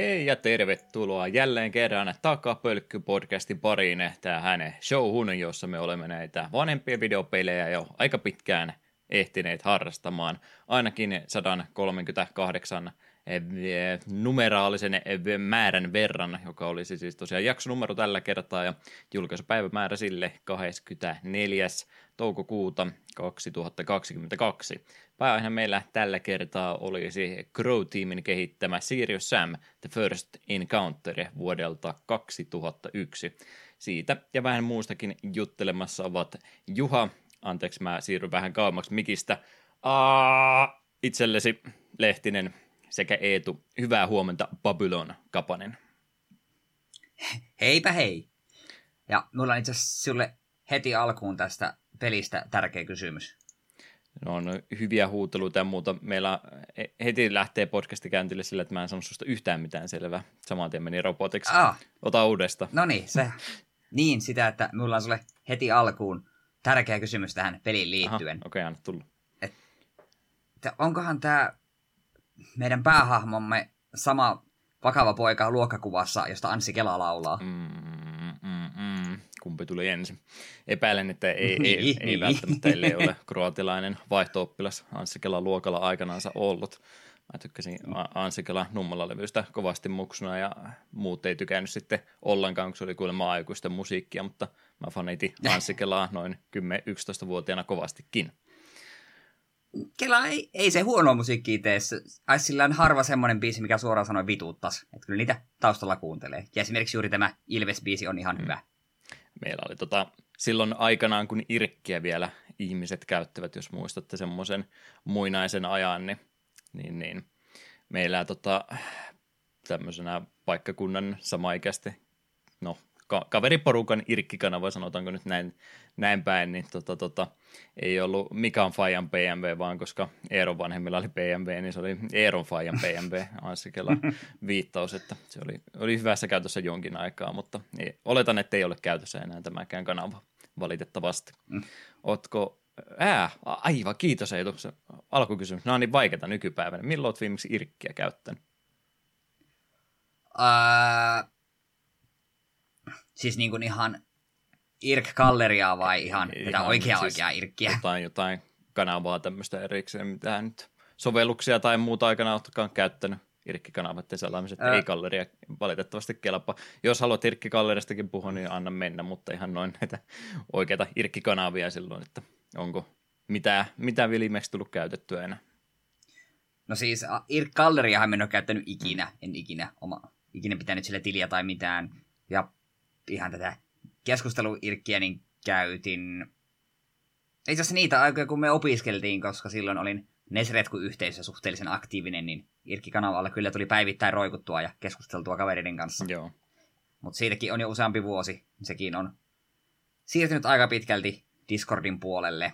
Hei ja tervetuloa jälleen kerran Takapölkky-podcastin pariin tähän showhun, jossa me olemme näitä vanhempia videopelejä jo aika pitkään ehtineet harrastamaan. Ainakin 138 numeraalisen määrän verran, joka olisi siis tosiaan jaksonumero tällä kertaa ja julkaisupäivämäärä sille 24. toukokuuta 2022. Pääaihe meillä tällä kertaa olisi Crow-tiimin kehittämä Serious Sam The First Encounter vuodelta 2001. Siitä ja vähän muustakin juttelemassa ovat Juha, anteeksi mä siirryn vähän kauemmaksi mikistä, Aa, itsellesi Lehtinen sekä Eetu. Hyvää huomenta Babylon Kapanen. Heipä hei. Ja mulla on itse asiassa sulle heti alkuun tästä pelistä tärkeä kysymys. No on hyviä huuteluita ja muuta. Meillä heti lähtee podcasti käyntille sillä, että mä en sano susta yhtään mitään selvää. Saman tien meni robotiksi. Ah. Ota uudesta. No niin, se. Niin, sitä, että mulla on sulle heti alkuun tärkeä kysymys tähän peliin liittyen. Okei, okay, anna tullut. Et, onkohan tämä meidän päähahmomme sama vakava poika luokkakuvassa, josta Anssi Kela laulaa. Mm, mm, mm. Kumpi tuli ensin? Epäilen, että ei, ei, ei, ei niin. välttämättä ellei ole kroatilainen vaihto-oppilas Anssi Kela luokalla aikanaansa ollut. Mä tykkäsin Anssi Kela Nummala-levyistä kovasti muksuna ja muut ei tykännyt sitten ollenkaan, kun se oli kuulemma aikuisten musiikkia, mutta mä fanitin Anssi Kelaa noin 10-11-vuotiaana kovastikin. Kela ei, ei se huono musiikki tee. Sillä on harva semmoinen biisi, mikä suoraan sanoi vituuttas. Että kyllä niitä taustalla kuuntelee. Ja esimerkiksi juuri tämä Ilves-biisi on ihan mm. hyvä. Meillä oli tota, silloin aikanaan, kun irkkiä vielä ihmiset käyttävät, jos muistatte semmoisen muinaisen ajan, niin, niin, niin meillä tota, tämmöisenä paikkakunnan samaikäisten, no ka- kaveriporukan irkkikanava, sanotaanko nyt näin, näin päin, niin tota, tota, ei ollut Mikan Fajan BMW, vaan koska Eeron vanhemmilla oli BMW, niin se oli Eeron Fajan BMW, Anssikella viittaus, että se oli, oli hyvässä käytössä jonkin aikaa, mutta ei, oletan, että ei ole käytössä enää tämäkään kanava valitettavasti. Mm. Ootko Ää, aivan, kiitos Eetu. Se alkukysymys. Nämä on niin vaikeita nykypäivänä. Milloin olet viimeksi irkkiä käyttänyt? Uh, Siis niin kuin ihan IRK-galleriaa vai ihan, ihan oikea siis oikea IRKkiä? Jotain, jotain kanavaa tämmöistä erikseen, mitä nyt sovelluksia tai muuta aikana oletkaan käyttänyt irkkikanavat ja sellaiset, Ää. ei galleria valitettavasti kelpaa. Jos haluat irkkigalleristakin puhua, niin anna mennä, mutta ihan noin näitä oikeita irkkikanavia silloin, että onko mitä, mitä viimeksi tullut käytettyä enää. No siis irk-galleriahan en ole käyttänyt ikinä, en ikinä, oma, ikinä pitänyt sille tiliä tai mitään. Ja ihan tätä keskusteluirkkiä niin käytin itse asiassa niitä aikoja, kun me opiskeltiin, koska silloin olin Nesretku-yhteisössä suhteellisen aktiivinen, niin Irkki-kanavalla kyllä tuli päivittäin roikuttua ja keskusteltua kavereiden kanssa. Joo. Mutta siitäkin on jo useampi vuosi. Sekin on siirtynyt aika pitkälti Discordin puolelle.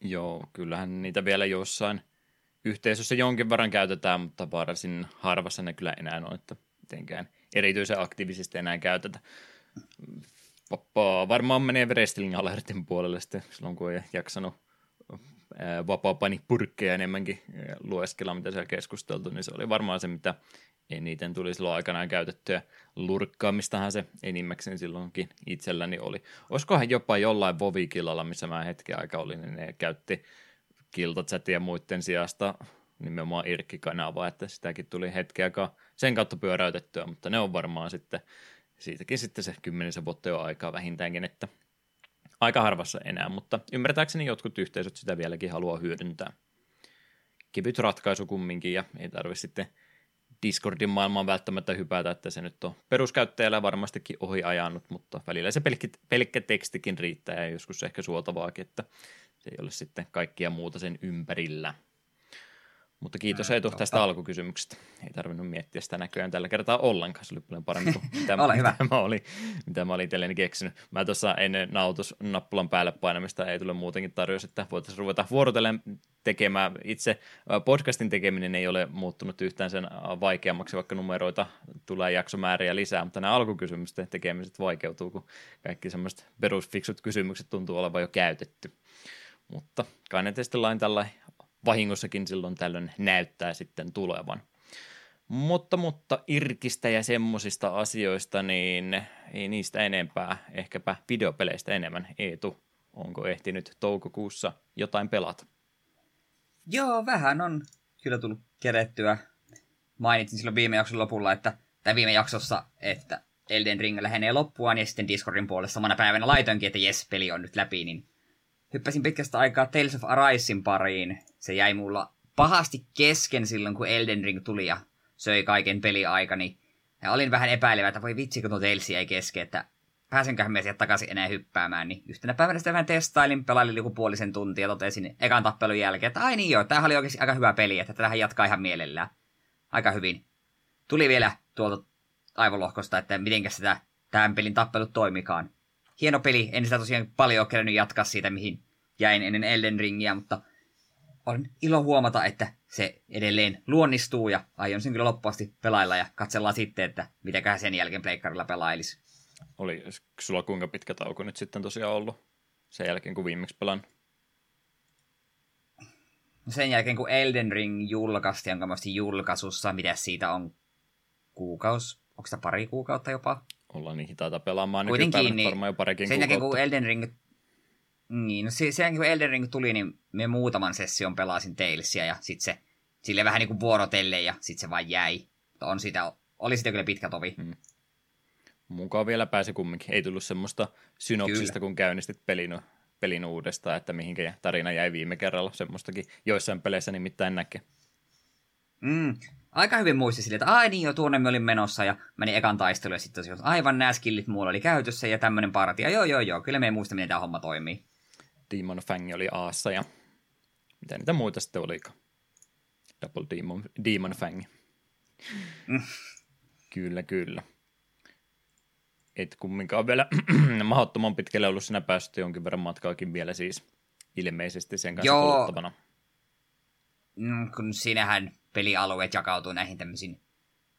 Joo, kyllähän niitä vielä jossain yhteisössä jonkin verran käytetään, mutta varsin harvassa ne kyllä enää on, että mitenkään – erityisen aktiivisesti enää käytetä. Vapaa varmaan menee wrestling alertin puolelle sitten silloin, kun ei jaksanut vapaapani purkkeja enemmänkin lueskella, mitä siellä keskusteltu, niin se oli varmaan se, mitä eniten tuli silloin aikanaan käytettyä lurkkaamistahan se enimmäkseen silloinkin itselläni oli. Olisikohan jopa jollain Vovikillalla, missä mä hetken aika olin, niin ne käytti kiltachatia muiden sijasta nimenomaan Irkki-kanavaa, että sitäkin tuli hetken aikaa sen kautta pyöräytettyä, mutta ne on varmaan sitten, siitäkin sitten se kymmenisen vuotta jo aikaa vähintäänkin, että aika harvassa enää, mutta ymmärtääkseni jotkut yhteisöt sitä vieläkin haluaa hyödyntää. Kevyt ratkaisu kumminkin ja ei tarvitse sitten Discordin maailmaan välttämättä hypätä, että se nyt on peruskäyttäjällä varmastikin ohi ajanut, mutta välillä se pelkkä, pelkkä tekstikin riittää ja joskus ehkä suotavaakin, että se ei ole sitten kaikkia muuta sen ympärillä. Mutta kiitos Eetu tästä alkukysymyksestä. Ei tarvinnut miettiä sitä näköjään tällä kertaa ollenkaan. Se oli paljon parempi kuin mitä, Ole hyvä. mitä, mä olin, mitä mä olin itselleni keksinyt. Mä tuossa ennen nautusnappulan päälle painamista ei tule muutenkin tarjous, että voitaisiin ruveta vuorotellen tekemään. Itse podcastin tekeminen ei ole muuttunut yhtään sen vaikeammaksi, vaikka numeroita tulee jaksomääriä lisää, mutta nämä alkukysymysten tekemiset vaikeutuu, kun kaikki semmoiset perusfiksut kysymykset tuntuu olevan jo käytetty. Mutta kai ne lain tällä vahingossakin silloin tällöin näyttää sitten tulevan. Mutta, mutta Irkistä ja semmosista asioista, niin ei niistä enempää, ehkäpä videopeleistä enemmän. Eetu, onko ehtinyt toukokuussa jotain pelata? Joo, vähän on kyllä tullut kerettyä. Mainitsin silloin viime jakson lopulla, että, tai viime jaksossa, että Elden Ring lähenee loppuaan, ja sitten Discordin puolesta samana päivänä laitoinkin, että jes, peli on nyt läpi, niin hyppäsin pitkästä aikaa Tales of Arisin pariin. Se jäi mulla pahasti kesken silloin, kun Elden Ring tuli ja söi kaiken peliaikani. Ja olin vähän epäilevä, että voi vitsi, kun tuo Tales jäi kesken, että pääsenköhän me sieltä takaisin enää hyppäämään. Niin yhtenä päivänä sitä vähän testailin, pelailin joku puolisen tuntia ja totesin ekan tappelun jälkeen, että ai niin joo, tämähän oli oikeasti aika hyvä peli, että tähän jatkaa ihan mielellään. Aika hyvin. Tuli vielä tuolta aivolohkosta, että miten sitä tämän pelin tappelut toimikaan. Hieno peli, en sitä tosiaan paljon ole jatkaa siitä, mihin jäin ennen Elden Ringiä, mutta on ilo huomata, että se edelleen luonnistuu ja aion sen kyllä loppuasti pelailla ja katsellaan sitten, että mitäköhän sen jälkeen pleikkarilla pelailisi. Oli sulla kuinka pitkä tauko nyt sitten tosiaan ollut sen jälkeen, kun viimeksi pelan? No sen jälkeen, kun Elden Ring julkaistiin, jonka julkaisussa, mitä siitä on kuukaus, onko sitä pari kuukautta jopa? Ollaan niin hitaita pelaamaan Kuitenkin, niin, varmaan jo parikin Sen jälkeen, kun Elden Ring niin, no sen jälkeen kun Elden Ring tuli, niin me muutaman session pelasin Talesia ja sitten se sille vähän niin kuin vuorotelle ja sitten se vaan jäi. On sitä, oli sitä kyllä pitkä tovi. Hmm. Mukaan vielä pääsi kumminkin. Ei tullut semmoista synopsista, kyllä. kun käynnistit pelin, pelin uudestaan, että mihinkä tarina jäi viime kerralla. Semmoistakin joissain peleissä nimittäin näkee. Mm. Aika hyvin muisti sille, että ai niin jo, tuonne me olin menossa ja meni ekan taistelu ja sitten aivan nämä skillit muulla oli käytössä ja tämmöinen partia. Joo, joo, joo, kyllä me ei muista, miten tämä homma toimii. Demon Fang oli Aassa ja mitä niitä muita sitten olikaan. Double Demon, Demon Fang. Mm. Kyllä, kyllä. Et kumminkaan vielä mahdottoman pitkälle ollut sinä päässyt jonkin verran matkaakin vielä siis ilmeisesti sen kanssa Joo. Mm, kun sinähän pelialueet jakautuu näihin tämmöisiin,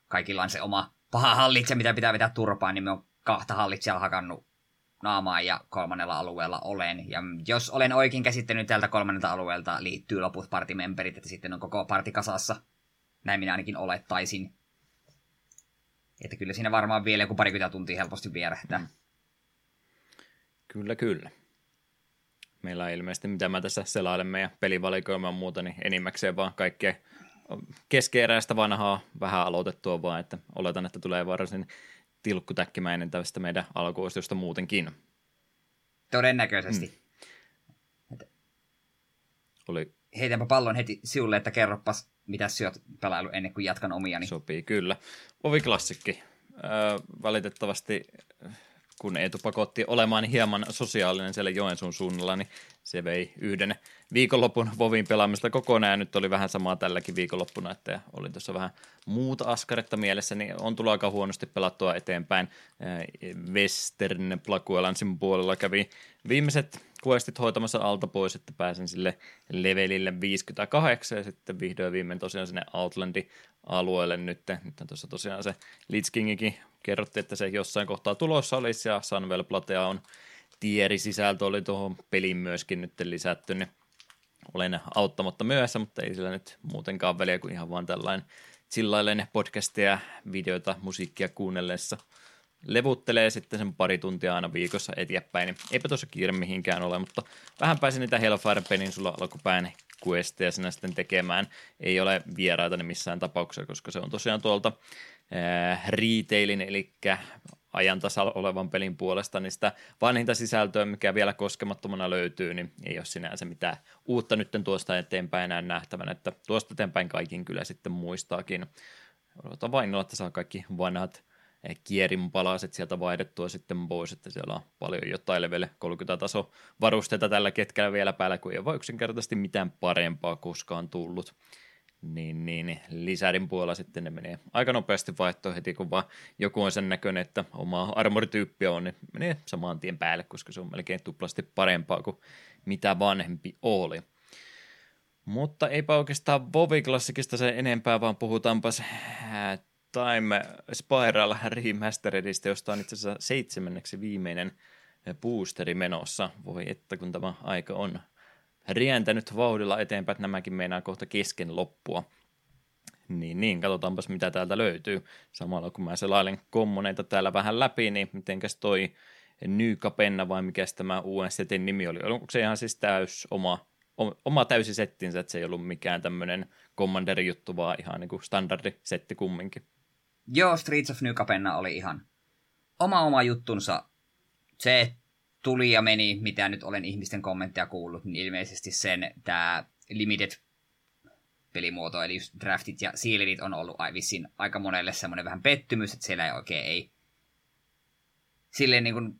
kaikilla on se oma paha hallitse, mitä pitää vetää turpaan, niin me on kahta hallitsijaa hakannut naamaa ja kolmannella alueella olen. Ja jos olen oikein käsittänyt tältä kolmannelta alueelta liittyy loput partimemberit, että sitten on koko parti kasassa. Näin minä ainakin olettaisin. Että kyllä siinä varmaan vielä joku parikymmentä tuntia helposti vierähtää. Mm. Kyllä, kyllä. Meillä on ilmeisesti, mitä mä tässä selailen meidän pelivalikoimaan muuta, niin enimmäkseen vaan kaikkea keskeeräistä vanhaa vähän aloitettua vaan, että oletan, että tulee varsin tilkkutäkkimäinen tästä meidän alkuosiosta muutenkin. Todennäköisesti. Mm. Oli... Heitänpä pallon heti siulle, että kerropas, mitä oot pelailu ennen kuin jatkan omiani. Sopii, kyllä. Ovi klassikki. Öö, valitettavasti kun Eetu pakotti olemaan hieman sosiaalinen siellä Joensuun suunnalla, niin se vei yhden viikonlopun Vovin pelaamista kokonaan, nyt oli vähän samaa tälläkin viikonloppuna, että oli tuossa vähän muuta askaretta mielessä, niin on tullut aika huonosti pelattua eteenpäin. Western Plakuelansin puolella kävi viimeiset questit hoitamassa alta pois, että pääsen sille levelille 58 ja sitten vihdoin viimein tosiaan sinne Outlandin alueelle nyt. Nyt tuossa tosiaan se Lich Kingikin kerrottiin, että se jossain kohtaa tulossa olisi ja Sunwell Platea on tieri-sisältö oli tuohon peliin myöskin nyt lisätty, niin olen auttamatta myöhässä, mutta ei sillä nyt muutenkaan väliä kuin ihan vaan tällainen chillailen podcastia, videoita, musiikkia kuunnellessa levuttelee sitten sen pari tuntia aina viikossa eteenpäin, niin eipä tuossa kiire mihinkään ole, mutta vähän pääsin niitä Hellfire Peninsula alkupään questeja sinä sitten tekemään. Ei ole vieraita ne missään tapauksessa, koska se on tosiaan tuolta äh, retailin, eli ajan tasalla olevan pelin puolesta, niin sitä vanhinta sisältöä, mikä vielä koskemattomana löytyy, niin ei ole sinänsä mitään uutta nyt tuosta eteenpäin enää nähtävän, että tuosta eteenpäin kaikin kyllä sitten muistaakin. Odotan vain, että saa kaikki vanhat kierin palaset sieltä vaihdettua sitten pois, että siellä on paljon jotain level 30 taso varusteita tällä ketkellä vielä päällä, kun ei ole yksinkertaisesti mitään parempaa koskaan tullut. Niin, niin lisärin puolella sitten ne menee aika nopeasti vaihtoon heti, kun vaan joku on sen näköinen, että oma armorityyppiä on, niin menee saman tien päälle, koska se on melkein tuplasti parempaa kuin mitä vanhempi oli. Mutta eipä oikeastaan Vovi-klassikista se enempää, vaan puhutaanpas Time Spiral Remasteredista, josta on itse asiassa seitsemänneksi viimeinen boosteri menossa. Voi että kun tämä aika on rientänyt vauhdilla eteenpäin, että nämäkin meinaa kohta kesken loppua. Niin, niin, katsotaanpas mitä täältä löytyy. Samalla kun mä selailen kommoneita täällä vähän läpi, niin mitenkäs toi Nykapenna vai mikä tämä uuden setin nimi oli? Onko se ihan siis täys oma, oma täysi settinsä, että se ei ollut mikään tämmöinen Commanderin juttu, vaan ihan niin kuin standardi setti kumminkin? Joo, Streets of Nykapenna oli ihan oma oma juttunsa. Se tuli ja meni, mitä nyt olen ihmisten kommentteja kuullut, niin ilmeisesti sen tämä limited pelimuoto, eli just draftit ja sealedit on ollut vissiin aika monelle semmoinen vähän pettymys, että siellä ei oikein ei silleen niin kuin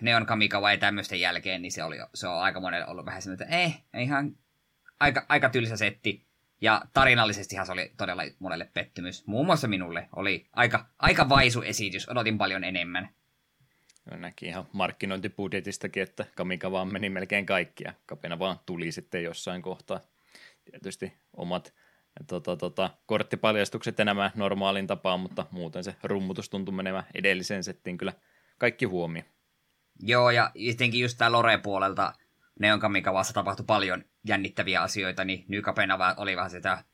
Neon Kamikawa ja tämmöisten jälkeen, niin se, oli, se on aika monelle ollut vähän semmoinen, että eh, ihan aika, aika tylsä setti. Ja tarinallisestihan se oli todella monelle pettymys. Muun muassa minulle oli aika, aika vaisu esitys, odotin paljon enemmän. Näki ihan markkinointibudjetistakin, että Kamikawa meni melkein kaikkia. Kapena vaan tuli sitten jossain kohtaa. Tietysti omat tota, tota, korttipaljastukset enemmän normaalin tapaan, mutta muuten se rummutus tuntui menemään edelliseen settiin kyllä kaikki huomio. Joo, ja jotenkin just tää Lore-puolelta Neon Kamikawassa tapahtui paljon jännittäviä asioita, niin Nykapena oli vähän sitä,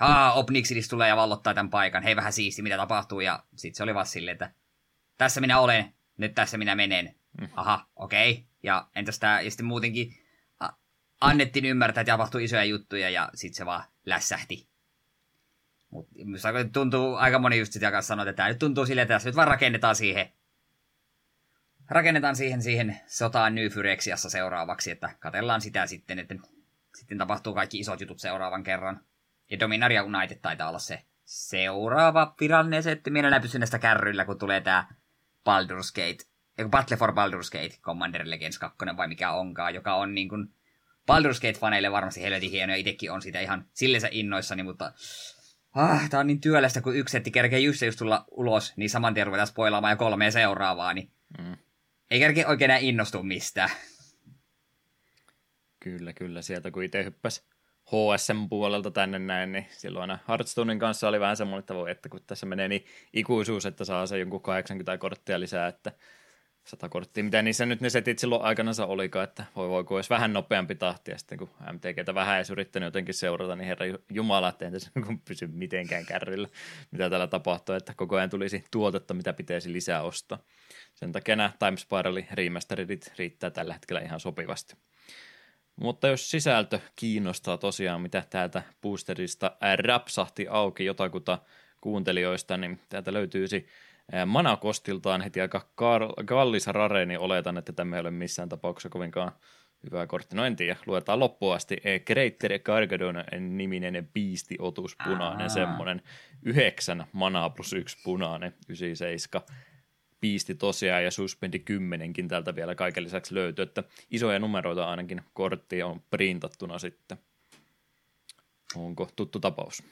haa, Obnixidis tulee ja vallottaa tämän paikan, hei vähän siisti, mitä tapahtuu, ja sitten se oli vaan silleen, että tässä minä olen, nyt tässä minä menen. Mm. Aha, okei. Okay. Ja entäs tää, ja sitten muutenkin annettiin ymmärtää, että tapahtui isoja juttuja, ja sitten se vaan lässähti. Mutta tuntuu, aika moni just sitä kanssa sanoi, että tämä nyt tuntuu silleen, että tässä nyt vaan rakennetaan siihen rakennetaan siihen, siihen sotaan New Phyrexiassa seuraavaksi, että katellaan sitä sitten, että sitten tapahtuu kaikki isot jutut seuraavan kerran. Ja Dominaria United taitaa olla se seuraava virallinen setti. Mielellään pysyn näistä kärryillä, kun tulee tämä Baldur's Gate, Battle for Baldur's Gate Commander Legends 2 vai mikä onkaan, joka on niin kuin Baldur's Gate-faneille varmasti helvetin hieno, ja itsekin on sitä ihan sillensä innoissani, mutta ah, tää on niin työlästä, kun yksi setti kerkee just, just tulla ulos, niin saman tien ruvetaan spoilaamaan ja kolmea seuraavaa, niin mm ei kerkeä oikein enää innostu mistään. Kyllä, kyllä. Sieltä kun itse hyppäsi HSM puolelta tänne näin, niin silloin aina Hearthstonein kanssa oli vähän semmoinen, voi, että kun tässä menee niin ikuisuus, että saa se jonkun 80 korttia lisää, että 100 korttia, mitä niissä nyt ne setit silloin aikanansa olikaan, että voi voi, kun olisi vähän nopeampi tahti, ja sitten kun MTGtä vähän edes yrittänyt jotenkin seurata, niin herra Jumala, että en tässä pysy mitenkään kärryllä, mitä täällä tapahtuu, että koko ajan tulisi tuotetta, mitä pitäisi lisää ostaa. Sen takia nämä Time Spiralin remasteridit riittää tällä hetkellä ihan sopivasti. Mutta jos sisältö kiinnostaa tosiaan, mitä täältä boosterista rapsahti auki jotakuta kuuntelijoista, niin täältä löytyisi manakostiltaan heti aika kallis rare, niin oletan, että tämä ei ole missään tapauksessa kovinkaan hyvä kortti. No en tiedä, luetaan loppuun asti. Greater Gargadon niminen biisti-otus, punainen semmoinen. Yhdeksän manaa plus yksi punainen, 97 piisti tosiaan ja suspendi kymmenenkin täältä vielä kaiken lisäksi löytyy, että isoja numeroita ainakin kortti on printattuna sitten. Onko tuttu tapaus?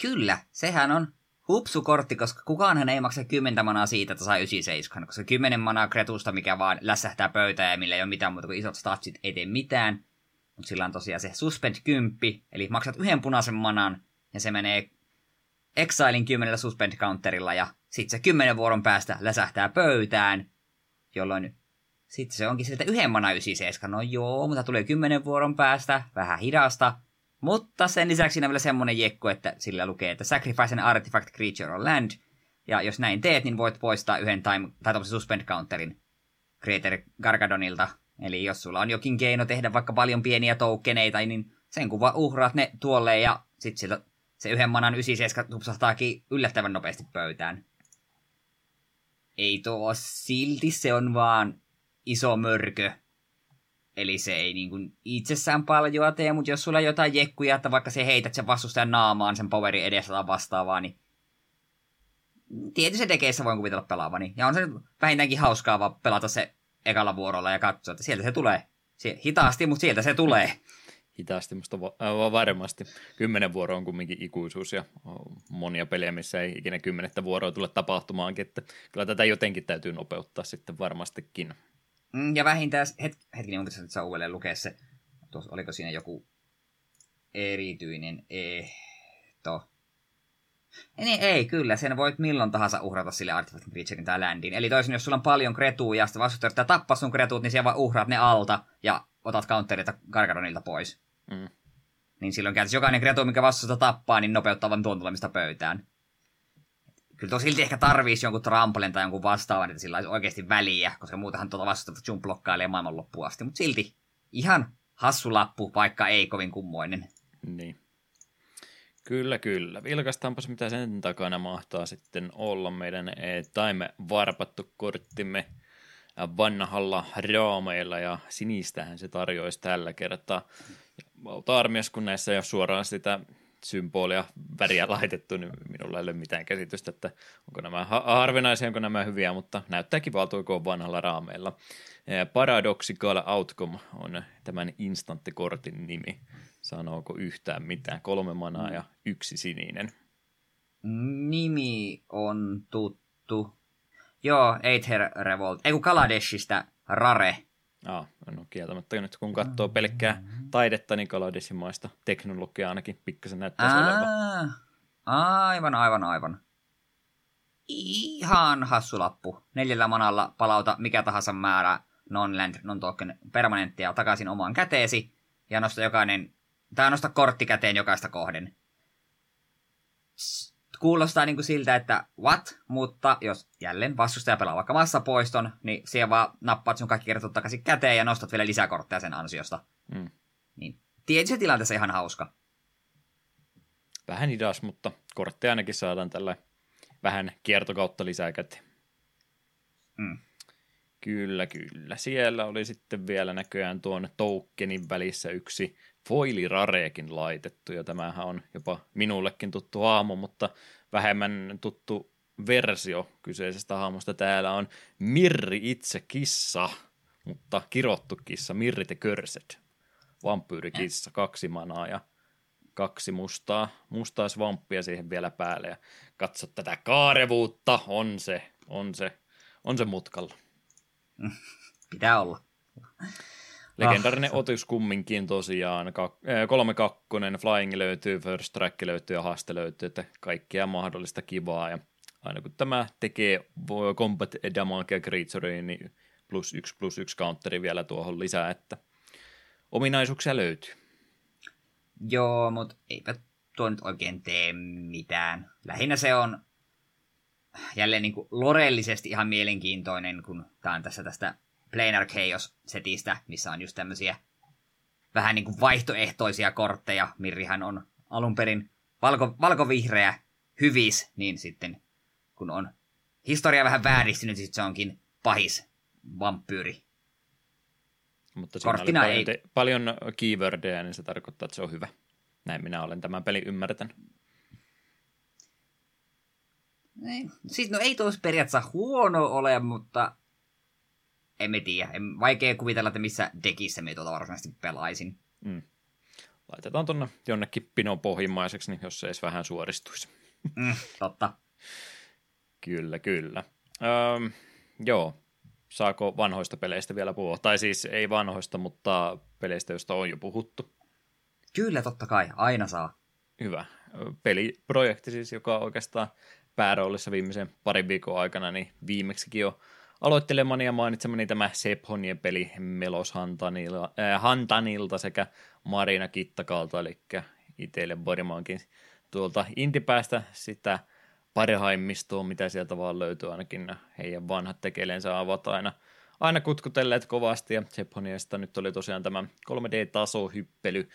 Kyllä, sehän on hupsukortti, koska kukaanhan ei maksa 10 manaa siitä, että saa 97, koska 10 manaa kretusta, mikä vaan lässähtää pöytää ja millä ei ole mitään muuta kuin isot statsit, ei tee mitään. Mutta sillä on tosiaan se suspend 10, eli maksat yhden punaisen manan, ja se menee Exilin 10 suspend counterilla, ja sitten se 10 vuoron päästä läsähtää pöytään, jolloin sitten se onkin sieltä yhden mana 97. No joo, mutta tulee 10 vuoron päästä, vähän hidasta, mutta sen lisäksi siinä on vielä semmonen jekko, että sillä lukee, että sacrifice an artifact creature on land. Ja jos näin teet, niin voit poistaa yhden time, tai suspend counterin Creator Gargadonilta. Eli jos sulla on jokin keino tehdä vaikka paljon pieniä toukkeneita, niin sen kuva uhraat ne tuolle ja sit sillä se yhden manan 97 tupsahtaakin yllättävän nopeasti pöytään. Ei tuo silti, se on vaan iso mörkö Eli se ei niin kuin itsessään paljon tee, mutta jos sulla jotain jekkuja, että vaikka se heität sen vastustajan naamaan sen powerin edessä tai vastaavaa, niin tietysti dekeissä voin kuvitella pelaavani. Ja on se vähintäänkin hauskaa vaan pelata se ekalla vuorolla ja katsoa, että sieltä se tulee. Se, hitaasti, mutta sieltä se tulee. Hitaasti, mutta va- varmasti. Kymmenen vuoro on kumminkin ikuisuus ja monia pelejä, missä ei ikinä kymmenettä vuoroa tule tapahtumaankin, että kyllä tätä jotenkin täytyy nopeuttaa sitten varmastikin. Mm, ja vähintään, het, hetkinen, mutta saa uudelleen lukea se, tuossa, oliko siinä joku erityinen ehto. Niin ei, kyllä, sen voit milloin tahansa uhrata sille Artifact Creaturein tai Landin. Eli toisin, jos sulla on paljon kretua ja sitten vastustaja yrittää tappaa sun kretuut, niin siellä vaan uhraat ne alta ja otat counterita Gargadonilta pois. Mm. niin silloin käytäisi jokainen kreatua, mikä vastusta tappaa, niin nopeuttaa vain tuon tulemista pöytään. Kyllä tuo silti ehkä tarvisi jonkun trampolin tai jonkun vastaavan, että sillä olisi oikeasti väliä, koska muutenhan tuota vastusta jump blokkailee maailman loppuun asti. Mutta silti ihan hassu lappu, vaikka ei kovin kummoinen. Niin. Kyllä, kyllä. Vilkastaanpas, mitä sen takana mahtaa sitten olla meidän time varpattu korttimme vanhalla raameilla ja sinistähän se tarjoisi tällä kertaa. Valta-armias, kun näissä ei ole suoraan sitä symbolia, väriä laitettu, niin minulla ei ole mitään käsitystä, että onko nämä harvinaisia, onko nämä hyviä, mutta näyttää kivalta, kun vanhalla raameilla. Paradoxical Outcome on tämän instanttikortin nimi. Sanooko yhtään mitään? Kolme manaa ja yksi sininen. Nimi on tuttu. Joo, Aether Revolt. Ei kun Kaladeshista Rare. Aa, no kieltämättä nyt kun katsoo pelkkää taidetta, niin Kaladeshin maista teknologia ainakin pikkasen näyttää olevan. Aivan, aivan, aivan. Ihan hassu lappu. Neljällä manalla palauta mikä tahansa määrä non-land, non-token permanenttia takaisin omaan käteesi ja nosta jokainen, tai nosta kortti käteen jokaista kohden. Kuulostaa niin kuin siltä, että what, mutta jos jälleen vastustaja pelaa vaikka massapoiston, niin siellä vaan nappaat sun kaikki kertot takaisin käteen ja nostat vielä lisäkortteja sen ansiosta. Mm. Niin tietysti tilanteessa ihan hauska. Vähän hidas, mutta kortteja ainakin saadaan tällä vähän kiertokautta lisää käteen. Mm. Kyllä, kyllä. Siellä oli sitten vielä näköjään tuon tokenin välissä yksi foilirareekin laitettu, ja tämähän on jopa minullekin tuttu hahmo, mutta vähemmän tuttu versio kyseisestä hahmosta. Täällä on Mirri itse kissa, mutta kirottu kissa, Mirri the Cursed. Vampyyrikissa, kaksi manaa ja kaksi mustaa, mustaa svamppia siihen vielä päälle. Ja katso tätä kaarevuutta, on se, on se, on se mutkalla. Pitää olla. Legendarinen ah. otus kumminkin tosiaan. 3-2, Flying löytyy, First Track löytyy ja Haste löytyy, että kaikkea mahdollista kivaa. Ja aina kun tämä tekee Combat Damage Creatureen, niin plus yksi plus yksi counteri vielä tuohon lisää, että ominaisuuksia löytyy. Joo, mutta eipä tuo nyt oikein tee mitään. Lähinnä se on jälleen niin kuin lorellisesti ihan mielenkiintoinen, kun tämä on tässä tästä Planar Chaos-setistä, missä on just tämmöisiä vähän niin kuin vaihtoehtoisia kortteja. Mirrihän on alun perin valko, valkovihreä hyvis, niin sitten kun on historia vähän vääristynyt, niin se onkin pahis vampyyri. Mutta siinä Korttina oli paljon, ei... paljon keywordeja, niin se tarkoittaa, että se on hyvä. Näin minä olen tämän pelin ymmärtänyt. Niin. Siis no ei tuossa periaatteessa huono ole, mutta emme tiedä. En, vaikea kuvitella, että missä dekissä me tuota varsinaisesti pelaisin. Mm. Laitetaan tuonne jonnekin pinon pohjimmaiseksi, niin jos se edes vähän suoristuisi. Mm, totta. kyllä, kyllä. Öö, joo, saako vanhoista peleistä vielä puhua? Tai siis ei vanhoista, mutta peleistä, joista on jo puhuttu. Kyllä, totta kai. Aina saa. Hyvä. Peliprojekti siis, joka oikeastaan pääroolissa viimeisen parin viikon aikana, niin viimeksikin jo aloittelemani ja mainitsemani tämä Sephonien peli Melos Hantanilta, äh, Hantanilta sekä Marina Kittakalta, eli itselle varmaankin tuolta Intipäästä sitä parhaimmistoa, mitä sieltä vaan löytyy, ainakin heidän vanhat tekeleensä ovat aina, aina kutkutelleet kovasti, ja Sephoniasta nyt oli tosiaan tämä 3D-tasohyppely,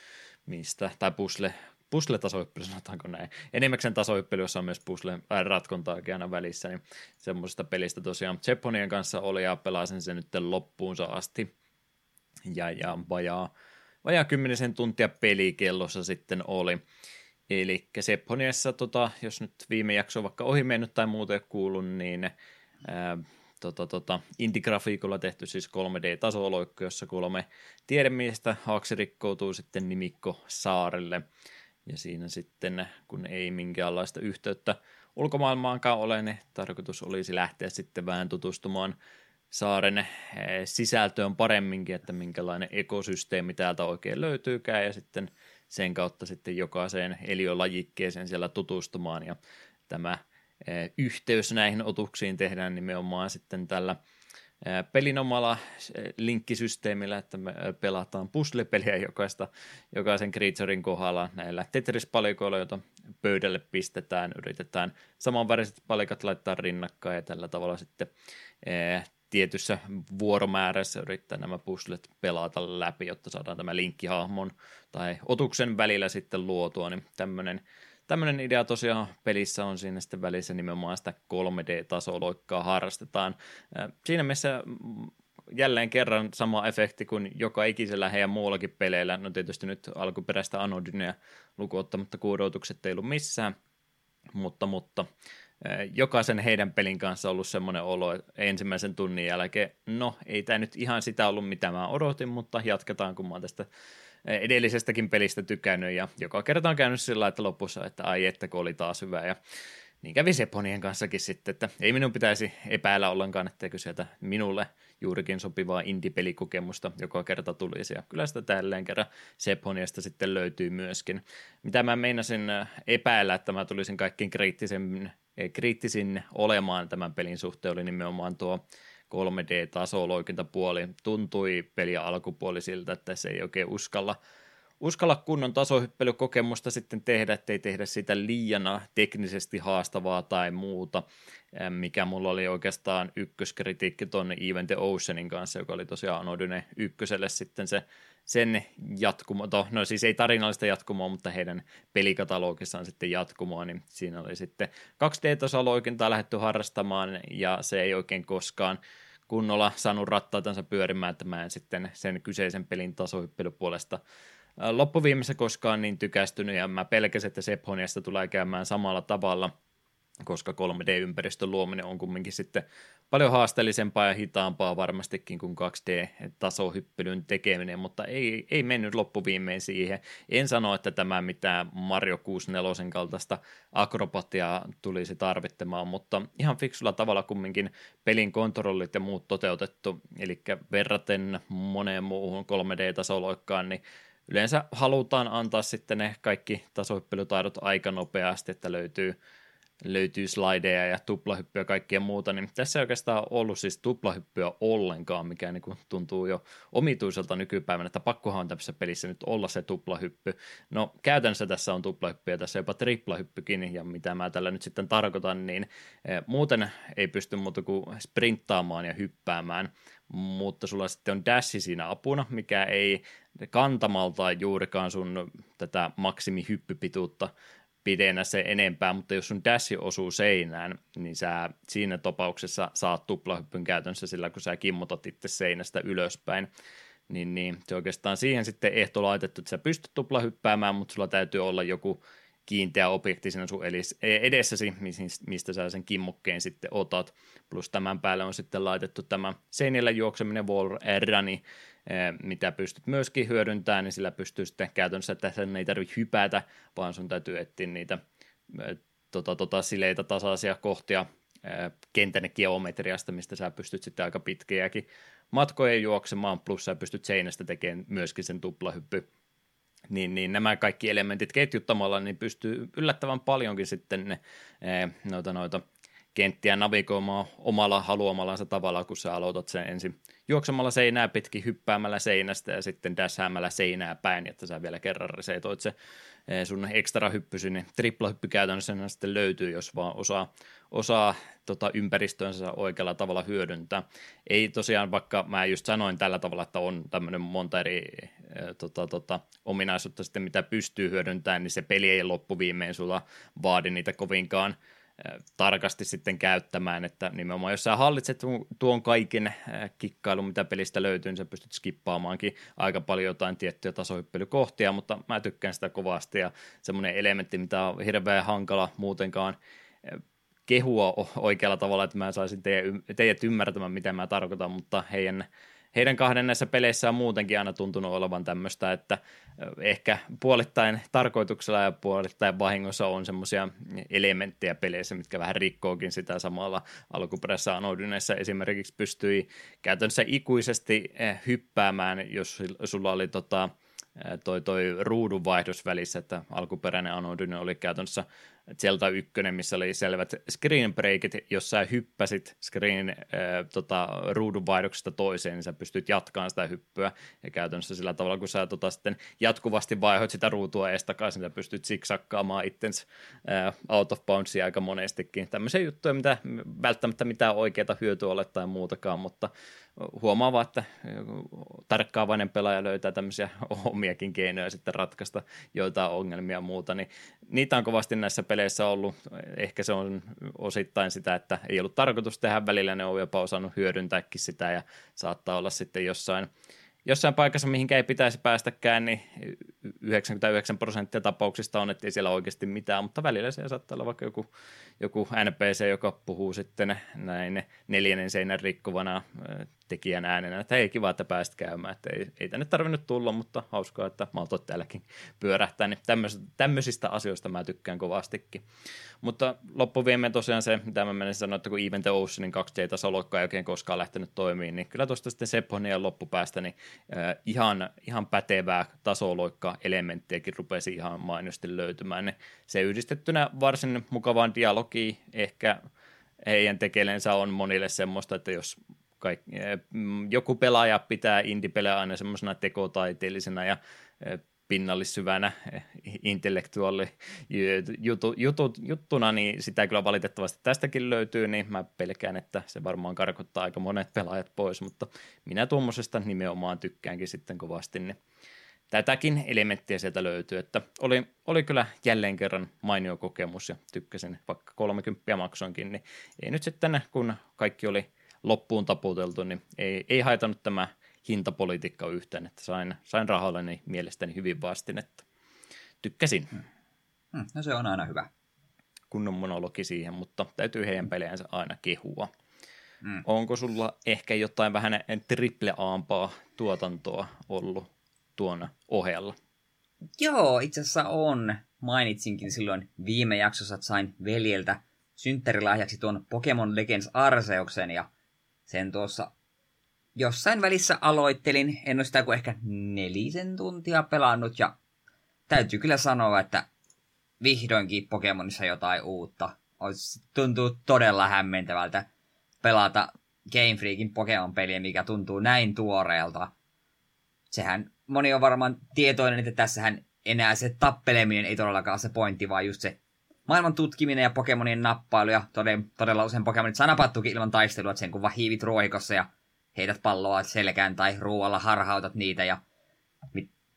mistä, tai pusle, puzzle-tasohyppely, sanotaanko näin. Enimmäkseen tasohyppely, jossa on myös puzzle-ratkontaakin aina välissä, niin semmoisesta pelistä tosiaan Cheponien kanssa oli ja pelasin sen nyt loppuunsa asti. Ja, ja vajaa, vajaa kymmenisen tuntia pelikellossa sitten oli. Eli Sepponiassa, tota, jos nyt viime jakso vaikka ohi mennyt tai muuta ei kuullut, niin ää, tota, tota, indigrafiikolla tehty siis 3D-tasoloikko, jossa kolme tiedemiestä haaksi rikkoutuu sitten nimikko saarelle. Ja siinä sitten, kun ei minkäänlaista yhteyttä ulkomaailmaankaan ole, niin tarkoitus olisi lähteä sitten vähän tutustumaan saaren eh, sisältöön paremminkin, että minkälainen ekosysteemi täältä oikein löytyykään, ja sitten sen kautta sitten jokaiseen eliölajikkeeseen siellä tutustumaan, ja tämä eh, yhteys näihin otuksiin tehdään nimenomaan sitten tällä pelin omalla linkkisysteemillä, että me pelataan puzzle-peliä jokaista, jokaisen creaturein kohdalla näillä Tetris-palikoilla, joita pöydälle pistetään, yritetään samanväriset palikat laittaa rinnakkain ja tällä tavalla sitten tietyssä vuoromäärässä yrittää nämä puzzlet pelata läpi, jotta saadaan tämä linkkihahmon tai otuksen välillä sitten luotua, niin tämmöinen tämmöinen idea tosiaan pelissä on siinä sitten välissä nimenomaan sitä 3D-tasoloikkaa harrastetaan. Siinä mielessä mm, jälleen kerran sama efekti kuin joka ikisellä heidän muullakin peleillä. No tietysti nyt alkuperäistä Anodynia lukuottamatta kuudotukset ei ollut missään, mutta, mutta jokaisen heidän pelin kanssa ollut semmoinen olo ensimmäisen tunnin jälkeen, no ei tämä nyt ihan sitä ollut mitä mä odotin, mutta jatketaan kun mä oon tästä edellisestäkin pelistä tykännyt ja joka kerta on käynyt sillä että lopussa, että ai että kun oli taas hyvä ja niin kävi Seponien kanssakin sitten, että ei minun pitäisi epäillä ollenkaan, etteikö sieltä minulle juurikin sopivaa indie-pelikokemusta joka kerta tulisi. Ja kyllä sitä tälleen kerran Seponiasta sitten löytyy myöskin. Mitä mä meinasin epäillä, että mä tulisin kaikkein kriittisin, kriittisin olemaan tämän pelin suhteen, oli nimenomaan tuo 3D-tasoloikintapuoli tuntui peliä alkupuoli siltä, että se ei oikein uskalla, uskalla kunnon tasohyppelykokemusta sitten tehdä, ettei tehdä sitä liian teknisesti haastavaa tai muuta, mikä mulla oli oikeastaan ykköskritiikki tuonne Even the Oceanin kanssa, joka oli tosiaan Odyne ykköselle sitten se sen jatkumo, to, no siis ei tarinallista jatkumoa, mutta heidän pelikatalogissaan sitten jatkumoa, niin siinä oli sitten 2D-tasoloikintaa lähdetty harrastamaan, ja se ei oikein koskaan kunnolla saanut rattaatansa pyörimään, että mä en sitten sen kyseisen pelin tasohyppelypuolesta loppuviimeisessä koskaan niin tykästynyt, ja mä pelkäsin, että Sephoniasta tulee käymään samalla tavalla – koska 3D-ympäristön luominen on kumminkin sitten paljon haasteellisempaa ja hitaampaa varmastikin kuin 2D-tasohyppelyn tekeminen, mutta ei, ei mennyt loppuviimein siihen. En sano, että tämä mitään Mario 64 kaltaista akrobatiaa tulisi tarvittamaan, mutta ihan fiksulla tavalla kumminkin pelin kontrollit ja muut toteutettu, eli verraten moneen muuhun 3D-tasoloikkaan, niin yleensä halutaan antaa sitten ne kaikki tasohyppelytaidot aika nopeasti, että löytyy löytyy slideja ja tuplahyppyä ja kaikkea muuta, niin tässä ei oikeastaan ollut siis tuplahyppyä ollenkaan, mikä niin kuin tuntuu jo omituiselta nykypäivänä, että pakkohan on tämmöisessä pelissä nyt olla se tuplahyppy. No käytännössä tässä on tuplahyppy ja tässä jopa triplahyppykin, ja mitä mä tällä nyt sitten tarkoitan, niin eh, muuten ei pysty muuta kuin sprinttaamaan ja hyppäämään, mutta sulla sitten on dashi siinä apuna, mikä ei kantamalta juurikaan sun tätä maksimihyppypituutta pidennä se enempää, mutta jos sun dashi osuu seinään, niin sä siinä tapauksessa saat tuplahyppyn käytännössä sillä, kun sä kimmotat itse seinästä ylöspäin. Niin, niin se oikeastaan siihen sitten ehto laitettu, että sä pystyt tuplahyppäämään, mutta sulla täytyy olla joku kiinteä objekti siinä sun edessäsi, mistä sä sen kimmokkeen sitten otat. Plus tämän päälle on sitten laitettu tämä seinillä juokseminen wall runni, Eh, mitä pystyt myöskin hyödyntämään, niin sillä pystyy sitten käytännössä, että sen ei tarvitse hypätä, vaan sun täytyy etsiä niitä eh, tota, tota, sileitä tasaisia kohtia kentän geometriasta, mistä sä pystyt sitten aika pitkiäkin matkoja juoksemaan, plus sä pystyt seinästä tekemään myöskin sen tuplahyppy niin, niin nämä kaikki elementit ketjuttamalla niin pystyy yllättävän paljonkin sitten ne, noita, noita kenttiä navigoimaan omalla haluamallansa tavalla, kun sä aloitat sen ensin juoksemalla seinää pitkin, hyppäämällä seinästä ja sitten dashäämällä seinää päin, että sä vielä kerran resetoit se eh, sun ekstra hyppysy, niin triplahyppy käytännössä sitten löytyy, jos vaan osaa, osaa tota ympäristönsä oikealla tavalla hyödyntää. Ei tosiaan, vaikka mä just sanoin tällä tavalla, että on tämmöinen monta eri e, tota, tota, ominaisuutta sitten, mitä pystyy hyödyntämään, niin se peli ei loppuviimein sulla vaadi niitä kovinkaan tarkasti sitten käyttämään, että nimenomaan jos sä hallitset tuon kaiken kikkailun, mitä pelistä löytyy, niin sä pystyt skippaamaankin aika paljon jotain tiettyjä tasohyppelykohtia, mutta mä tykkään sitä kovasti ja semmoinen elementti, mitä on hirveän hankala muutenkaan kehua oikealla tavalla, että mä saisin teidät ymmärtämään, mitä mä tarkoitan, mutta heidän heidän kahden näissä peleissä on muutenkin aina tuntunut olevan tämmöistä, että ehkä puolittain tarkoituksella ja puolittain vahingossa on semmoisia elementtejä peleissä, mitkä vähän rikkookin sitä samalla alkuperäisessä Anodyneissa esimerkiksi pystyi käytännössä ikuisesti hyppäämään, jos sulla oli tota, toi, toi ruudunvaihdos välissä, että alkuperäinen Anodyne oli käytännössä Zelda 1, missä oli selvät screen breakit, jos sä hyppäsit screen äh, tota, ruudun vaihdoksesta toiseen, niin sä pystyt jatkamaan sitä hyppyä, ja käytännössä sillä tavalla, kun sä tota, sitten jatkuvasti vaihoit sitä ruutua ees takaisin, sä pystyt siksakkaamaan itsensä äh, out of boundsia aika monestikin. Tämmöisiä juttuja, mitä välttämättä mitään oikeaa hyötyä ole tai muutakaan, mutta huomaa vaan, että tarkkaavainen pelaaja löytää tämmöisiä omiakin keinoja sitten ratkaista joitain ongelmia ja muuta, niin niitä on kovasti näissä peleissä ollut. Ehkä se on osittain sitä, että ei ollut tarkoitus tehdä välillä, ne on jopa osannut hyödyntääkin sitä ja saattaa olla sitten jossain jossain paikassa, mihinkä ei pitäisi päästäkään, niin 99 prosenttia tapauksista on, että ei siellä oikeasti mitään, mutta välillä siellä saattaa olla vaikka joku, joku NPC, joka puhuu sitten näin neljännen seinän rikkovana tekijän äänenä, että hei kiva, että pääsit käymään, että ei, ei tänne tarvinnut tulla, mutta hauskaa, että maltoit täälläkin pyörähtää, niin tämmöisistä asioista mä tykkään kovastikin. Mutta loppuviimeen tosiaan se, mitä mä menen sanoa, että kun Even the Oceanin 2D-tasoloikka ei oikein koskaan lähtenyt toimimaan, niin kyllä tuosta sitten Sepponien loppupäästä niin äh, ihan, ihan pätevää tasoloikka-elementtiäkin rupesi ihan mainiosti löytymään. Niin se yhdistettynä varsin mukavaan dialogiin ehkä heidän tekeleensä on monille semmoista, että jos kaikki, joku pelaaja pitää indie-pelejä aina semmoisena tekotaiteellisena ja pinnallissyvänä intellektuaali jutu, jutu, juttuna, niin sitä kyllä valitettavasti tästäkin löytyy, niin mä pelkään, että se varmaan karkottaa aika monet pelaajat pois, mutta minä tuommoisesta nimenomaan tykkäänkin sitten kovasti, niin tätäkin elementtiä sieltä löytyy, että oli, oli kyllä jälleen kerran mainio kokemus ja tykkäsin, vaikka 30 maksoinkin, niin ei nyt sitten, kun kaikki oli loppuun taputeltu, niin ei, ei haitannut tämä hintapolitiikka yhteen, että sain, sain rahalleni mielestäni hyvin vastin, että tykkäsin. Hmm. Hmm, no se on aina hyvä. Kunnon monologi siihen, mutta täytyy heidän pelejänsä aina kehua. Hmm. Onko sulla ehkä jotain vähän triple aampaa tuotantoa ollut tuona ohella? Joo, itse asiassa on. Mainitsinkin silloin viime jaksossa, että sain veljeltä synttärilahjaksi tuon Pokemon Legends Arseuksen ja sen tuossa jossain välissä aloittelin. En ole sitä kuin ehkä nelisen tuntia pelannut ja täytyy kyllä sanoa, että vihdoinkin Pokemonissa jotain uutta. Olisi, tuntuu todella hämmentävältä pelata Game Freakin Pokemon-peliä, mikä tuntuu näin tuoreelta. Sehän moni on varmaan tietoinen, että tässähän enää se tappeleminen ei todellakaan se pointti, vaan just se maailman tutkiminen ja Pokemonien nappailu ja todella, todella usein Pokemonit sanapattukin ilman taistelua, että sen kun vaan hiivit ruohikossa ja heität palloa selkään tai ruoalla harhautat niitä ja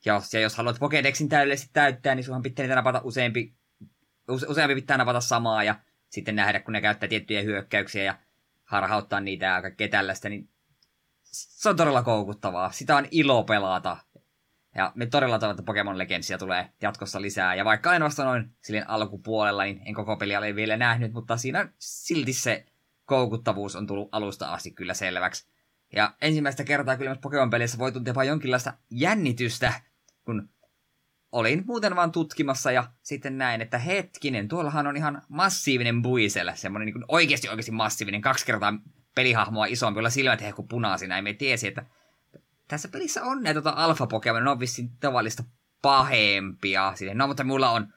jos, ja jos haluat Pokedexin täydellisesti täyttää, niin sunhan pitää niitä napata useampi, use, useampi pitää napata samaa ja sitten nähdä, kun ne käyttää tiettyjä hyökkäyksiä ja harhauttaa niitä ja kaikkea tällaista, niin se on todella koukuttavaa. Sitä on ilo pelata. Ja me todella toivon, että Pokemon Legendsia tulee jatkossa lisää. Ja vaikka en vasta noin silleen alkupuolella, niin en koko peliä ole vielä nähnyt, mutta siinä silti se koukuttavuus on tullut alusta asti kyllä selväksi. Ja ensimmäistä kertaa kyllä myös Pokemon-pelissä voi tuntea vain jonkinlaista jännitystä, kun olin muuten vaan tutkimassa ja sitten näin, että hetkinen, tuollahan on ihan massiivinen buisel, semmoinen niin oikeasti oikeasti massiivinen, kaksi kertaa pelihahmoa isompi, jolla silmät hehku punaisina, ja me tiesi, että tässä pelissä on näitä tota alfa Pokemon, ne on vissiin tavallista pahempia. Sitten, no, mutta mulla on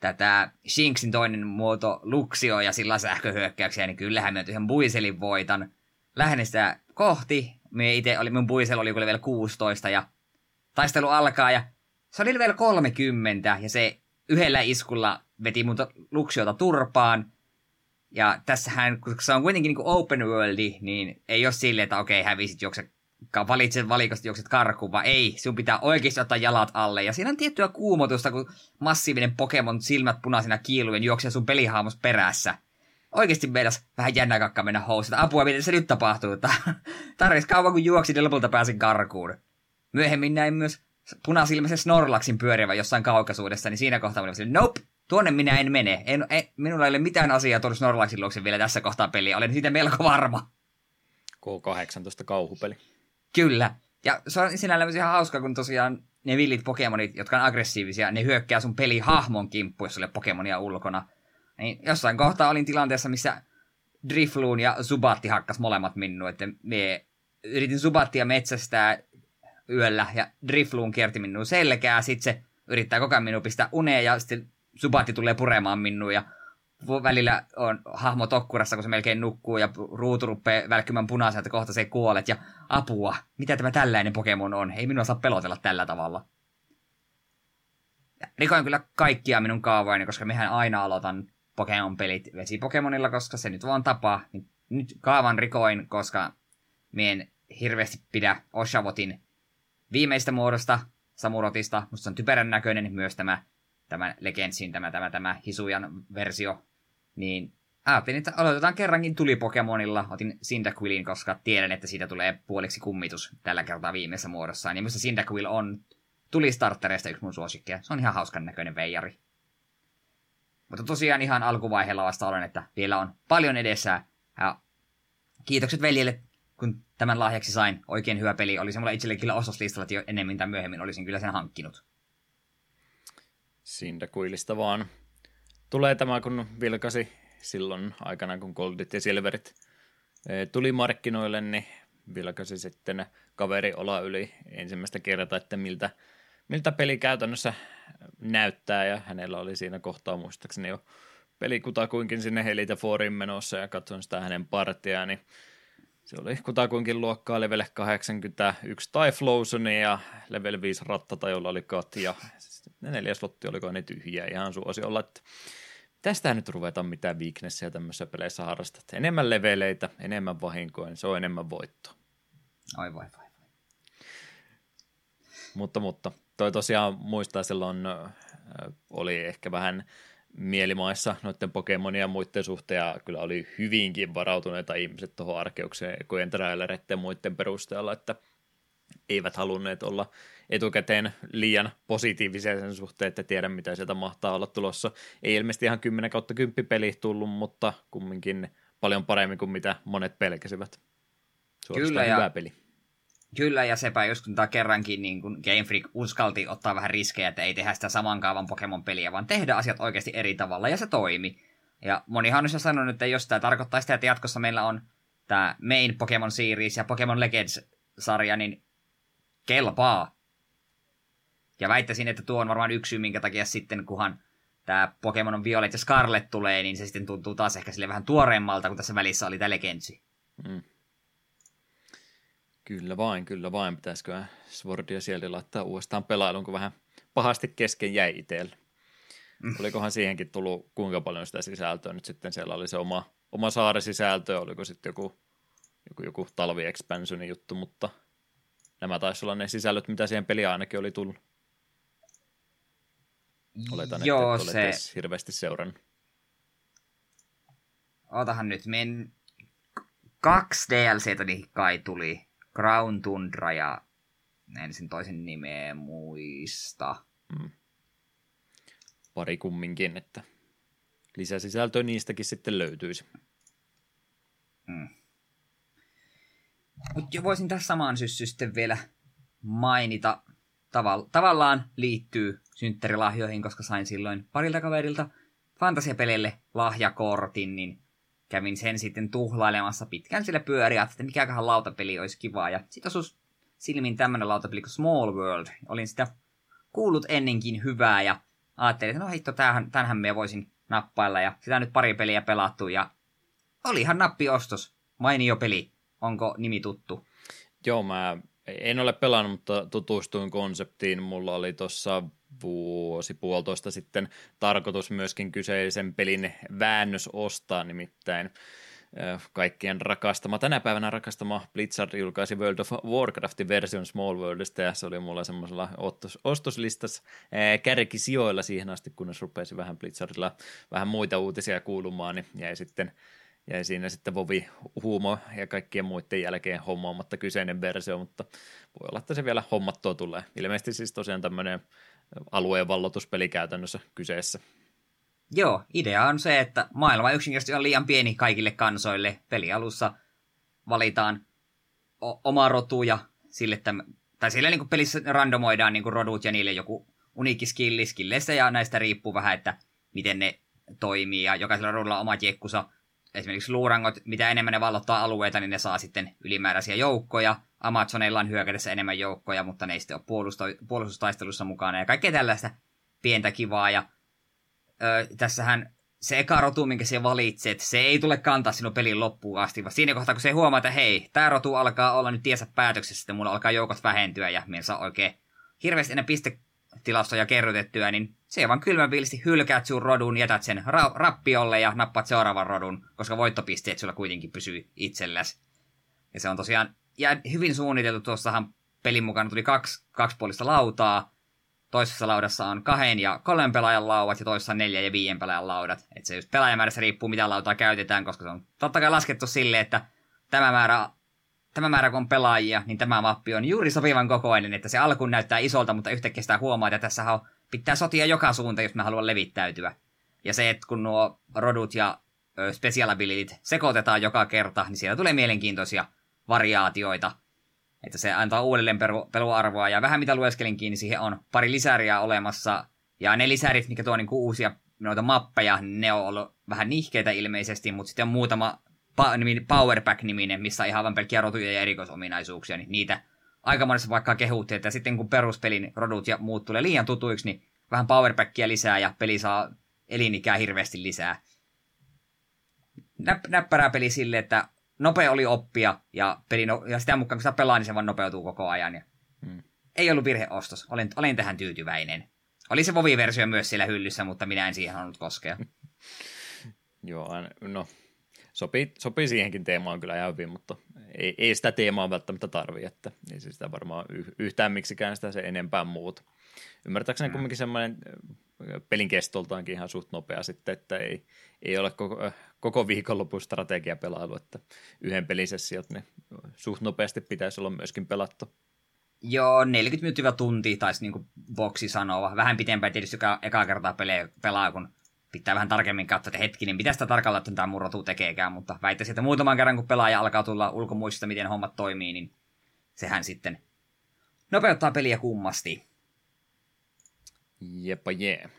tätä Shinksin toinen muoto Luxio ja sillä sähköhyökkäyksiä, niin kyllähän mä ihan buiselin voitan. Lähden sitä kohti. Me itse oli, mun buisel oli vielä 16 ja taistelu alkaa ja se oli vielä 30 ja se yhdellä iskulla veti mun Luxiota turpaan. Ja tässähän, kun se on kuitenkin niin open worldi, niin ei ole silleen, että okei, hävisit juokse valitset valikosta juokset karkuun, vaan ei, sinun pitää oikeasti ottaa jalat alle. Ja siinä on tiettyä kuumotusta, kun massiivinen Pokemon silmät punaisina kiiluen juoksee sun pelihaamos perässä. Oikeasti meidän vähän jännä kakka mennä housut. Apua, miten se nyt tapahtuu? Tarvitsi kauan kun juoksin ja lopulta pääsin karkuun. Myöhemmin näin myös punasilmäisen Snorlaxin pyörivä jossain kaukaisuudessa, niin siinä kohtaa oli nope, tuonne minä en mene. En, en, minulla ei ole mitään asiaa tuoda Snorlaxin luokse vielä tässä kohtaa peliä. Olen siitä melko varma. K18 kauhupeli. Kyllä. Ja se on sinällään myös ihan hauska, kun tosiaan ne villit Pokemonit, jotka on aggressiivisia, ne hyökkää sun pelihahmon kimppu, jos Pokemonia ulkona. Niin jossain kohtaa olin tilanteessa, missä Drifloon ja Zubatti hakkas molemmat minua, että me yritin Zubattia metsästää yöllä ja Drifloon kierti minun selkää, sitten se yrittää koko ajan minua pistää uneen ja sitten Subatti tulee puremaan minua ja välillä on hahmo tokkurassa, kun se melkein nukkuu ja ruutu rupeaa välkkymään punaisen, että kohta se kuolet ja apua. Mitä tämä tällainen Pokemon on? Ei minua saa pelotella tällä tavalla. Rikoin kyllä kaikkia minun kaavoini, koska mehän aina aloitan Pokemon-pelit vesipokemonilla, koska se nyt vaan tapa. Nyt kaavan rikoin, koska mien hirveästi pidä Oshavotin viimeistä muodosta, Samurotista. Musta on typerän näköinen myös tämä, tämä Legendsin, tämä, tämä, tämä Hisujan versio. Niin ajattelin, että aloitetaan kerrankin tuli Pokemonilla. Otin Cyndaquilin, koska tiedän, että siitä tulee puoliksi kummitus tällä kertaa viimeisessä muodossaan. Ja minusta Cyndaquil on tuli startereista yksi mun suosikkeja. Se on ihan hauskan näköinen veijari. Mutta tosiaan ihan alkuvaiheella vasta olen, että vielä on paljon edessä. Ja kiitokset veljelle, kun tämän lahjaksi sain. Oikein hyvä peli. Oli se mulla itselle kyllä ostoslistalla, että jo enemmän tai myöhemmin olisin kyllä sen hankkinut. kuilista vaan. Tulee tämä, kun vilkasi silloin aikana, kun Goldit ja Silverit eh, tuli markkinoille, niin vilkasi sitten kaveri olla yli ensimmäistä kertaa, että miltä miltä peli käytännössä näyttää, ja hänellä oli siinä kohtaa muistaakseni jo peli kutakuinkin sinne Helitä Forin menossa, ja katson sitä hänen partiaan, niin se oli kutakuinkin luokkaa level 81 Typhlosionia ja level 5 rattata, jolla oli kat, ja neljäs lotti oliko ne tyhjiä, ihan suosi olla, että tästä nyt ruveta mitään weaknessia tämmöisissä peleissä harrastat. Enemmän leveleitä, enemmän vahinkoa, niin se on enemmän voittoa. Ai vai vai. Mutta, mutta toi tosiaan muistaa silloin oli ehkä vähän mielimaissa noiden Pokemonia ja muiden suhteen, ja kyllä oli hyvinkin varautuneita ihmiset tuohon arkeukseen, kuin trailereiden muiden perusteella, että eivät halunneet olla etukäteen liian positiivisia sen suhteen, että tiedä mitä sieltä mahtaa olla tulossa. Ei ilmeisesti ihan 10 kautta 10 peli tullut, mutta kumminkin paljon paremmin kuin mitä monet pelkäsivät. Suorastaan Kyllä, hyvä ja peli. Kyllä, ja sepä just kun kerrankin niin kun Game Freak uskalti ottaa vähän riskejä, että ei tehdä sitä saman kaavan Pokemon-peliä, vaan tehdä asiat oikeasti eri tavalla, ja se toimi. Ja monihan on jo sanonut, että jos tämä tarkoittaa sitä, että jatkossa meillä on tämä Main Pokemon Series ja Pokemon Legends-sarja, niin kelpaa. Ja väittäisin, että tuo on varmaan yksi syy, minkä takia sitten, kunhan tämä Pokemon on Violet ja Scarlet tulee, niin se sitten tuntuu taas ehkä sille vähän tuoreemmalta, kun tässä välissä oli tämä Legendsi. Mm. Kyllä vain, kyllä vain. Pitäisikö Swordia sieltä laittaa uudestaan pelailun, kun vähän pahasti kesken jäi itselle. Mm. Olikohan siihenkin tullut kuinka paljon sitä sisältöä nyt sitten? Siellä oli se oma, oma saaresisältö, oliko sitten joku, joku, joku talvi-expansionin juttu, mutta nämä taisi olla ne sisällöt, mitä siihen peliin ainakin oli tullut. Oletan, Joo, että et se... hirveästi seurannut. Otahan nyt, men kaksi DLCtä niin kai tuli. Crown Tundra ja en sen toisen nimeä muista. Mm. Pari kumminkin, että lisäsisältöä niistäkin sitten löytyisi. Mm. Mutta voisin tässä samaan syssy sitten vielä mainita, tavall- tavallaan liittyy synttärilahjoihin, koska sain silloin parilta kaverilta fantasiapeleille lahjakortin, niin kävin sen sitten tuhlailemassa pitkään sille pyöriä, että mikäköhän lautapeli olisi kivaa. Ja sitten osuus silmin tämmönen lautapeli kuin Small World. Olin sitä kuullut ennenkin hyvää ja ajattelin, että no hitto, tämähän, tämähän me voisin nappailla. Ja sitä nyt pari peliä pelattu ja oli ihan nappiostos. Mainio peli. Onko nimi tuttu? Joo, mä en ole pelannut, mutta tutustuin konseptiin. Mulla oli tuossa vuosi puolitoista sitten tarkoitus myöskin kyseisen pelin väännös ostaa, nimittäin kaikkien rakastama, tänä päivänä rakastama Blizzard julkaisi World of Warcraftin version Small Worldista ja se oli mulla semmoisella ostos, ostoslistassa kärkisijoilla siihen asti, kunnes rupesi vähän Blizzardilla vähän muita uutisia kuulumaan, niin jäi sitten jäi siinä sitten Vovi Huumo ja kaikkien muiden jälkeen hommaamatta kyseinen versio, mutta voi olla, että se vielä hommattua tulee. Ilmeisesti siis tosiaan tämmöinen alueen vallotuspeli käytännössä kyseessä. Joo, idea on se, että maailma yksinkertaisesti on liian pieni kaikille kansoille. Pelialussa valitaan o- oma rotu ja sille täm- tai sillä niin pelissä randomoidaan niin rodut ja niille joku uniikki skilli skilleistä ja näistä riippuu vähän, että miten ne toimii ja jokaisella rodulla oma jekkusa. Esimerkiksi luurangot, mitä enemmän ne vallottaa alueita, niin ne saa sitten ylimääräisiä joukkoja – Amazoneilla on hyökätessä enemmän joukkoja, mutta ne ei sitten ole puolusto- puolustustaistelussa mukana ja kaikkea tällaista pientä kivaa. Ja ö, tässähän se eka rotu, minkä sä valitset, se ei tule kantaa sinun pelin loppuun asti, vaan siinä kohtaa, kun se huomaa, että hei, tämä rotu alkaa olla nyt tiesä päätöksessä, että mulla alkaa joukot vähentyä ja minä saa oikein hirveästi enää pistetilastoja kerrytettyä, niin se vaan kylmäviilisti hylkäät sun rodun, jätät sen ra- rappiolle ja nappaat seuraavan rodun, koska voittopisteet sulla kuitenkin pysyy itselläsi. Ja se on tosiaan ja hyvin suunniteltu. Tuossahan pelin mukana tuli kaksi kaksipuolista lautaa. Toisessa laudassa on kahden ja kolmen pelaajan laudat ja toisessa neljä ja viien pelaajan laudat. Et se just pelaajamäärässä riippuu, mitä lautaa käytetään, koska se on totta kai laskettu sille, että tämä määrä, tämä määrä kun on pelaajia, niin tämä mappi on juuri sopivan kokoinen, että se alkuun näyttää isolta, mutta yhtäkkiä sitä huomaa, että tässä on, pitää sotia joka suunta, jos mä haluan levittäytyä. Ja se, että kun nuo rodut ja special abilityt sekoitetaan joka kerta, niin siellä tulee mielenkiintoisia variaatioita. Että se antaa uudelleen peluarvoa. Ja vähän mitä lueskelinkin, niin siihen on pari lisäriä olemassa. Ja ne lisärit, mikä tuo niinku uusia noita mappeja, ne on ollut vähän nihkeitä ilmeisesti, mutta sitten on muutama Powerpack-niminen, missä on ihan vain pelkkiä rotuja ja erikoisominaisuuksia, niin niitä aika monessa vaikka kehuttiin, että sitten kun peruspelin rodut ja muut tulee liian tutuiksi, niin vähän powerpackia lisää ja peli saa elinikää hirveästi lisää. Näp- näppärää peli sille, että nopea oli oppia ja, peli no, ja sitä mukaan kun sitä pelaa, niin se vaan nopeutuu koko ajan. Ja hmm. Ei ollut virheostos. Olin, olin tähän tyytyväinen. Oli se Vovi-versio myös siellä hyllyssä, mutta minä en siihen halunnut koskea. Joo, no sopii, sopii siihenkin teemaan kyllä ihan hyvin, mutta ei, ei sitä teemaa välttämättä tarvii, että ei se sitä varmaan yhtään miksikään sitä se enempää muuta. Ymmärtääkseni mm. kumminkin semmoinen pelin kestoltaankin ihan suht nopea sitten, että ei, ei ole koko, koko viikonlopun strategiapelailu, että yhden pelisessiot ne suht nopeasti pitäisi olla myöskin pelattu. Joo, 40 minuuttia tuntia taisi niin boksi sanoa. Vähän pitempään tietysti joka eka kertaa pelaa, pelaa, kun pitää vähän tarkemmin katsoa, että hetki, niin mitä sitä tarkalleen että tämä murrotu tekeekään, mutta väittäisin, että muutaman kerran kun pelaaja alkaa tulla ulkomuistista, miten hommat toimii, niin sehän sitten nopeuttaa peliä kummasti. Jepa jee.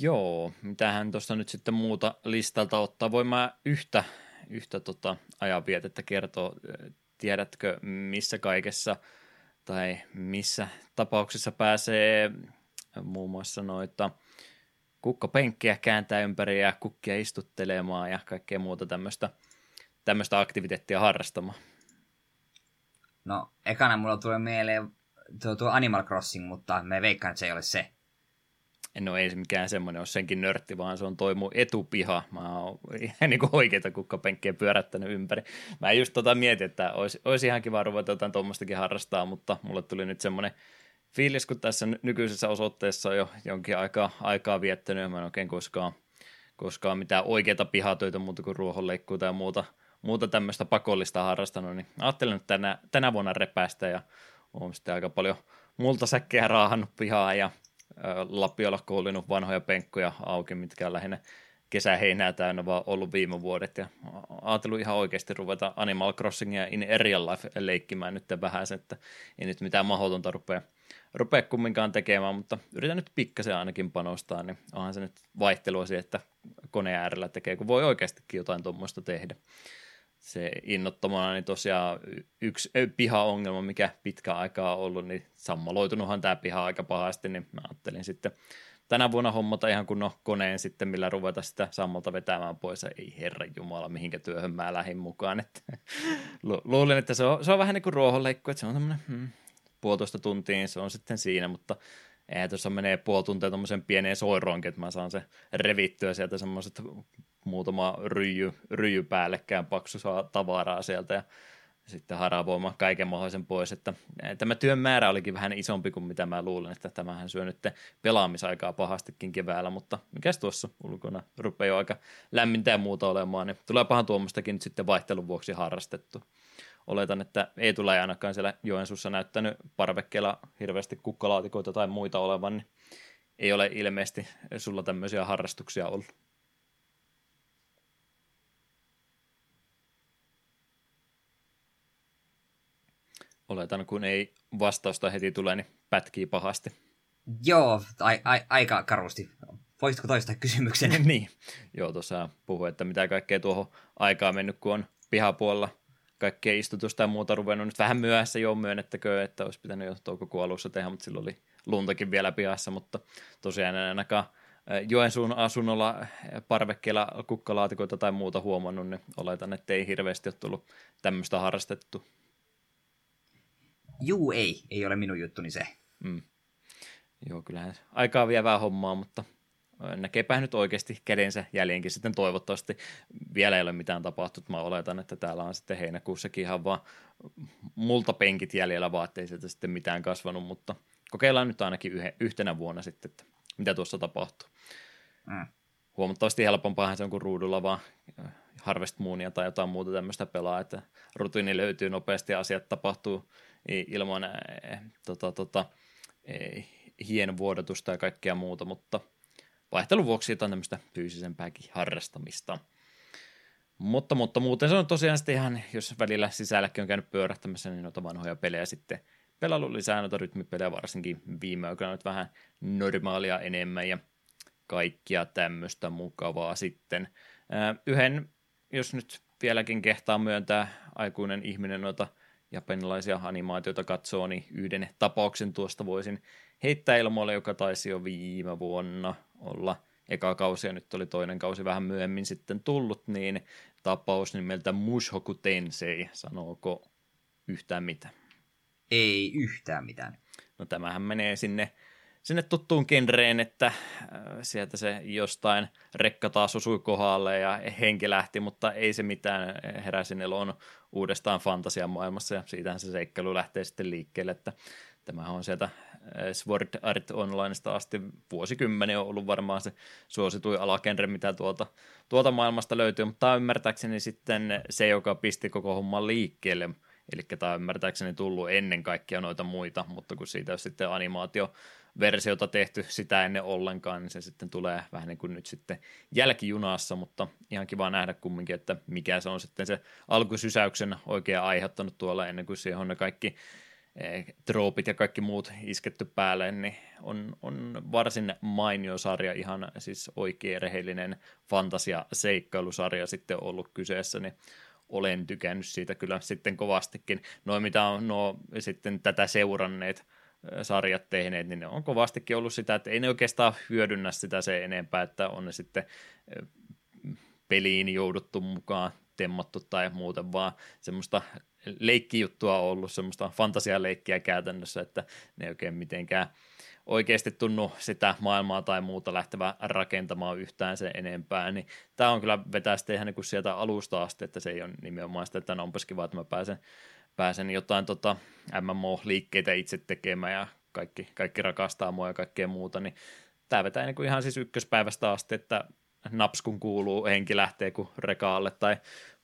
Joo, mitähän tuosta nyt sitten muuta listalta ottaa. Voin mä yhtä, yhtä tota ajanvietettä kertoa. Tiedätkö, missä kaikessa tai missä tapauksessa pääsee muun muassa noita kukkapenkkiä kääntää ympäri ja kukkia istuttelemaan ja kaikkea muuta tämmöistä, tämmöistä aktiviteettia harrastamaan? No, ekana mulla tulee mieleen tuo, tuo Animal Crossing, mutta me veikkaan, että se ei ole se. En ole ei mikään semmoinen ole senkin nörtti, vaan se on toi mun etupiha. Mä oon ihan niin oikeita kukkapenkkejä pyörättänyt ympäri. Mä just tota mietin, että olisi, olisi ihan kiva ruveta jotain tuommoistakin harrastaa, mutta mulle tuli nyt semmoinen fiilis, kun tässä nykyisessä osoitteessa on jo jonkin aikaa, aikaa viettänyt, ja mä en oikein koskaan, koskaan mitään oikeita pihatöitä muuta kuin ruohonleikkuu tai muuta, muuta tämmöistä pakollista harrastanut, niin ajattelin nyt tänä, tänä vuonna repäistä ja olen sitten aika paljon multasäkkejä raahannut pihaa ja Lapiolla koulinut vanhoja penkkoja auki, mitkä on lähinnä kesäheinää täynnä vaan ollut viime vuodet. Ja ajatellut ihan oikeasti ruveta Animal Crossingia in real life leikkimään nyt vähän, että ei nyt mitään mahdotonta rupea, rupea kumminkaan tekemään, mutta yritän nyt pikkasen ainakin panostaa, niin onhan se nyt vaihtelua siihen, että koneen äärellä tekee, kun voi oikeastikin jotain tuommoista tehdä. Se innottomana, niin tosiaan yksi piha-ongelma, mikä pitkä aikaa on ollut, niin sammaloitunuthan tämä piha aika pahasti, niin mä ajattelin sitten tänä vuonna hommata ihan kunnon koneen sitten, millä ruveta sitä sammalta vetämään pois, ei herra jumala, mihinkä työhön mä lähdin mukaan, että luulin, että se on, se on vähän niin kuin ruohonleikku, että se on tämmöinen hmm, puolitoista tuntia, niin se on sitten siinä, mutta eihän tuossa menee puoli tuntia tuommoisen pieneen soiroonkin, että mä saan se revittyä sieltä semmoiset muutama ryijy, ryijy päällekään paksu saa tavaraa sieltä ja sitten haravoimaan kaiken mahdollisen pois, että tämä työn määrä olikin vähän isompi kuin mitä mä luulen, että tämähän syö nyt pelaamisaikaa pahastikin keväällä, mutta mikäs tuossa ulkona rupeaa jo aika lämmintä ja muuta olemaan, niin tulee pahan tuommoistakin nyt sitten vaihtelun vuoksi harrastettu. Oletan, että ei tule ainakaan siellä Joensuussa näyttänyt parvekkeella hirveästi kukkalaatikoita tai muita olevan, niin ei ole ilmeisesti sulla tämmöisiä harrastuksia ollut. Oletan, kun ei vastausta heti tule, niin pätkii pahasti. Joo, a- a- aika karusti. Voisitko toistaa kysymyksen? niin, joo, tuossa puhui, että mitä kaikkea tuohon aikaa mennyt, kun on pihapuolella kaikkea istutusta ja muuta ruvennut nyt vähän myöhässä jo myönnettäkö, että olisi pitänyt jo toukokuun alussa tehdä, mutta silloin oli luntakin vielä pihassa, mutta tosiaan en ainakaan Joensuun asunnolla parvekkeella kukkalaatikoita tai muuta huomannut, niin oletan, että ei hirveästi ole tullut tämmöistä harrastettu. Juu, ei. Ei ole minun juttuni se. Mm. Joo, kyllähän aikaa vievää hommaa, mutta näkeepä nyt oikeasti kädensä jäljenkin sitten toivottavasti. Vielä ei ole mitään tapahtunut. Mä oletan, että täällä on sitten heinäkuussakin ihan vaan multa penkit jäljellä, vaan ettei sieltä sitten mitään kasvanut, mutta kokeillaan nyt ainakin yhe, yhtenä vuonna sitten, että mitä tuossa tapahtuu. Mm. Huomattavasti helpompaahan se on kuin ruudulla vaan Harvest Moonia tai jotain muuta tämmöistä pelaa, että rutiini löytyy nopeasti ja asiat tapahtuu ilman äh, tota, tota, hien vuodotusta ja kaikkea muuta, mutta vaihtelun vuoksi jotain tämmöistä fyysisempääkin harrastamista. Mutta, mutta muuten se on tosiaan sitten ihan, jos välillä sisälläkin on käynyt pyörähtämässä, niin noita vanhoja pelejä sitten pelailu lisää noita rytmipelejä varsinkin viime aikoina nyt vähän normaalia enemmän ja kaikkia tämmöistä mukavaa sitten. Yhden, jos nyt vieläkin kehtaa myöntää aikuinen ihminen noita japanilaisia animaatioita katsoo, niin yhden tapauksen tuosta voisin heittää ilmoille, joka taisi jo viime vuonna olla eka kausi ja nyt oli toinen kausi vähän myöhemmin sitten tullut, niin tapaus nimeltä Mushoku Tensei, sanooko yhtään mitään? Ei yhtään mitään. No tämähän menee sinne, sinne tuttuun genreen, että äh, sieltä se jostain rekka taas osui kohdalle ja henki lähti, mutta ei se mitään, heräsin eloon uudestaan fantasian maailmassa ja siitähän se seikkailu lähtee sitten liikkeelle, että Tämä on sieltä Sword Art Onlineista asti. Vuosikymmenen on ollut varmaan se suosituin alakenre, mitä tuolta, tuolta maailmasta löytyy, mutta tämä ymmärtääkseni sitten se, joka pisti koko homman liikkeelle, eli tämä ymmärtääkseni tullut ennen kaikkea noita muita, mutta kun siitä on sitten animaatio versiota tehty sitä ennen ollenkaan, niin se sitten tulee vähän niin kuin nyt sitten jälkijunassa, mutta ihan kiva nähdä kumminkin, että mikä se on sitten se alkusysäyksen oikein aiheuttanut tuolla ennen kuin siihen on ne kaikki Eh, troopit ja kaikki muut isketty päälle, niin on, on varsin mainio sarja, ihan siis oikein rehellinen fantasia-seikkailusarja sitten ollut kyseessä, niin olen tykännyt siitä kyllä sitten kovastikin. Noin mitä on no, sitten tätä seuranneet eh, sarjat tehneet, niin ne on kovastikin ollut sitä, että ei ne oikeastaan hyödynnä sitä se enempää, että on ne sitten eh, peliin jouduttu mukaan temmattu tai muuten vaan semmoista leikkijuttua ollut, semmoista fantasialeikkiä käytännössä, että ne ei oikein mitenkään oikeasti tunnu sitä maailmaa tai muuta lähtevää rakentamaan yhtään sen enempää, niin tämä on kyllä vetää sitten ihan niin sieltä alusta asti, että se ei ole nimenomaan sitä, että onpas kiva, että mä pääsen, pääsen jotain tota MMO-liikkeitä itse tekemään ja kaikki, kaikki rakastaa mua ja kaikkea muuta, niin tämä vetää niin kuin ihan siis ykköspäivästä asti, että naps kun kuuluu, henki lähtee kuin rekaalle tai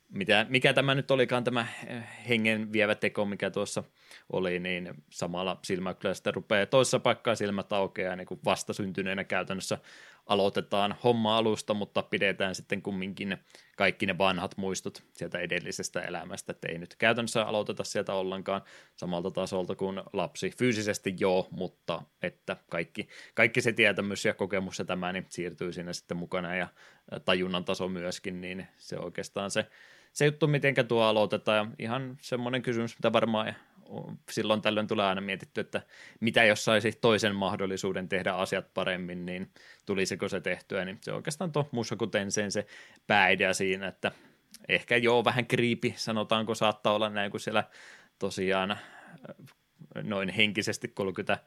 mitä, mikä tämä nyt olikaan tämä eh, hengen vievä teko, mikä tuossa oli, niin samalla silmäyksellä sitten rupeaa toisessa paikkaa silmät aukeaa, niin kuin vastasyntyneenä käytännössä aloitetaan homma alusta, mutta pidetään sitten kumminkin kaikki ne vanhat muistot sieltä edellisestä elämästä, että ei nyt käytännössä aloiteta sieltä ollenkaan samalta tasolta kuin lapsi. Fyysisesti joo, mutta että kaikki, kaikki se tietämys ja kokemus ja tämä niin siirtyy siinä sitten mukana ja tajunnan taso myöskin, niin se oikeastaan se se juttu, miten tuo aloitetaan, ja ihan semmoinen kysymys, mitä varmaan silloin tällöin tulee aina mietitty, että mitä jos saisi toisen mahdollisuuden tehdä asiat paremmin, niin tulisiko se tehtyä, niin se oikeastaan tuo Mushoku Tenseen se pääidea siinä, että ehkä joo vähän kriipi, sanotaanko saattaa olla näin, kun siellä tosiaan äh, noin henkisesti 30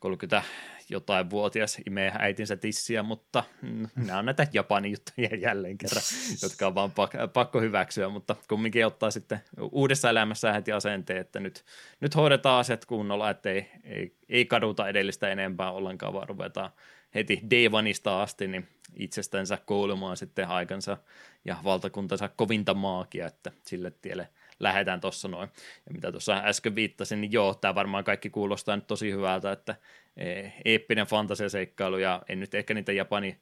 30 jotain vuotias imee äitinsä tissiä, mutta nämä on näitä Japanin juttuja jälleen kerran, jotka on vaan pakko hyväksyä, mutta kumminkin ottaa sitten uudessa elämässä heti asenteen, että nyt, nyt hoidetaan asiat kunnolla, että ei, ei, ei kaduta edellistä enempää ollenkaan, vaan ruvetaan heti Devanista asti niin itsestänsä koulumaan sitten aikansa ja valtakuntansa kovinta maakia, että sille tielle – lähdetään tuossa noin. Ja mitä tuossa äsken viittasin, niin joo, tämä varmaan kaikki kuulostaa nyt tosi hyvältä, että e, eeppinen fantasiaseikkailu ja en nyt ehkä niitä Japani,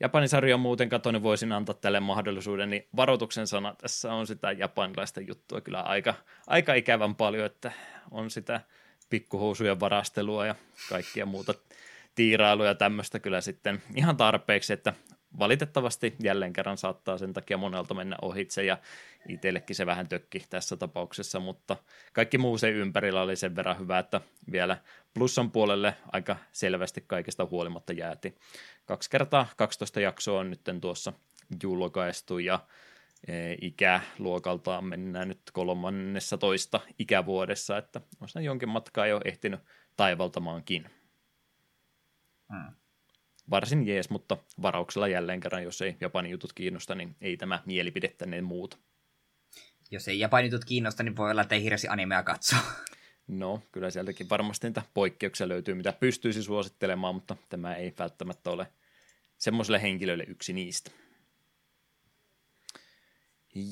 Japanin sarjoja muuten katso, niin voisin antaa tälle mahdollisuuden, niin varoituksen sana, tässä on sitä japanilaista juttua kyllä aika, aika ikävän paljon, että on sitä pikkuhousujen varastelua ja kaikkia muuta tiirailuja tämmöistä kyllä sitten ihan tarpeeksi, että valitettavasti jälleen kerran saattaa sen takia monelta mennä ohitse ja itsellekin se vähän tökki tässä tapauksessa, mutta kaikki muu se ympärillä oli sen verran hyvä, että vielä plussan puolelle aika selvästi kaikesta huolimatta jääti. Kaksi kertaa 12 jaksoa on nyt tuossa julkaistu ja e, ikäluokaltaan mennään nyt kolmannessa toista ikävuodessa, että on jonkin matkaa jo ehtinyt taivaltamaankin. Hmm varsin jees, mutta varauksella jälleen kerran, jos ei Japanin jutut kiinnosta, niin ei tämä mielipide tänne muuta. Jos ei Japanin jutut kiinnosta, niin voi olla, että ei hirveästi animea katsoa. No, kyllä sieltäkin varmasti niitä poikkeuksia löytyy, mitä pystyisi suosittelemaan, mutta tämä ei välttämättä ole semmoiselle henkilölle yksi niistä.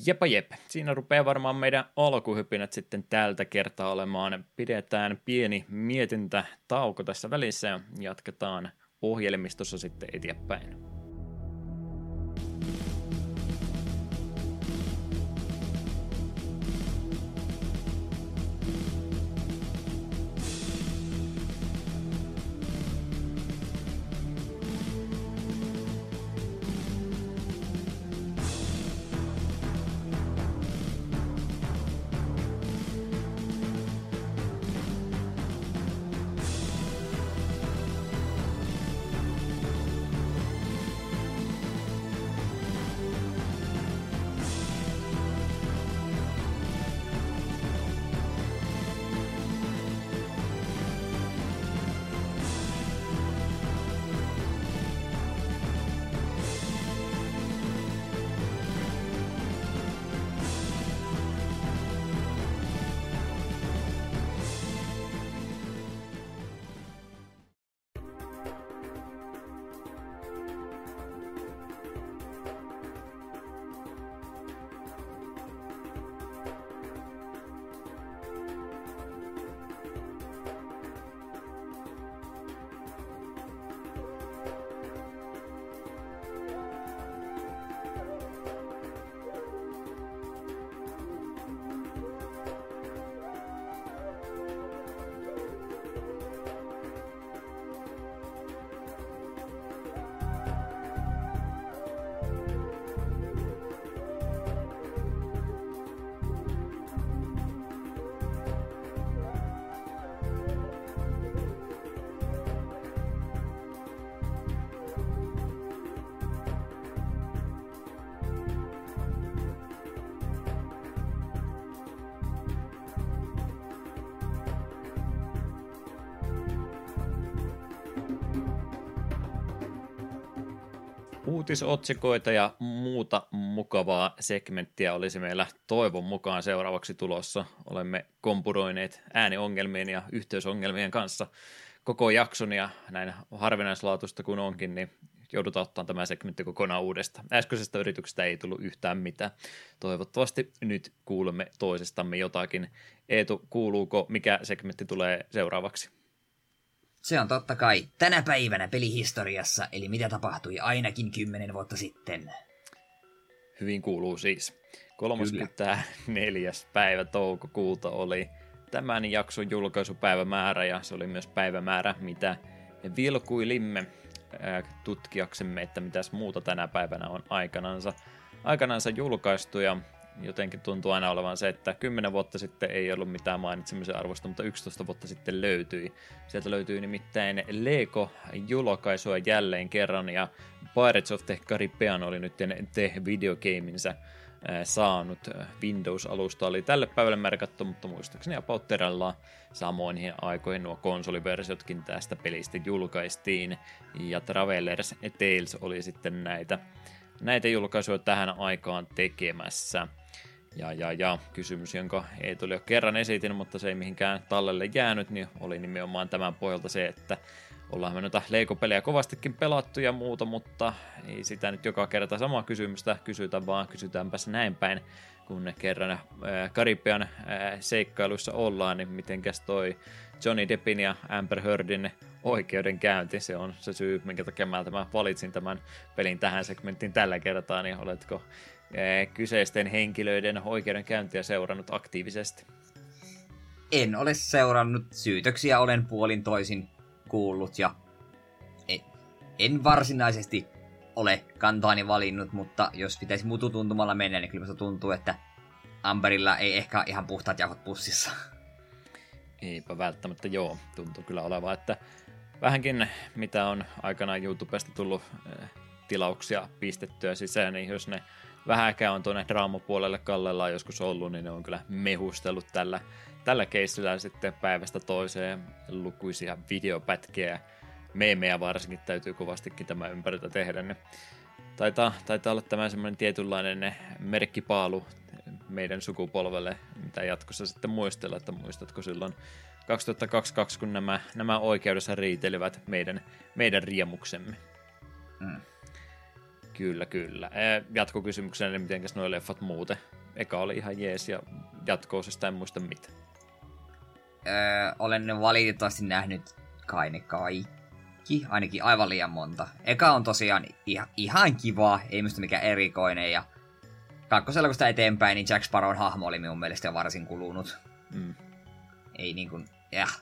Jepa jep, siinä rupeaa varmaan meidän alkuhypinät sitten tältä kertaa olemaan. Pidetään pieni mietintä tauko tässä välissä ja jatketaan ohjelmistossa sitten eteenpäin. Uutisotsikoita ja muuta mukavaa segmenttiä olisi meillä toivon mukaan seuraavaksi tulossa. Olemme kompuroineet ääniongelmien ja yhteysongelmien kanssa koko jakson ja näin harvinaislaatuista kuin onkin, niin joudutaan ottamaan tämä segmentti kokonaan uudesta. Äskeisestä yrityksestä ei tullut yhtään mitään. Toivottavasti nyt kuulemme toisestamme jotakin. Eetu, kuuluuko, mikä segmentti tulee seuraavaksi? Se on totta kai tänä päivänä pelihistoriassa, eli mitä tapahtui ainakin kymmenen vuotta sitten. Hyvin kuuluu siis. 34. päivä toukokuuta oli tämän jakson julkaisupäivämäärä ja se oli myös päivämäärä, mitä vilkuilimme tutkiaksemme, että mitäs muuta tänä päivänä on aikanansa, aikanansa julkaistu ja jotenkin tuntuu aina olevan se, että 10 vuotta sitten ei ollut mitään mainitsemisen arvosta, mutta 11 vuotta sitten löytyi. Sieltä löytyy nimittäin Lego julkaisua jälleen kerran ja Pirates of the Caribbean oli nyt The Video Gameinsa saanut. Windows-alusta oli tälle päivälle merkattu, mutta muistaakseni Apautteralla samoihin aikoihin nuo konsoliversiotkin tästä pelistä julkaistiin. Ja Travelers Tales oli sitten näitä, näitä julkaisuja tähän aikaan tekemässä. Ja, ja, ja kysymys, jonka ei tuli jo kerran esitin, mutta se ei mihinkään tallelle jäänyt, niin oli nimenomaan tämän pohjalta se, että ollaan me noita Lego-pelejä kovastikin pelattu ja muuta, mutta ei sitä nyt joka kerta samaa kysymystä kysytä, vaan kysytäänpäs näin päin, kun kerran äh, Karibian äh, seikkailuissa ollaan, niin mitenkäs toi Johnny Deppin ja Amber Heardin oikeudenkäynti, se on se syy, minkä takia mä tämän valitsin tämän pelin tähän segmenttiin tällä kertaa, niin oletko kyseisten henkilöiden oikeudenkäyntiä seurannut aktiivisesti? En ole seurannut. Syytöksiä olen puolin toisin kuullut ja en, en varsinaisesti ole kantaani valinnut, mutta jos pitäisi mututuntumalla mennä, niin kyllä musta tuntuu, että Amberilla ei ehkä ihan puhtaat jauhot pussissa. Eipä välttämättä joo, tuntuu kyllä olevan, että vähänkin mitä on aikanaan YouTubesta tullut eh, tilauksia pistettyä sisään, niin jos ne vähäkään on tuonne draamapuolelle kallellaan joskus ollut, niin ne on kyllä mehustellut tällä, tällä keissillä sitten päivästä toiseen lukuisia videopätkiä meemejä varsinkin täytyy kovastikin tämä ympäriltä tehdä, niin taitaa, taitaa olla tämä semmoinen tietynlainen merkkipaalu meidän sukupolvelle, mitä jatkossa sitten muistella, että muistatko silloin 2022, kun nämä, nämä oikeudessa riitelivät meidän, meidän riemuksemme. Mm. Kyllä, kyllä. Jatkokysymyksenä, miten nuo leffat muuten? Eka oli ihan jees ja jatko-osista en muista mitä. Öö, olen valitettavasti nähnyt kai ne kaikki, ainakin aivan liian monta. Eka on tosiaan ihan, ihan kiva, ei mistä mikään erikoinen ja kakkosella kun sitä eteenpäin, niin Jack Sparrown hahmo oli minun mielestä jo varsin kulunut. Mm. Ei niin kuin, jah.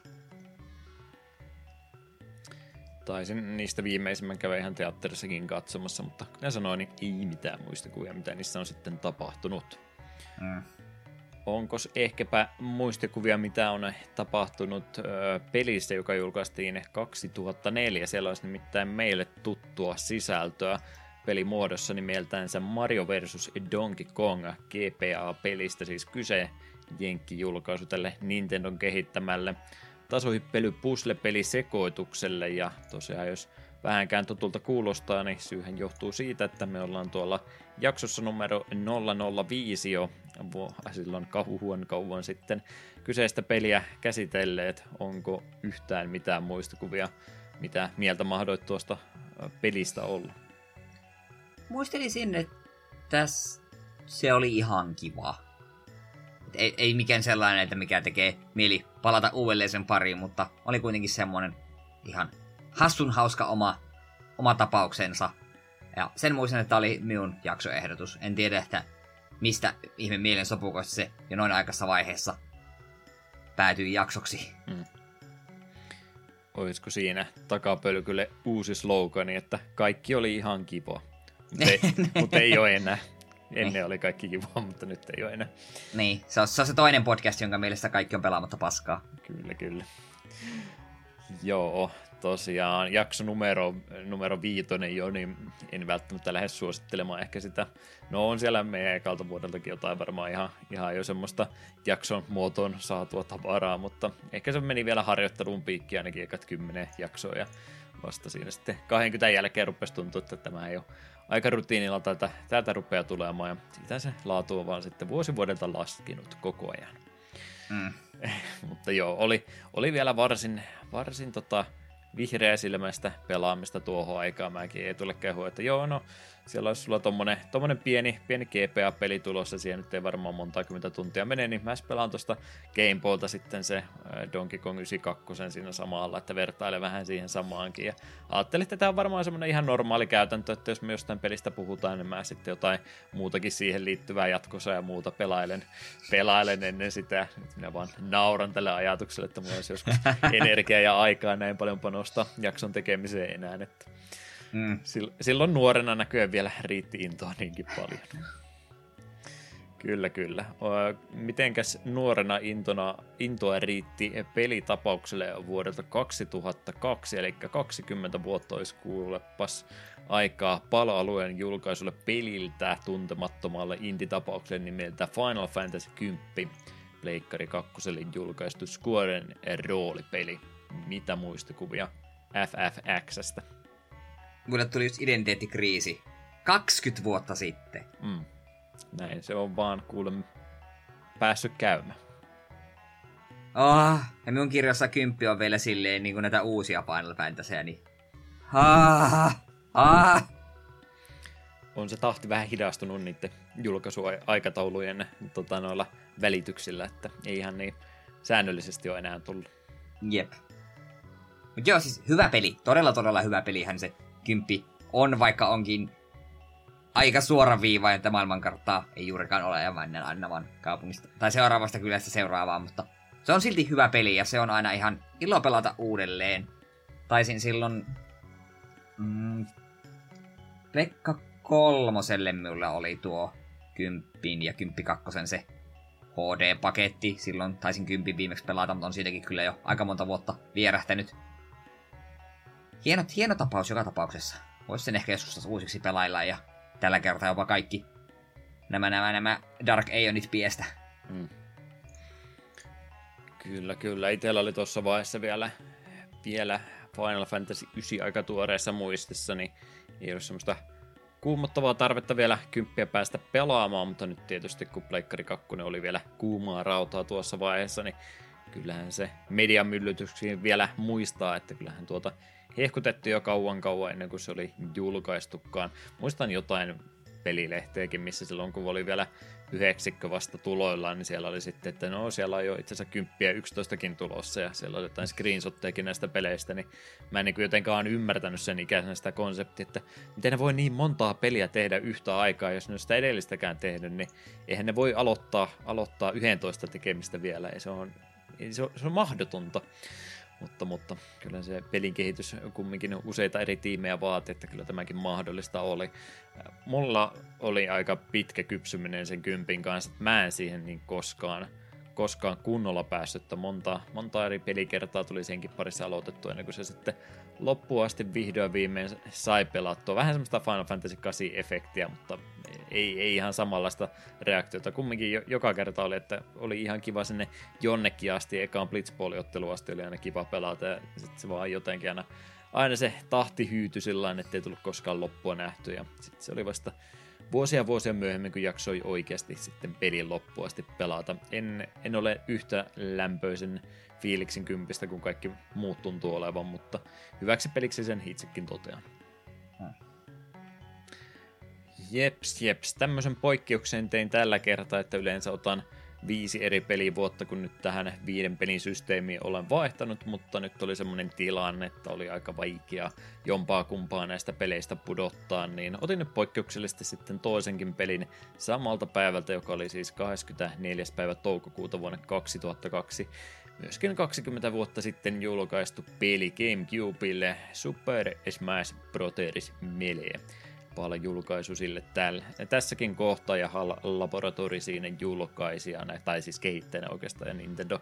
Taisin niistä viimeisimmän käydä ihan teatterissakin katsomassa, mutta kuten sanoin, niin ei mitään muistikuvia, mitä niissä on sitten tapahtunut. Mm. Onko ehkäpä muistikuvia, mitä on tapahtunut ö, pelissä, joka julkaistiin 2004? Siellä olisi nimittäin meille tuttua sisältöä pelimuodossa nimeltänsä Mario vs. Donkey Kong GPA-pelistä, siis kyse Jenkki-julkaisu tälle Nintendon kehittämälle tasohyppely puzzle sekoitukselle ja tosiaan jos vähänkään tutulta kuulostaa, niin syyhän johtuu siitä, että me ollaan tuolla jaksossa numero 005 jo silloin kauhuhuon kauan sitten kyseistä peliä käsitelleet. Onko yhtään mitään muistikuvia, mitä mieltä mahdoit tuosta pelistä olla? Muistelisin, että se oli ihan kiva. Ei, ei mikään sellainen, että mikä tekee mieli palata uudelleen sen pariin, mutta oli kuitenkin semmoinen ihan hassun hauska oma, oma tapauksensa. Ja sen muistan, että oli minun jaksoehdotus. En tiedä, että mistä ihme mielen sopukoista se jo noin aikaisessa vaiheessa päätyi jaksoksi. Hmm. Olisiko siinä takapölkylle uusi slogani, että kaikki oli ihan kiva. Mutta ei, mut ei ole enää. Ennen niin. oli kaikki kivaa, mutta nyt ei ole enää. Niin, se on, se on se toinen podcast, jonka mielestä kaikki on pelaamatta paskaa. Kyllä, kyllä. Joo, tosiaan jakso numero, numero viitonen jo, niin en välttämättä lähde suosittelemaan ehkä sitä. No on siellä meidän ekalta vuodeltakin jotain varmaan ihan, ihan jo semmoista jakson muotoon saatua tavaraa, mutta ehkä se meni vielä harjoitteluun piikki ainakin ekat kymmenen jaksoa ja vasta siinä sitten 20 jälkeen rupesi tuntua, että tämä ei ole aika rutiinilla täältä, täältä rupeaa tulemaan ja siitä se laatu on vaan sitten vuosi vuodelta laskenut koko ajan. Mm. Mutta joo, oli, oli vielä varsin, varsin tota, vihreä silmästä pelaamista tuohon aikaan. Mäkin ei tule kehua, että joo, no siellä olisi sulla tommonen, tommonen pieni, pieni GPA-peli tulossa, siihen nyt ei varmaan monta kymmentä tuntia mene, niin mä pelaan tuosta Gameboylta sitten se Donkey Kong 92 siinä samalla, että vertaile vähän siihen samaankin. Ja ajattelin, että tämä on varmaan semmoinen ihan normaali käytäntö, että jos me jostain pelistä puhutaan, niin mä sitten jotain muutakin siihen liittyvää jatkossa ja muuta pelailen, pelailen ennen sitä. Nyt minä vaan nauran tälle ajatukselle, että mulla olisi joskus energiaa ja aikaa näin paljon panostaa jakson tekemiseen enää, että Mm. Silloin nuorena näköjään vielä riitti intoa niinkin paljon. Kyllä, kyllä. Mitenkäs nuorena intona, intoa riitti pelitapaukselle vuodelta 2002, eli 20 vuotta olisi kuulepas aikaa pala-alueen julkaisulle peliltä tuntemattomalle indie-tapaukselle nimeltä Final Fantasy 10. Pleikkari 2 julkaistu Squaren roolipeli. Mitä muistikuvia FFXstä? Mulle tuli just identiteettikriisi 20 vuotta sitten. Mm. Näin se on vaan kuulem päässyt käymään. Oh, ja minun kirjassa kymppi on vielä silleen niin kuin näitä uusia Final Fantasyä, niin... Ah, ah. On se tahti vähän hidastunut niiden julkaisuaikataulujen tota, noilla välityksillä, että ei ihan niin säännöllisesti ole enää tullut. Jep. Mutta joo, siis hyvä peli. Todella, todella hyvä pelihän se kymppi on, vaikka onkin aika suoraviiva, että maailmankarttaa ei juurikaan ole aina vaan kaupungista. Tai seuraavasta kylästä seuraavaan, mutta se on silti hyvä peli ja se on aina ihan ilo pelata uudelleen. Taisin silloin mm, Pekka kolmoselle minulla oli tuo kymppin ja kymppikakkosen se HD-paketti. Silloin taisin kympin viimeksi pelata, mutta on siitäkin kyllä jo aika monta vuotta vierähtänyt. Hieno, hieno tapaus joka tapauksessa. Voisi sen ehkä joskus uusiksi pelailla ja tällä kertaa jopa kaikki nämä, nämä, nämä Dark Aeonit piestä. Mm. Kyllä, kyllä. Itellä oli tuossa vaiheessa vielä, vielä Final Fantasy 9 aika tuoreessa muistissa, niin ei ole semmoista kuumottavaa tarvetta vielä kymppiä päästä pelaamaan, mutta nyt tietysti kun Pleikkari 2 oli vielä kuumaa rautaa tuossa vaiheessa, niin kyllähän se median myllytyksiin vielä muistaa, että kyllähän tuota hehkutettiin jo kauan kauan ennen kuin se oli julkaistukaan. Muistan jotain pelilehteekin, missä silloin kun oli vielä yhdeksikkö vasta tuloillaan, niin siellä oli sitten, että no siellä on jo itse asiassa kymppiä yksitoistakin tulossa ja siellä oli jotain screenshottejakin näistä peleistä, niin mä en niin jotenkaan ymmärtänyt sen ikäisenä sitä konseptia, että miten ne voi niin montaa peliä tehdä yhtä aikaa, jos ne on sitä edellistäkään tehnyt, niin eihän ne voi aloittaa, aloittaa 11 tekemistä vielä, ja se on, se on, se on mahdotonta. Mutta, mutta kyllä se pelin kehitys kumminkin useita eri tiimejä vaati, että kyllä tämäkin mahdollista oli. Mulla oli aika pitkä kypsyminen sen kympin kanssa, että mä en siihen niin koskaan, koskaan kunnolla päässyt, että monta, monta eri pelikertaa tuli senkin parissa aloitettu ennen kuin se sitten loppuun asti vihdoin viimein sai pelattua. Vähän semmoista Final Fantasy 8 efektiä, mutta ei, ei ihan samanlaista reaktiota. Kumminkin jo, joka kerta oli, että oli ihan kiva sinne jonnekin asti, ekaan Blitzball-ottelu asti oli aina kiva pelata ja sitten se vaan jotenkin aina, aina se tahti hyytyi sillä ettei tullut koskaan loppua nähty ja sitten se oli vasta vuosia vuosia myöhemmin, kun jaksoi oikeasti sitten pelin loppuun asti pelata. En, en ole yhtä lämpöisen fiiliksin kympistä, kun kaikki muut tuntuu olevan, mutta hyväksi peliksi sen itsekin totean. Jeps, jeps. Tämmöisen poikkeuksen tein tällä kertaa, että yleensä otan viisi eri pelivuotta, kun nyt tähän viiden pelin systeemiin olen vaihtanut, mutta nyt oli semmoinen tilanne, että oli aika vaikea jompaa kumpaa näistä peleistä pudottaa, niin otin nyt poikkeuksellisesti sitten toisenkin pelin samalta päivältä, joka oli siis 24. päivä toukokuuta vuonna 2002. Myöskin 20 vuotta sitten julkaistu peli GameCubeille Super Smash Bros. Melee julkaisu sille tällä. Ja tässäkin kohtaa ja HAL Laboratory siinä julkaisijana, tai siis kehittäjänä oikeastaan ja Nintendo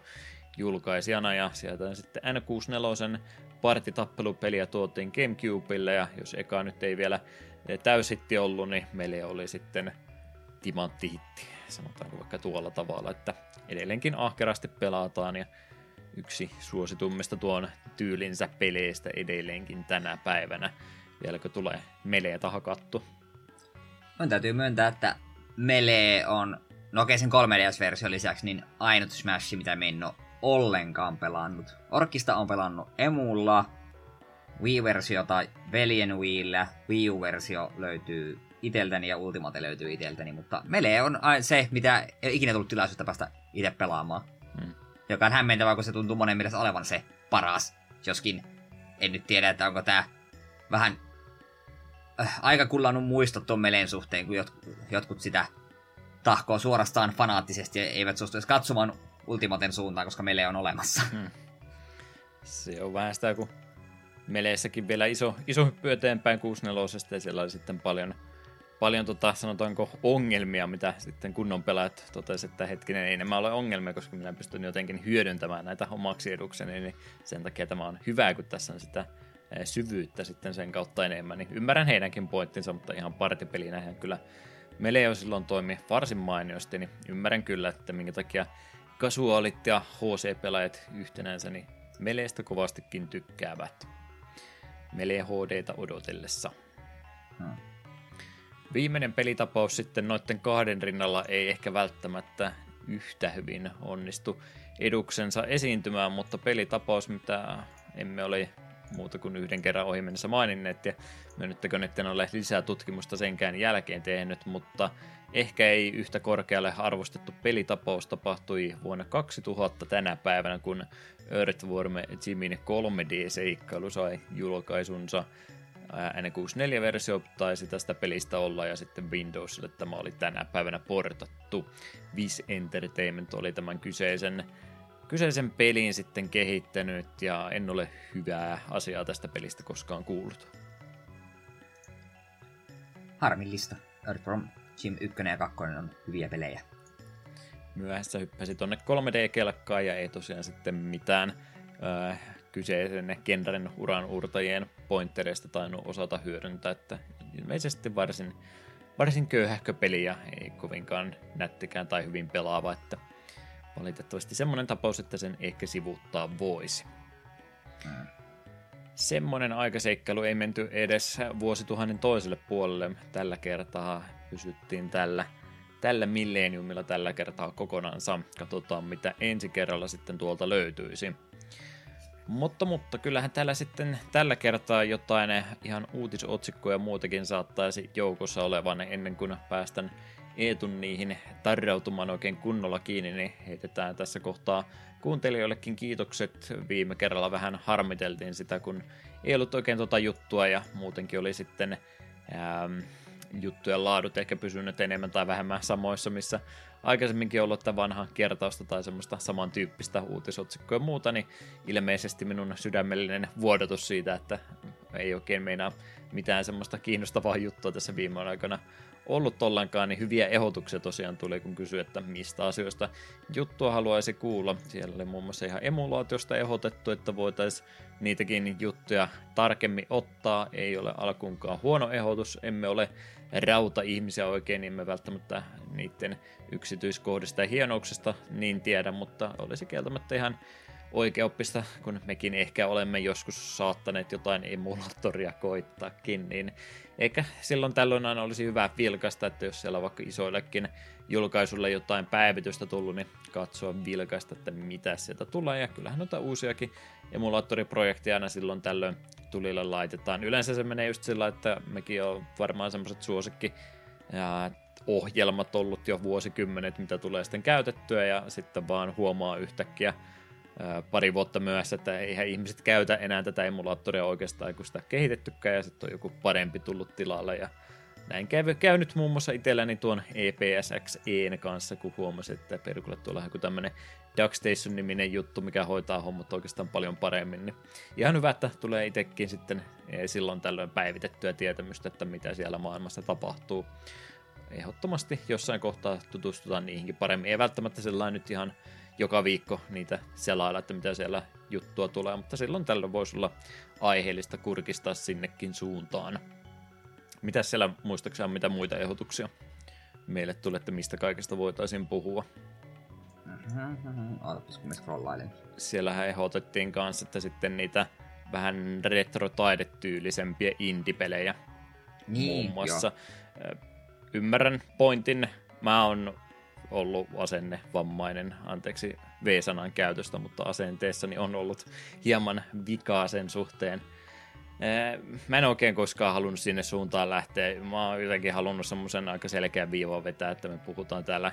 julkaisijana, ja sieltä sitten N64 partitappelupeliä tuotiin Gamecubelle, ja jos eka nyt ei vielä täysitti ollut, niin meillä oli sitten timanttihitti, sanotaanko vaikka tuolla tavalla, että edelleenkin ahkerasti pelataan, ja yksi suositummista tuon tyylinsä peleistä edelleenkin tänä päivänä vieläkö tulee meleetä hakattu. On täytyy myöntää, että Melee on, no okei sen 3DS-versio lisäksi, niin ainut Smash, mitä me en ole ollenkaan pelannut. Orkista on pelannut emulla, Wii-versiota veljen Wiillä, Wii U-versio löytyy iteltäni ja Ultimate löytyy iteltäni, mutta Melee on se, mitä ei ikinä tullut tilaisuutta päästä itse pelaamaan. Hmm. Joka on hämmentävää, kun se tuntuu monen mielestä olevan se paras. Joskin en nyt tiedä, että onko tämä vähän äh, aika kullannut muistot tuon meleen suhteen, kun jotkut, jotkut sitä tahkoo suorastaan fanaattisesti ja eivät suostu edes katsomaan Ultimaten suuntaan, koska meille on olemassa. Hmm. Se on vähän sitä, kun meleissäkin vielä iso, iso hyppy eteenpäin 64 ja siellä oli sitten paljon, paljon tota, sanotaanko ongelmia, mitä sitten kunnon pelaajat totesivat, että hetkinen, ei nämä ole ongelmia, koska minä pystyn jotenkin hyödyntämään näitä omaksi edukseni, niin sen takia tämä on hyvä, kun tässä on sitä syvyyttä sitten sen kautta enemmän, niin ymmärrän heidänkin pointtinsa, mutta ihan partipelinä hän kyllä Meleo silloin toimi varsin mainiosti, niin ymmärrän kyllä, että minkä takia kasuaalit ja HC-pelaajat yhtenänsä, niin Meleestä kovastikin tykkäävät. Melee HDta odotellessa. Hmm. Viimeinen pelitapaus sitten noiden kahden rinnalla ei ehkä välttämättä yhtä hyvin onnistu eduksensa esiintymään, mutta pelitapaus, mitä emme ole muuta kuin yhden kerran ohi mennessä maininneet, ja myönnyttäkö nyt en ole lisää tutkimusta senkään jälkeen tehnyt, mutta ehkä ei yhtä korkealle arvostettu pelitapaus tapahtui vuonna 2000 tänä päivänä, kun Earthworm Jimin 3D-seikkailu sai julkaisunsa N64-versio taisi tästä pelistä olla ja sitten Windowsille tämä oli tänä päivänä portattu. Vis Entertainment oli tämän kyseisen kyseisen pelin sitten kehittänyt ja en ole hyvää asiaa tästä pelistä koskaan kuullut. harmillista. Earthworm Jim 1 ja 2 on hyviä pelejä. Myöhässä hyppäsi tonne 3D-kelkkaan ja ei tosiaan sitten mitään äh, kyseisen genren uran uurtajien pointtereista tainnut osata hyödyntää, että ilmeisesti varsin, varsin köyhähkö peli ja ei kovinkaan nättikään tai hyvin pelaava, että valitettavasti semmoinen tapaus, että sen ehkä sivuuttaa voisi. Semmoinen aikaseikkailu ei menty edes vuosituhannen toiselle puolelle. Tällä kertaa pysyttiin tällä, tällä milleniumilla tällä kertaa kokonaansa. Katsotaan, mitä ensi kerralla sitten tuolta löytyisi. Mutta, mutta kyllähän täällä sitten tällä kertaa jotain ihan uutisotsikkoja muutakin saattaisi joukossa olevan ennen kuin päästän Eetun niihin tarrautumaan oikein kunnolla kiinni, niin heitetään tässä kohtaa kuuntelijoillekin kiitokset. Viime kerralla vähän harmiteltiin sitä, kun ei ollut oikein tota juttua ja muutenkin oli sitten ähm, juttujen laadut ehkä pysynyt enemmän tai vähemmän samoissa, missä aikaisemminkin ollut että vanha kertausta tai semmoista samantyyppistä uutisotsikkoa ja muuta, niin ilmeisesti minun sydämellinen vuodotus siitä, että ei oikein meinaa mitään semmoista kiinnostavaa juttua tässä viime aikana ollut ollenkaan, niin hyviä ehdotuksia tosiaan tuli, kun kysyi, että mistä asioista juttua haluaisi kuulla. Siellä oli muun muassa ihan emulaatiosta ehdotettu, että voitaisiin niitäkin juttuja tarkemmin ottaa. Ei ole alkuunkaan huono ehdotus, emme ole rauta-ihmisiä oikein, niin me välttämättä niiden yksityiskohdista ja hienouksista niin tiedä, mutta olisi kieltämättä ihan oikeoppista, kun mekin ehkä olemme joskus saattaneet jotain emulaattoria koittaakin, niin eikä silloin tällöin aina olisi hyvä vilkaista, että jos siellä on vaikka isoillekin julkaisulle jotain päivitystä tullut, niin katsoa vilkaista, että mitä sieltä tulee. Ja kyllähän noita uusiakin emulaattoriprojekteja aina silloin tällöin tulille laitetaan. Yleensä se menee just sillä, että mekin on varmaan semmoiset suosikki ja ohjelmat ollut jo vuosikymmenet, mitä tulee sitten käytettyä, ja sitten vaan huomaa yhtäkkiä pari vuotta myöhässä, että eihän ihmiset käytä enää tätä emulaattoria oikeastaan, kun sitä kehitettykään, ja sitten on joku parempi tullut tilalle, ja näin käy, käy nyt muun muassa itselläni tuon EPSXEn kanssa, kun huomasin, että perkulle tuolla on tämmöinen DuckStation-niminen juttu, mikä hoitaa hommat oikeastaan paljon paremmin. Niin ihan hyvä, että tulee itsekin sitten e, silloin tällöin päivitettyä tietämystä, että mitä siellä maailmassa tapahtuu. Ehdottomasti jossain kohtaa tutustutaan niihinkin paremmin. Ei välttämättä sellainen nyt ihan joka viikko niitä selailla, että mitä siellä juttua tulee, mutta silloin tällöin voisi olla aiheellista kurkistaa sinnekin suuntaan. Mitä siellä muistaakseni mitä muita ehdotuksia meille tulee, että mistä kaikesta voitaisiin puhua? Ootapas, kun scrollailen. Siellähän ehdotettiin kanssa, että sitten niitä vähän retro-taidetyylisempiä indie-pelejä niin, muun muassa. Jo. Ymmärrän pointin. Mä oon ollut asennevammainen, anteeksi V-sanan käytöstä, mutta asenteessani on ollut hieman vikaa sen suhteen. Mä en oikein koskaan halunnut sinne suuntaan lähteä. Mä oon jotenkin halunnut semmoisen aika selkeän viivan vetää, että me puhutaan täällä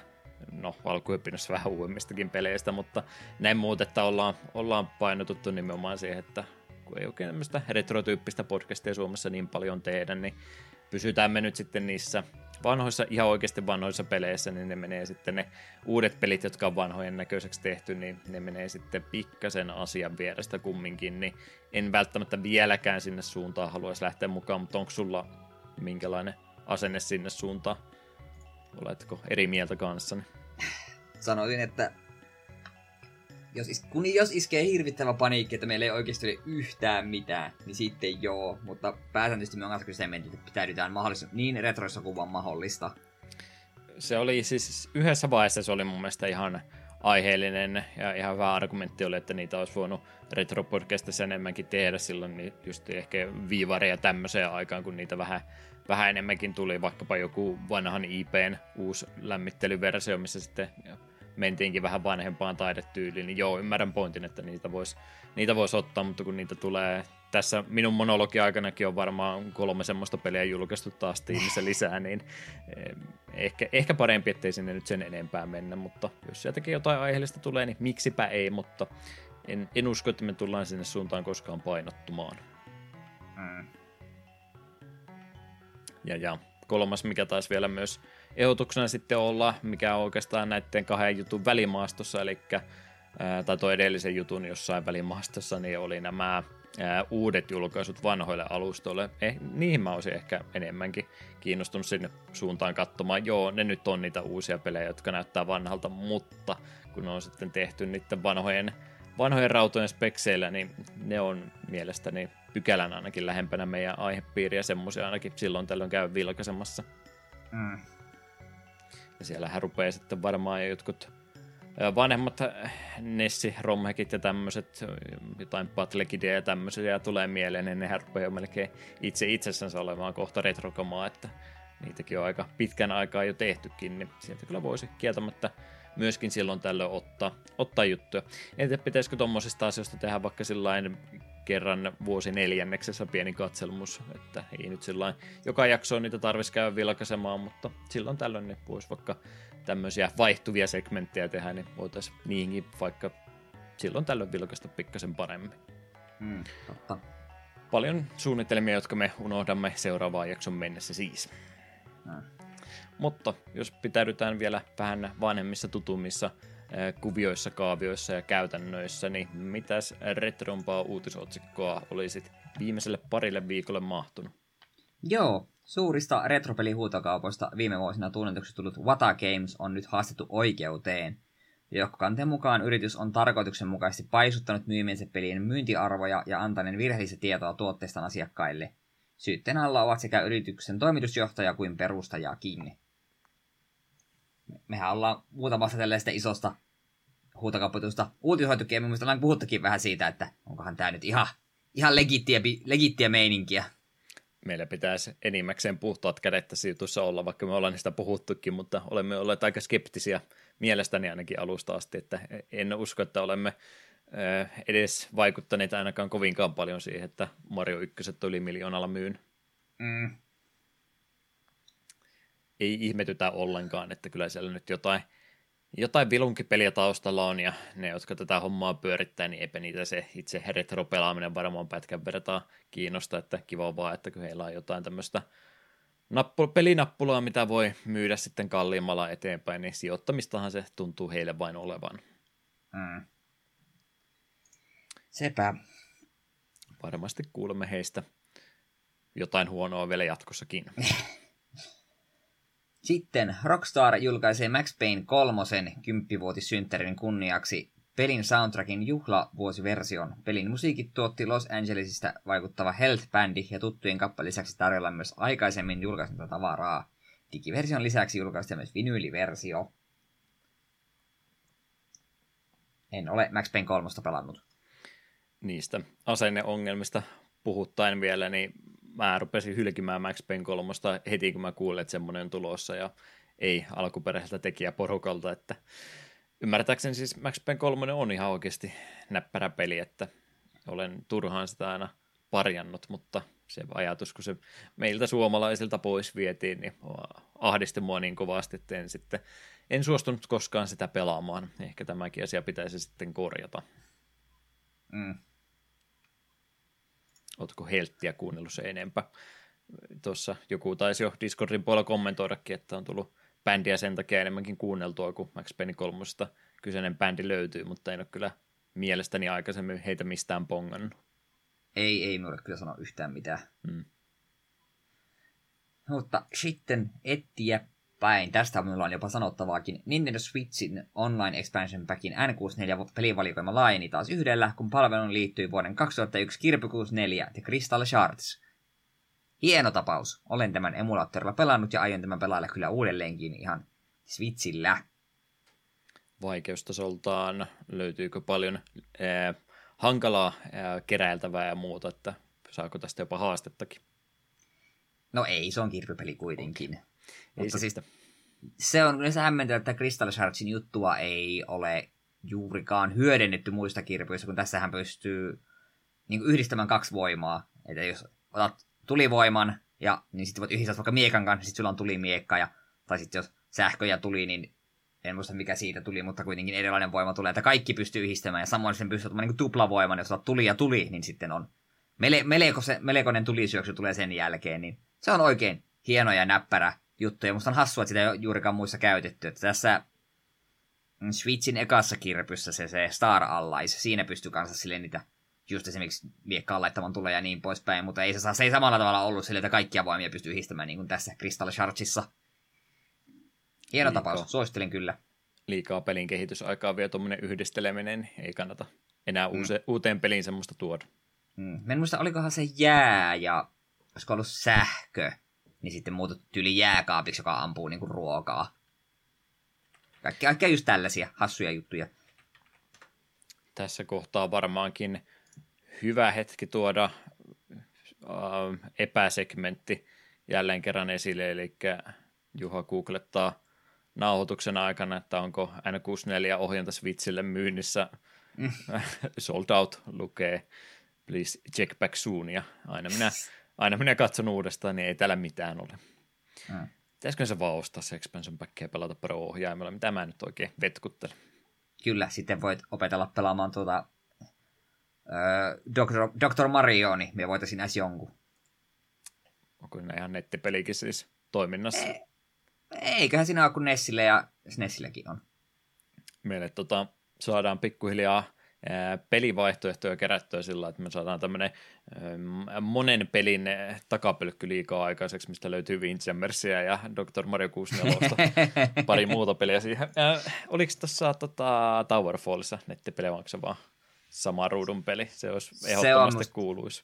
no alkuopinnossa vähän uudemmistakin peleistä, mutta näin muut, että ollaan, ollaan painotuttu nimenomaan siihen, että kun ei oikein tämmöistä retrotyyppistä podcastia Suomessa niin paljon tehdä, niin pysytään me nyt sitten niissä vanhoissa, ihan oikeasti vanhoissa peleissä, niin ne menee sitten ne uudet pelit, jotka on vanhojen näköiseksi tehty, niin ne menee sitten pikkasen asian vierestä kumminkin, niin en välttämättä vieläkään sinne suuntaan haluaisi lähteä mukaan, mutta onko sulla minkälainen asenne sinne suuntaan? Oletko eri mieltä kanssani? Sanoisin, että jos, is, kun jos iskee hirvittävä paniikki, että meillä ei oikeasti ole yhtään mitään, niin sitten joo. Mutta pääsääntöisesti me on kanssa kyse että pitäydytään mahdollisimman niin retroissa kuin vaan mahdollista. Se oli siis yhdessä vaiheessa se oli mun mielestä ihan aiheellinen ja ihan hyvä argumentti oli, että niitä olisi voinut retropodcastissa enemmänkin tehdä silloin niin just ehkä viivareja tämmöiseen aikaan, kun niitä vähän, vähän enemmänkin tuli, vaikkapa joku vanhan IPn uusi lämmittelyversio, missä sitten mentiinkin vähän vanhempaan taidetyyliin, niin joo, ymmärrän pointin, että niitä voisi niitä vois ottaa, mutta kun niitä tulee tässä minun monologi aikanakin on varmaan kolme semmoista peliä julkaistu taas tiimissä lisää, niin eh, ehkä, ehkä parempi, ettei sinne nyt sen enempää mennä, mutta jos sieltäkin jotain aiheellista tulee, niin miksipä ei, mutta en, en usko, että me tullaan sinne suuntaan koskaan painottumaan. Mm. Ja, ja kolmas, mikä taas vielä myös ehdotuksena sitten olla, mikä on oikeastaan näiden kahden jutun välimaastossa, eli tai tuo edellisen jutun jossain välimaastossa, niin oli nämä uudet julkaisut vanhoille alustoille. Eh, niihin mä olisin ehkä enemmänkin kiinnostunut sinne suuntaan katsomaan. Joo, ne nyt on niitä uusia pelejä, jotka näyttää vanhalta, mutta kun ne on sitten tehty niiden vanhojen, vanhojen rautojen spekseillä, niin ne on mielestäni pykälän ainakin lähempänä meidän aihepiiriä, semmoisia ainakin silloin tällöin käy vilkaisemassa. Mm. Ja siellähän rupeaa sitten varmaan jotkut vanhemmat Nessi, Romhekit ja tämmöiset, jotain Battlekidia ja tämmöisiä tulee mieleen, niin nehän rupeaa melkein itse itsessänsä olemaan kohta retrokamaa, että niitäkin on aika pitkän aikaa jo tehtykin, niin sieltä kyllä voisi kieltämättä myöskin silloin tällöin ottaa, ottaa juttuja. En tiedä, pitäisikö tuommoisista asioista tehdä vaikka sillain kerran vuosi neljänneksessä pieni katselmus, että ei nyt sillä joka jakso niitä tarvitsisi käydä vilkaisemaan, mutta silloin tällöin ne voisi vaikka tämmöisiä vaihtuvia segmenttejä tehdä, niin voitaisiin niihinkin vaikka silloin tällöin vilkaista pikkasen paremmin. Mm, totta. Paljon suunnitelmia, jotka me unohdamme seuraavaan jakson mennessä siis. Mm. Mutta jos pitäydytään vielä vähän vanhemmissa tutumissa kuvioissa, kaavioissa ja käytännöissä, niin mitäs retrompaa uutisotsikkoa olisit viimeiselle parille viikolle mahtunut? Joo, suurista retropelihuutokaupoista viime vuosina tunnetuksi tullut Wata Games on nyt haastettu oikeuteen. Johkokanteen mukaan yritys on tarkoituksenmukaisesti paisuttanut myymiensä pelien myyntiarvoja ja antaneen virheellistä tietoa tuotteistaan asiakkaille. Syytteen alla ovat sekä yrityksen toimitusjohtaja kuin perustajakin. Mehän ollaan muutamassa tällaista isosta huutokaupatusta uutisoitukin, ja mielestäni ollaan puhuttukin vähän siitä, että onkohan tämä nyt ihan, ihan legittiä, legittiä meininkiä meillä pitäisi enimmäkseen puhtaat kädet tässä jutussa olla, vaikka me ollaan niistä puhuttukin, mutta olemme olleet aika skeptisiä mielestäni ainakin alusta asti, että en usko, että olemme edes vaikuttaneet ainakaan kovinkaan paljon siihen, että Mario 1 yli miljoonalla myyn. Mm. Ei ihmetytä ollenkaan, että kyllä siellä nyt jotain jotain vilunkipeliä taustalla on, ja ne, jotka tätä hommaa pyörittää, niin eipä niitä se itse retro-pelaaminen varmaan pätkän vertaa kiinnosta, että kiva vaan, että kun heillä on jotain tämmöistä nappu- pelinappulaa, mitä voi myydä sitten kalliimmalla eteenpäin, niin sijoittamistahan se tuntuu heille vain olevan. Mm. Sepä. Varmasti kuulemme heistä jotain huonoa vielä jatkossakin. Sitten Rockstar julkaisee Max Payne kolmosen kymppivuotissynttärin kunniaksi pelin soundtrackin juhlavuosiversion. Pelin musiikit tuotti Los Angelesista vaikuttava Health-bändi ja tuttujen kappaleiden lisäksi tarjolla myös aikaisemmin julkaisunta tavaraa. Digiversion lisäksi julkaistiin myös vinyyliversio. En ole Max Payne kolmosta pelannut. Niistä asenneongelmista puhuttaen vielä, niin mä rupesin hylkimään Max Payne 3 heti, kun mä kuulin, että semmoinen on tulossa, ja ei alkuperäiseltä tekijäporukalta, että ymmärtääkseni siis Max Payne 3 on ihan oikeasti näppärä peli, että olen turhaan sitä aina parjannut, mutta se ajatus, kun se meiltä suomalaisilta pois vietiin, niin ahdisti mua niin kovasti, että en sitten en suostunut koskaan sitä pelaamaan. Ehkä tämäkin asia pitäisi sitten korjata. Mm. Oletko helttiä kuunnellut se enempää? Tuossa joku taisi jo Discordin puolella kommentoidakin, että on tullut bändiä sen takia enemmänkin kuunneltua, kun Max Payne 3 kyseinen bändi löytyy, mutta en ole kyllä mielestäni aikaisemmin heitä mistään pongannut. Ei, ei minulle kyllä sano yhtään mitään. Hmm. Mutta sitten etsiä päin. Tästä minulla on jopa sanottavaakin. Nintendo Switchin Online Expansion Packin N64-pelivalikoima laajeni taas yhdellä, kun palveluun liittyi vuoden 2001 Kirby 64 ja Crystal Shards. Hieno tapaus. Olen tämän emulaattorilla pelannut ja aion tämän pelailla kyllä uudelleenkin ihan Switchillä. Vaikeustasoltaan löytyykö paljon äh, hankalaa äh, keräiltävää ja muuta, että saako tästä jopa haastettakin? No ei, se on kirpypeli kuitenkin. Mutta siis se on yleensä hämmentävä, että Crystal Shardsin juttua ei ole juurikaan hyödynnetty muista kirpyistä, kun tässähän pystyy niin kuin yhdistämään kaksi voimaa. Että jos otat tulivoiman, ja, niin sitten voit yhdistää vaikka miekan kanssa, sitten sulla on tulimiekka, ja, tai sitten jos sähkö ja tuli, niin en muista mikä siitä tuli, mutta kuitenkin erilainen voima tulee, että kaikki pystyy yhdistämään, ja samoin sen pystyy ottamaan niin tuplavoiman, jos otat tuli ja tuli, niin sitten on mele, meleko se, melekoinen tulisyöksy tulee sen jälkeen, niin se on oikein hieno ja näppärä juttuja. Musta on hassua, että sitä ei ole juurikaan muissa käytetty. Että tässä Switchin ekassa kirpyssä se, se Star Allies, siinä pystyy kanssa sille niitä just esimerkiksi miekkaan laittamaan tulee ja niin poispäin, mutta ei se, saa, se ei samalla tavalla ollut sille, että kaikkia voimia pystyy yhdistämään niin kuin tässä Crystal Shardsissa. Hieno Liikaa. tapaus, suosittelen kyllä. Liikaa pelin kehitysaikaa vielä tuommoinen yhdisteleminen, ei kannata enää mm. uuse, uuteen peliin semmoista tuoda. Mm. en muista, olikohan se jää ja olisiko ollut sähkö, niin sitten muutettu tyyli jääkaapiksi, joka ampuu niinku ruokaa. Kaikkea, kaikkea just tällaisia hassuja juttuja. Tässä kohtaa varmaankin hyvä hetki tuoda äh, epäsegmentti jälleen kerran esille, eli Juha googlettaa nauhoituksen aikana, että onko N64 ohjanta Switchille myynnissä. Mm. Sold out lukee, please check back soon, ja aina minä, aina minä katson uudestaan, niin ei täällä mitään ole. Mm. Pitäisikö se vaan ostaa se expansion packia pelata Pro-ohjaimella, mitä mä nyt oikein vetkuttelen. Kyllä, sitten voit opetella pelaamaan tuota Dr. Dr. Mario, niin me voitaisiin edes jonkun. Onko ne ihan nettipelikin siis toiminnassa? Ei, eiköhän siinä ole, kun Nessille ja SNESilläkin on. Meille tota, saadaan pikkuhiljaa pelivaihtoehtoja kerättyä sillä, että me saadaan tämmöinen monen pelin takapölkky liikaa aikaiseksi, mistä löytyy Windjammersia ja Dr. Mario 64, pari muuta peliä siihen. Oliko tuossa tota, Towerfallissa se vaan sama ruudun peli? Se olisi ehdottomasti se must... kuuluisi.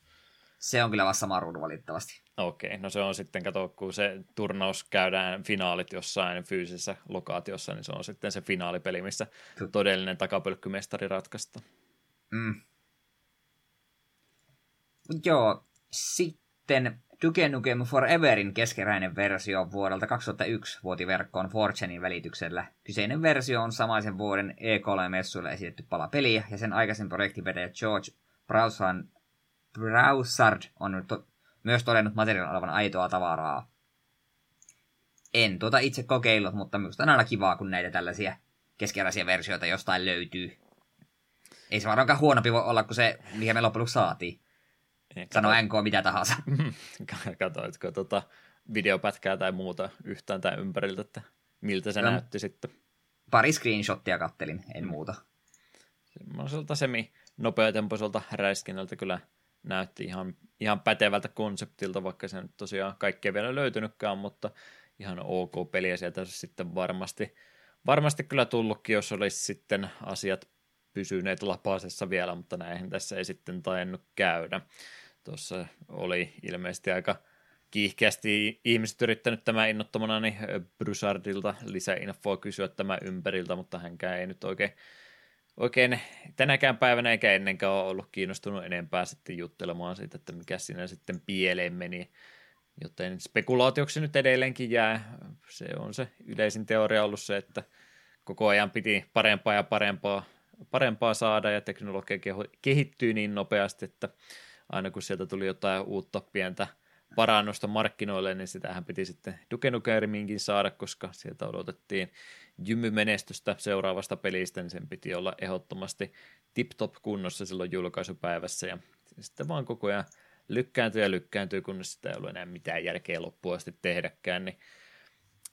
Se on kyllä vaan sama ruudu valitettavasti. Okei, no se on sitten, kato, kun se turnaus käydään finaalit jossain fyysisessä lokaatiossa, niin se on sitten se finaalipeli, missä todellinen takapölkkymestari ratkaista. Mm. Joo, sitten Duke Nukem Foreverin keskeräinen versio vuodelta 2001 vuoti verkkoon Fortunein välityksellä. Kyseinen versio on samaisen vuoden E3-messuilla esitetty pala peliä, ja sen aikaisen projektivetäjä George Browsan Browsard on to- myös todennut materiaalin olevan aitoa tavaraa. En tuota itse kokeillut, mutta minusta on aina kivaa, kun näitä tällaisia keskeräisiä versioita jostain löytyy. Ei se varmaankaan huonompi voi olla kuin se, mihin me loppujen saatiin. Sano NK mitä tahansa. Katoitko tota videopätkää tai muuta yhtään tai ympäriltä, että miltä se no, näytti sitten? Pari screenshottia kattelin, en muuta. Semmoiselta semi nopeatempoiselta räiskinnältä kyllä näytti ihan, ihan pätevältä konseptilta, vaikka se nyt tosiaan kaikkea vielä löytynytkään, mutta ihan ok peliä sieltä sitten varmasti, varmasti kyllä tullutkin, jos olisi sitten asiat pysyneet lapasessa vielä, mutta näihin tässä ei sitten tainnut käydä. Tuossa oli ilmeisesti aika kiihkeästi ihmiset yrittänyt tämän innottomana niin Brysardilta lisäinfoa kysyä tämän ympäriltä, mutta hänkään ei nyt oikein oikein tänäkään päivänä eikä ennenkään ole ollut kiinnostunut enempää sitten juttelemaan siitä, että mikä siinä sitten pieleen meni. Joten spekulaatioksi nyt edelleenkin jää. Se on se yleisin teoria ollut se, että koko ajan piti parempaa ja parempaa, parempaa saada ja teknologia kehittyy niin nopeasti, että aina kun sieltä tuli jotain uutta pientä parannusta markkinoille, niin sitähän piti sitten Duke saada, koska sieltä odotettiin jymymenestystä seuraavasta pelistä, niin sen piti olla ehdottomasti tip-top kunnossa silloin julkaisupäivässä, ja sitten vaan koko ajan lykkääntyy ja lykkääntyy, kunnes sitä ei ollut enää mitään järkeä loppuun asti tehdäkään, niin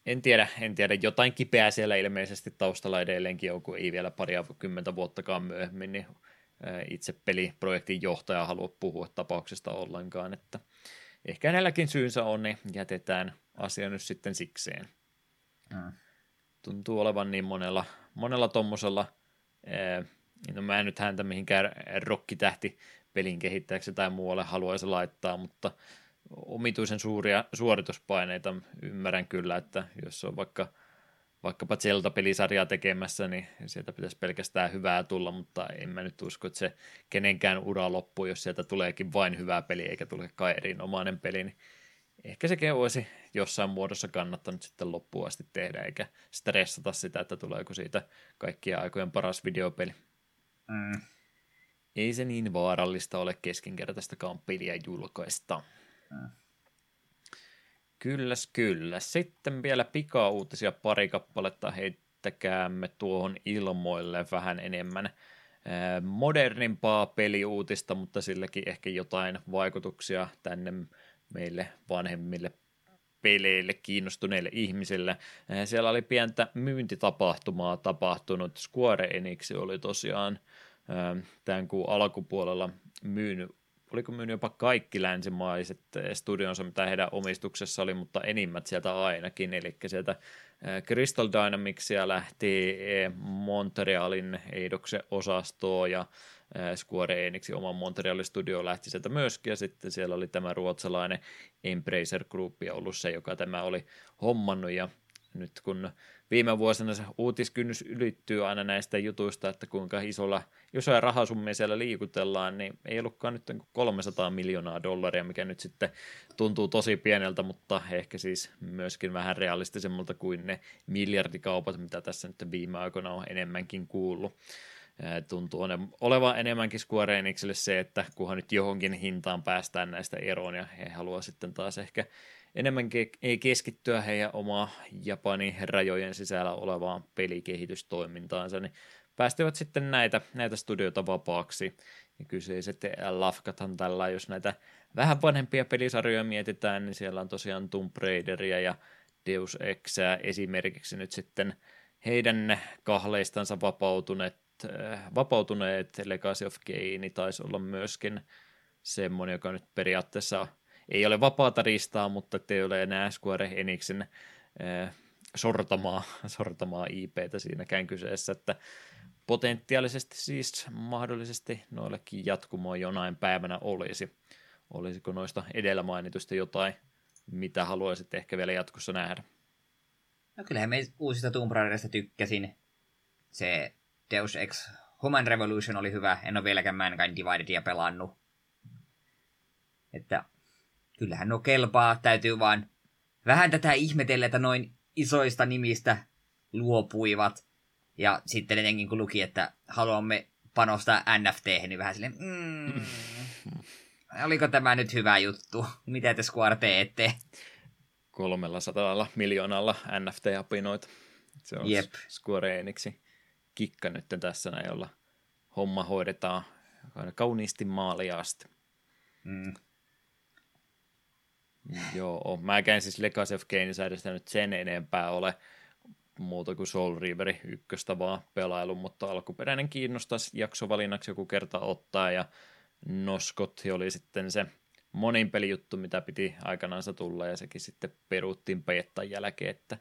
en tiedä, en tiedä, jotain kipeää siellä ilmeisesti taustalla edelleenkin on, kun ei vielä paria kymmentä vuottakaan myöhemmin, niin itse peliprojektin johtaja halua puhua tapauksesta ollenkaan, että ehkä näilläkin syynsä on, niin jätetään asia nyt sitten sikseen. Mm tuntuu olevan niin monella, monella tommosella, no mä en nyt häntä mihinkään rokkitähti pelin kehittäjäksi tai muualle haluaisi laittaa, mutta omituisen suuria suorituspaineita ymmärrän kyllä, että jos on vaikka vaikkapa Zelda-pelisarjaa tekemässä, niin sieltä pitäisi pelkästään hyvää tulla, mutta en mä nyt usko, että se kenenkään ura loppuu, jos sieltä tuleekin vain hyvää peli eikä tulekaan erinomainen peli, niin ehkä sekin olisi jossain muodossa kannattanut sitten loppuun asti tehdä, eikä stressata sitä, että tuleeko siitä kaikkien aikojen paras videopeli. Mm. Ei se niin vaarallista ole keskinkertaistakaan peliä julkaista. Mm. Kylläs, kyllä. Sitten vielä pika-uutisia pari kappaletta heittäkäämme tuohon ilmoille vähän enemmän modernimpaa peliuutista, mutta silläkin ehkä jotain vaikutuksia tänne meille vanhemmille peleille kiinnostuneille ihmisille. Siellä oli pientä myyntitapahtumaa tapahtunut. Square Enix oli tosiaan tämän kuun alkupuolella myynyt oliko myynyt jopa kaikki länsimaiset studionsa, mitä heidän omistuksessa oli, mutta enimmät sieltä ainakin, eli sieltä Crystal Dynamicsia lähti Montrealin Eidoksen osastoa ja Square Enixin oma Montrealin studio lähti sieltä myöskin, ja sitten siellä oli tämä ruotsalainen Embracer Group ollut se, joka tämä oli hommannut, ja nyt kun viime vuosina se uutiskynnys ylittyy aina näistä jutuista, että kuinka isolla, isoja rahasummia siellä liikutellaan, niin ei ollutkaan nyt 300 miljoonaa dollaria, mikä nyt sitten tuntuu tosi pieneltä, mutta ehkä siis myöskin vähän realistisemmalta kuin ne miljardikaupat, mitä tässä nyt viime aikoina on enemmänkin kuullut tuntuu olevan enemmänkin Square Enixille se, että kunhan nyt johonkin hintaan päästään näistä eroon ja he haluaa sitten taas ehkä enemmänkin ei keskittyä heidän omaa Japanin rajojen sisällä olevaan pelikehitystoimintaansa, niin päästivät sitten näitä, näitä studioita vapaaksi. Ja kyseiset lafkathan tällä, jos näitä vähän vanhempia pelisarjoja mietitään, niin siellä on tosiaan Tomb Raideria ja Deus Exää esimerkiksi nyt sitten heidän kahleistansa vapautuneet, vapautuneet Legacy of Gain taisi olla myöskin semmoinen, joka nyt periaatteessa ei ole vapaata ristaa, mutta ei ole enää Square Enixin äh, sortamaa, sortamaa IPtä siinäkään kyseessä, että potentiaalisesti siis mahdollisesti noillekin jatkumoa jonain päivänä olisi. Olisiko noista edellä mainitusta jotain, mitä haluaisit ehkä vielä jatkossa nähdä? No kyllähän me uusista Tomb Raiderista tykkäsin. Se Deus Ex Human Revolution oli hyvä. En ole vieläkään Mankind Dividedia pelannut. Että kyllähän no kelpaa. Täytyy vaan vähän tätä ihmetellä, että noin isoista nimistä luopuivat. Ja sitten etenkin kun luki, että haluamme panostaa NFT, niin vähän silleen, mm, oliko tämä nyt hyvä juttu? Mitä te Square teette? 300 miljoonalla NFT-apinoita. Se on Jep. Square Enixin kikka nyt tässä näin, jolla homma hoidetaan kauniisti maaliaasti. Mm. Joo, mä käyn siis Legacy of Kaneissa nyt sen enempää ole muuta kuin Soul River ykköstä vaan pelailu, mutta alkuperäinen kiinnostaisi jaksovalinnaksi joku kerta ottaa ja Noskotti oli sitten se monin pelijuttu, mitä piti aikanaansa tulla ja sekin sitten peruuttiin peettan jälkeen, että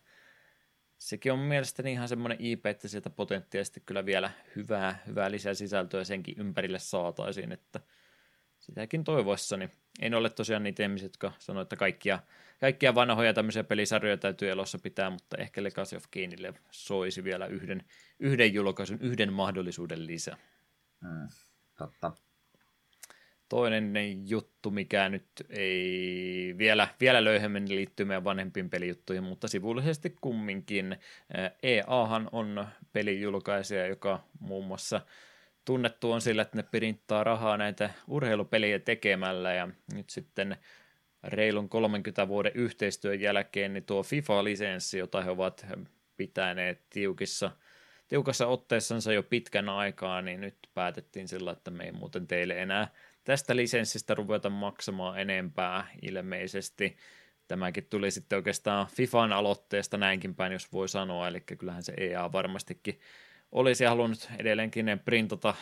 sekin on mielestäni ihan semmoinen IP, että sieltä potentiaalisesti kyllä vielä hyvää, hyvää lisää sisältöä senkin ympärille saataisiin, että sitäkin toivoissani. En ole tosiaan niitä ihmisiä, jotka sanoo, että kaikkia, kaikkia vanhoja tämmöisiä pelisarjoja täytyy elossa pitää, mutta ehkä Legacy of Kainille soisi vielä yhden, yhden julkaisun, yhden mahdollisuuden lisää. Mm, totta. Toinen juttu, mikä nyt ei vielä, vielä löyhemmin liittyy meidän vanhempiin pelijuttuihin, mutta sivullisesti kumminkin. EAhan on pelijulkaisija, joka muun muassa tunnettu on sillä, että ne pirinttaa rahaa näitä urheilupelejä tekemällä ja nyt sitten reilun 30 vuoden yhteistyön jälkeen niin tuo FIFA-lisenssi, jota he ovat pitäneet tiukissa, tiukassa otteessansa jo pitkän aikaa, niin nyt päätettiin sillä, että me ei muuten teille enää tästä lisenssistä ruveta maksamaan enempää ilmeisesti. Tämäkin tuli sitten oikeastaan FIFAn aloitteesta näinkin päin, jos voi sanoa, eli kyllähän se EA varmastikin olisi halunnut edelleenkin printata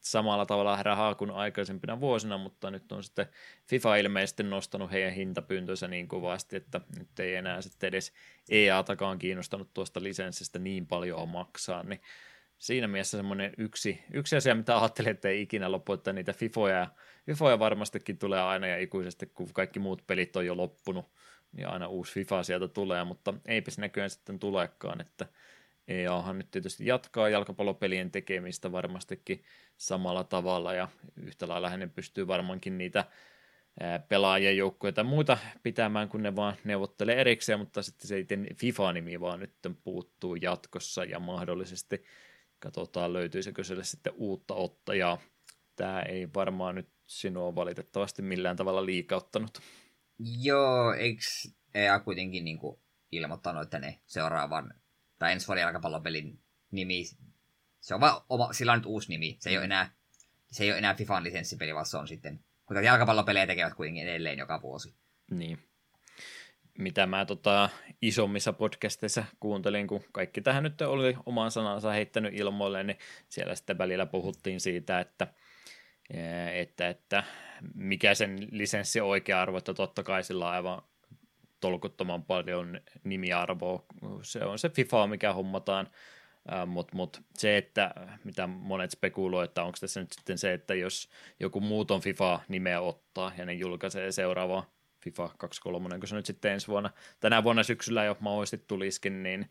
samalla tavalla rahaa kuin aikaisempina vuosina, mutta nyt on sitten FIFA ilmeisesti nostanut heidän hintapyyntönsä niin kovasti, että nyt ei enää sitten edes EA-takaan kiinnostanut tuosta lisenssistä niin paljon maksaa, niin siinä mielessä semmoinen yksi, yksi asia, mitä ajattelin, että ei ikinä lopu, että niitä FIFOja, FIFOja varmastikin tulee aina ja ikuisesti, kun kaikki muut pelit on jo loppunut, niin aina uusi FIFA sieltä tulee, mutta eipä se näköjään sitten tulekaan, että EAhan nyt tietysti jatkaa jalkapallopelien tekemistä varmastikin samalla tavalla ja yhtä lailla hänen pystyy varmaankin niitä pelaajien joukkoja tai muuta pitämään, kun ne vaan neuvottelee erikseen, mutta sitten se itse FIFA-nimi vaan nyt puuttuu jatkossa ja mahdollisesti katsotaan löytyisikö sille sitten uutta ottajaa. Tämä ei varmaan nyt sinua valitettavasti millään tavalla liikauttanut. Joo, eikö EA kuitenkin niin kuin ilmoittanut, että ne seuraavan tai ensi vuoden jalkapallopelin nimi, se on vaan oma, sillä on nyt uusi nimi. Se ei ole enää, se ei ole enää FIFAn lisenssipeli, vaan se on sitten, kun jalkapallopelejä tekevät kuitenkin edelleen joka vuosi. Niin. Mitä mä tota, isommissa podcasteissa kuuntelin, kun kaikki tähän nyt oli oman sanansa heittänyt ilmoille, niin siellä sitten välillä puhuttiin siitä, että, että, että mikä sen lisenssi oikea arvo, että totta kai sillä on aivan tolkuttoman paljon nimiarvoa. Se on se FIFA, mikä hommataan, mutta mut se, että mitä monet spekuloivat, että onko tässä nyt sitten se, että jos joku muuton FIFA-nimeä ottaa ja ne julkaisee seuraavaa FIFA 23, kun se nyt sitten ensi vuonna, tänä vuonna syksyllä jo mahdollisesti tulisikin, niin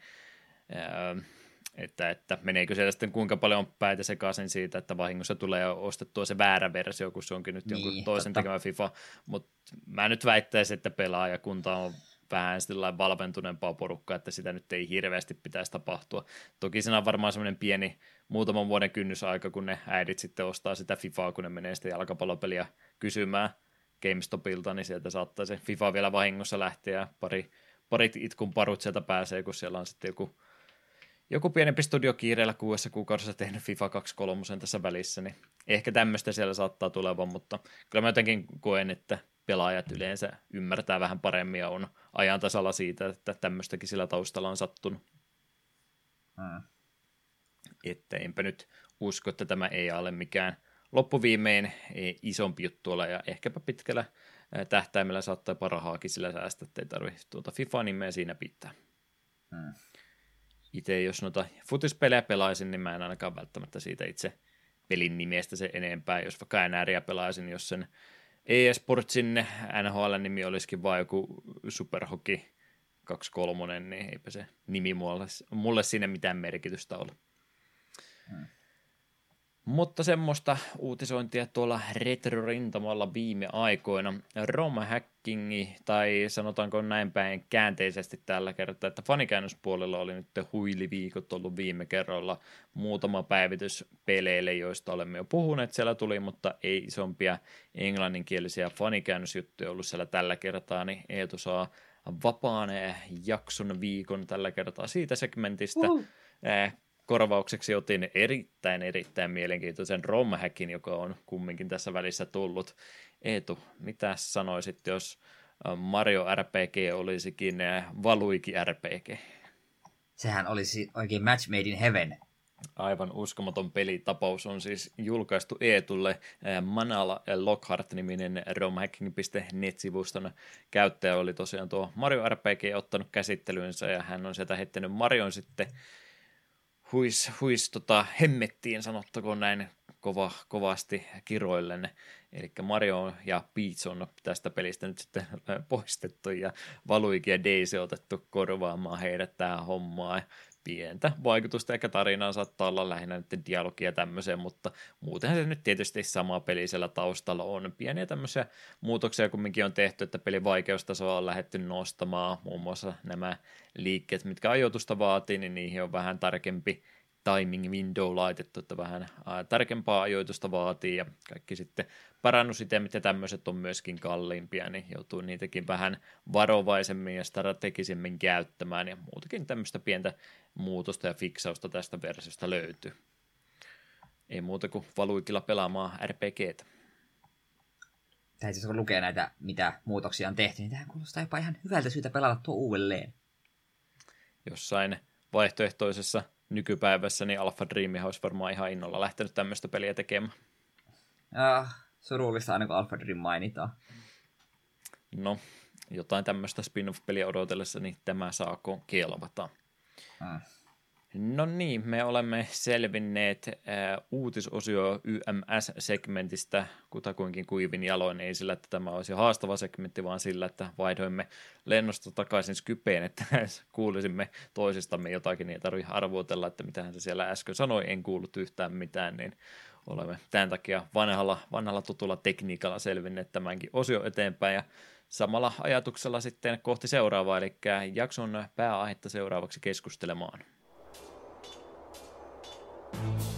että, että meneekö siellä sitten kuinka paljon päätä sekaisin siitä, että vahingossa tulee ostettua se väärä versio, kun se onkin nyt niin, jonkun toisen totta. tekemä FIFA, mutta mä nyt väittäisin, että pelaajakunta on vähän sillä valventuneempaa porukkaa, että sitä nyt ei hirveästi pitäisi tapahtua. Toki siinä on varmaan semmoinen pieni muutaman vuoden kynnysaika, kun ne äidit sitten ostaa sitä FIFAa, kun ne menee sitä jalkapallopeliä kysymään GameStopilta, niin sieltä saattaa se FIFA vielä vahingossa lähteä ja pari, parit itkun parut sieltä pääsee, kun siellä on sitten joku joku pienempi studio kiireellä kuudessa kuukaudessa tehnyt FIFA 23 tässä välissä, niin ehkä tämmöistä siellä saattaa tulevan, mutta kyllä mä jotenkin koen, että pelaajat yleensä ymmärtää vähän paremmin ja on ajan tasalla siitä, että tämmöistäkin sillä taustalla on sattunut. Hmm. Että enpä nyt usko, että tämä ei ole mikään loppuviimein isompi juttu ole, ja ehkäpä pitkällä tähtäimellä saattaa parahaakin sillä säästä, että ei tarvitse tuota FIFA-nimeä siinä pitää. Hmm itse jos noita futispelejä pelaisin, niin mä en ainakaan välttämättä siitä itse pelin nimestä se enempää. Jos vaikka NRiä pelaisin, jos sen eSportsin NHL-nimi olisikin vain joku Superhockey 23, niin eipä se nimi mulle, mulle siinä mitään merkitystä ole. Hmm. Mutta semmoista uutisointia tuolla retro-rintamalla viime aikoina. ROM-hackingi, tai sanotaanko näin päin käänteisesti tällä kertaa, että fanikäännöspuolella oli nyt huiliviikot ollut viime kerralla. Muutama päivitys peleille, joista olemme jo puhuneet siellä tuli, mutta ei isompia englanninkielisiä fanikäännösjuttuja ollut siellä tällä kertaa, niin Eetu saa vapaan jakson viikon tällä kertaa siitä segmentistä. Uh korvaukseksi otin erittäin, erittäin mielenkiintoisen romhackin, joka on kumminkin tässä välissä tullut. Eetu, mitä sanoisit, jos Mario RPG olisikin Valuiki RPG? Sehän olisi oikein match made in heaven. Aivan uskomaton pelitapaus on siis julkaistu Eetulle. Manala Lockhart-niminen romhacking.net-sivuston käyttäjä oli tosiaan tuo Mario RPG ottanut käsittelyynsä ja hän on sieltä heittänyt Marion sitten huis, huis tota, hemmettiin, sanottakoon näin kova, kovasti kiroillen. Eli Mario ja Peach on tästä pelistä nyt sitten poistettu ja Valuikin ja Daisy otettu korvaamaan heidät tähän hommaan pientä vaikutusta, eikä tarinaan saattaa olla lähinnä nyt dialogia tämmöiseen, mutta muutenhan se nyt tietysti sama peli siellä taustalla on. Pieniä tämmöisiä muutoksia kumminkin on tehty, että pelin vaikeustasoa on lähdetty nostamaan, muun muassa nämä liikkeet, mitkä ajoitusta vaatii, niin niihin on vähän tarkempi timing window laitettu, että vähän tarkempaa ajoitusta vaatii ja kaikki sitten parannusiteemit ja tämmöiset on myöskin kalliimpia, niin joutuu niitäkin vähän varovaisemmin ja strategisemmin käyttämään ja muutakin tämmöistä pientä muutosta ja fiksausta tästä versiosta löytyy. Ei muuta kuin valuikilla pelaamaan RPGtä. Täytyy kun lukee näitä, mitä muutoksia on tehty, niin tähän kuulostaa jopa ihan hyvältä syytä pelata tuo uudelleen. Jossain vaihtoehtoisessa nykypäivässä, niin Alpha Dream olisi varmaan ihan innolla lähtenyt tämmöistä peliä tekemään. Ah, surullista aina kun Alpha Dream mainitaan. No, jotain tämmöistä spin-off-peliä odotellessa, niin tämä saako kelvata. Hmm. No niin, me olemme selvinneet äh, uutisosio YMS-segmentistä kutakuinkin kuivin jaloin, ei sillä, että tämä olisi haastava segmentti, vaan sillä, että vaihdoimme lennosta takaisin Skypeen, että kuulisimme toisistamme jotakin, ei tarvitse arvuutella, että mitä hän se siellä äsken sanoi, en kuullut yhtään mitään, niin olemme tämän takia vanhalla, vanhalla tutulla tekniikalla selvinneet tämänkin osio eteenpäin, ja samalla ajatuksella sitten kohti seuraavaa, eli jakson pääaihetta seuraavaksi keskustelemaan. Thank you.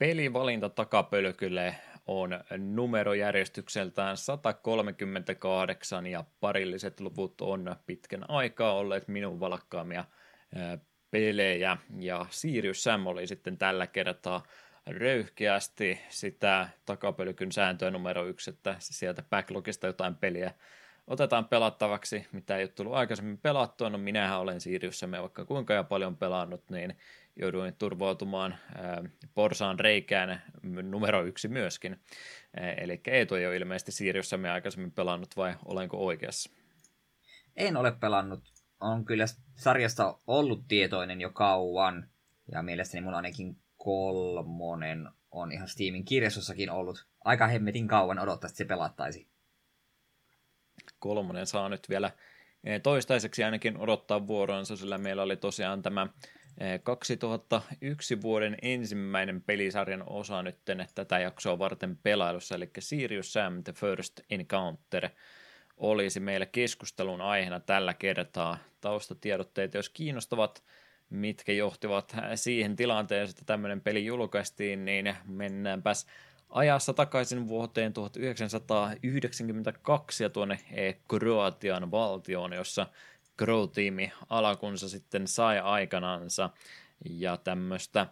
Pelivalinta takapölkylle on numerojärjestykseltään 138 ja parilliset luvut on pitkän aikaa olleet minun valkkaamia pelejä ja Sirius Sam oli sitten tällä kertaa röyhkeästi sitä takapölkyn sääntöä numero yksi, että sieltä backlogista jotain peliä otetaan pelattavaksi, mitä ei ole tullut aikaisemmin pelattua. No minähän olen Siriussa vaikka kuinka ja paljon pelannut, niin jouduin turvautumaan Porsaan reikään numero yksi myöskin. Eli Eetu ei ole ilmeisesti Siriussa aikaisemmin pelannut vai olenko oikeassa? En ole pelannut. On kyllä sarjasta ollut tietoinen jo kauan. Ja mielestäni mulla ainakin kolmonen on ihan Steamin kirjastossakin ollut. Aika hemmetin kauan odottaa, että se pelattaisi kolmonen saa nyt vielä toistaiseksi ainakin odottaa vuoronsa, sillä meillä oli tosiaan tämä 2001 eh, vuoden ensimmäinen pelisarjan osa nyt tätä jaksoa varten pelailussa, eli Sirius Sam The First Encounter olisi meillä keskustelun aiheena tällä kertaa. Taustatiedotteet, jos kiinnostavat, mitkä johtivat siihen tilanteeseen, että tämmöinen peli julkaistiin, niin mennäänpäs ajassa takaisin vuoteen 1992 ja tuonne eh, Kroatian valtioon, jossa Crow-tiimi alakunsa sitten sai aikanansa. Ja tämmöistä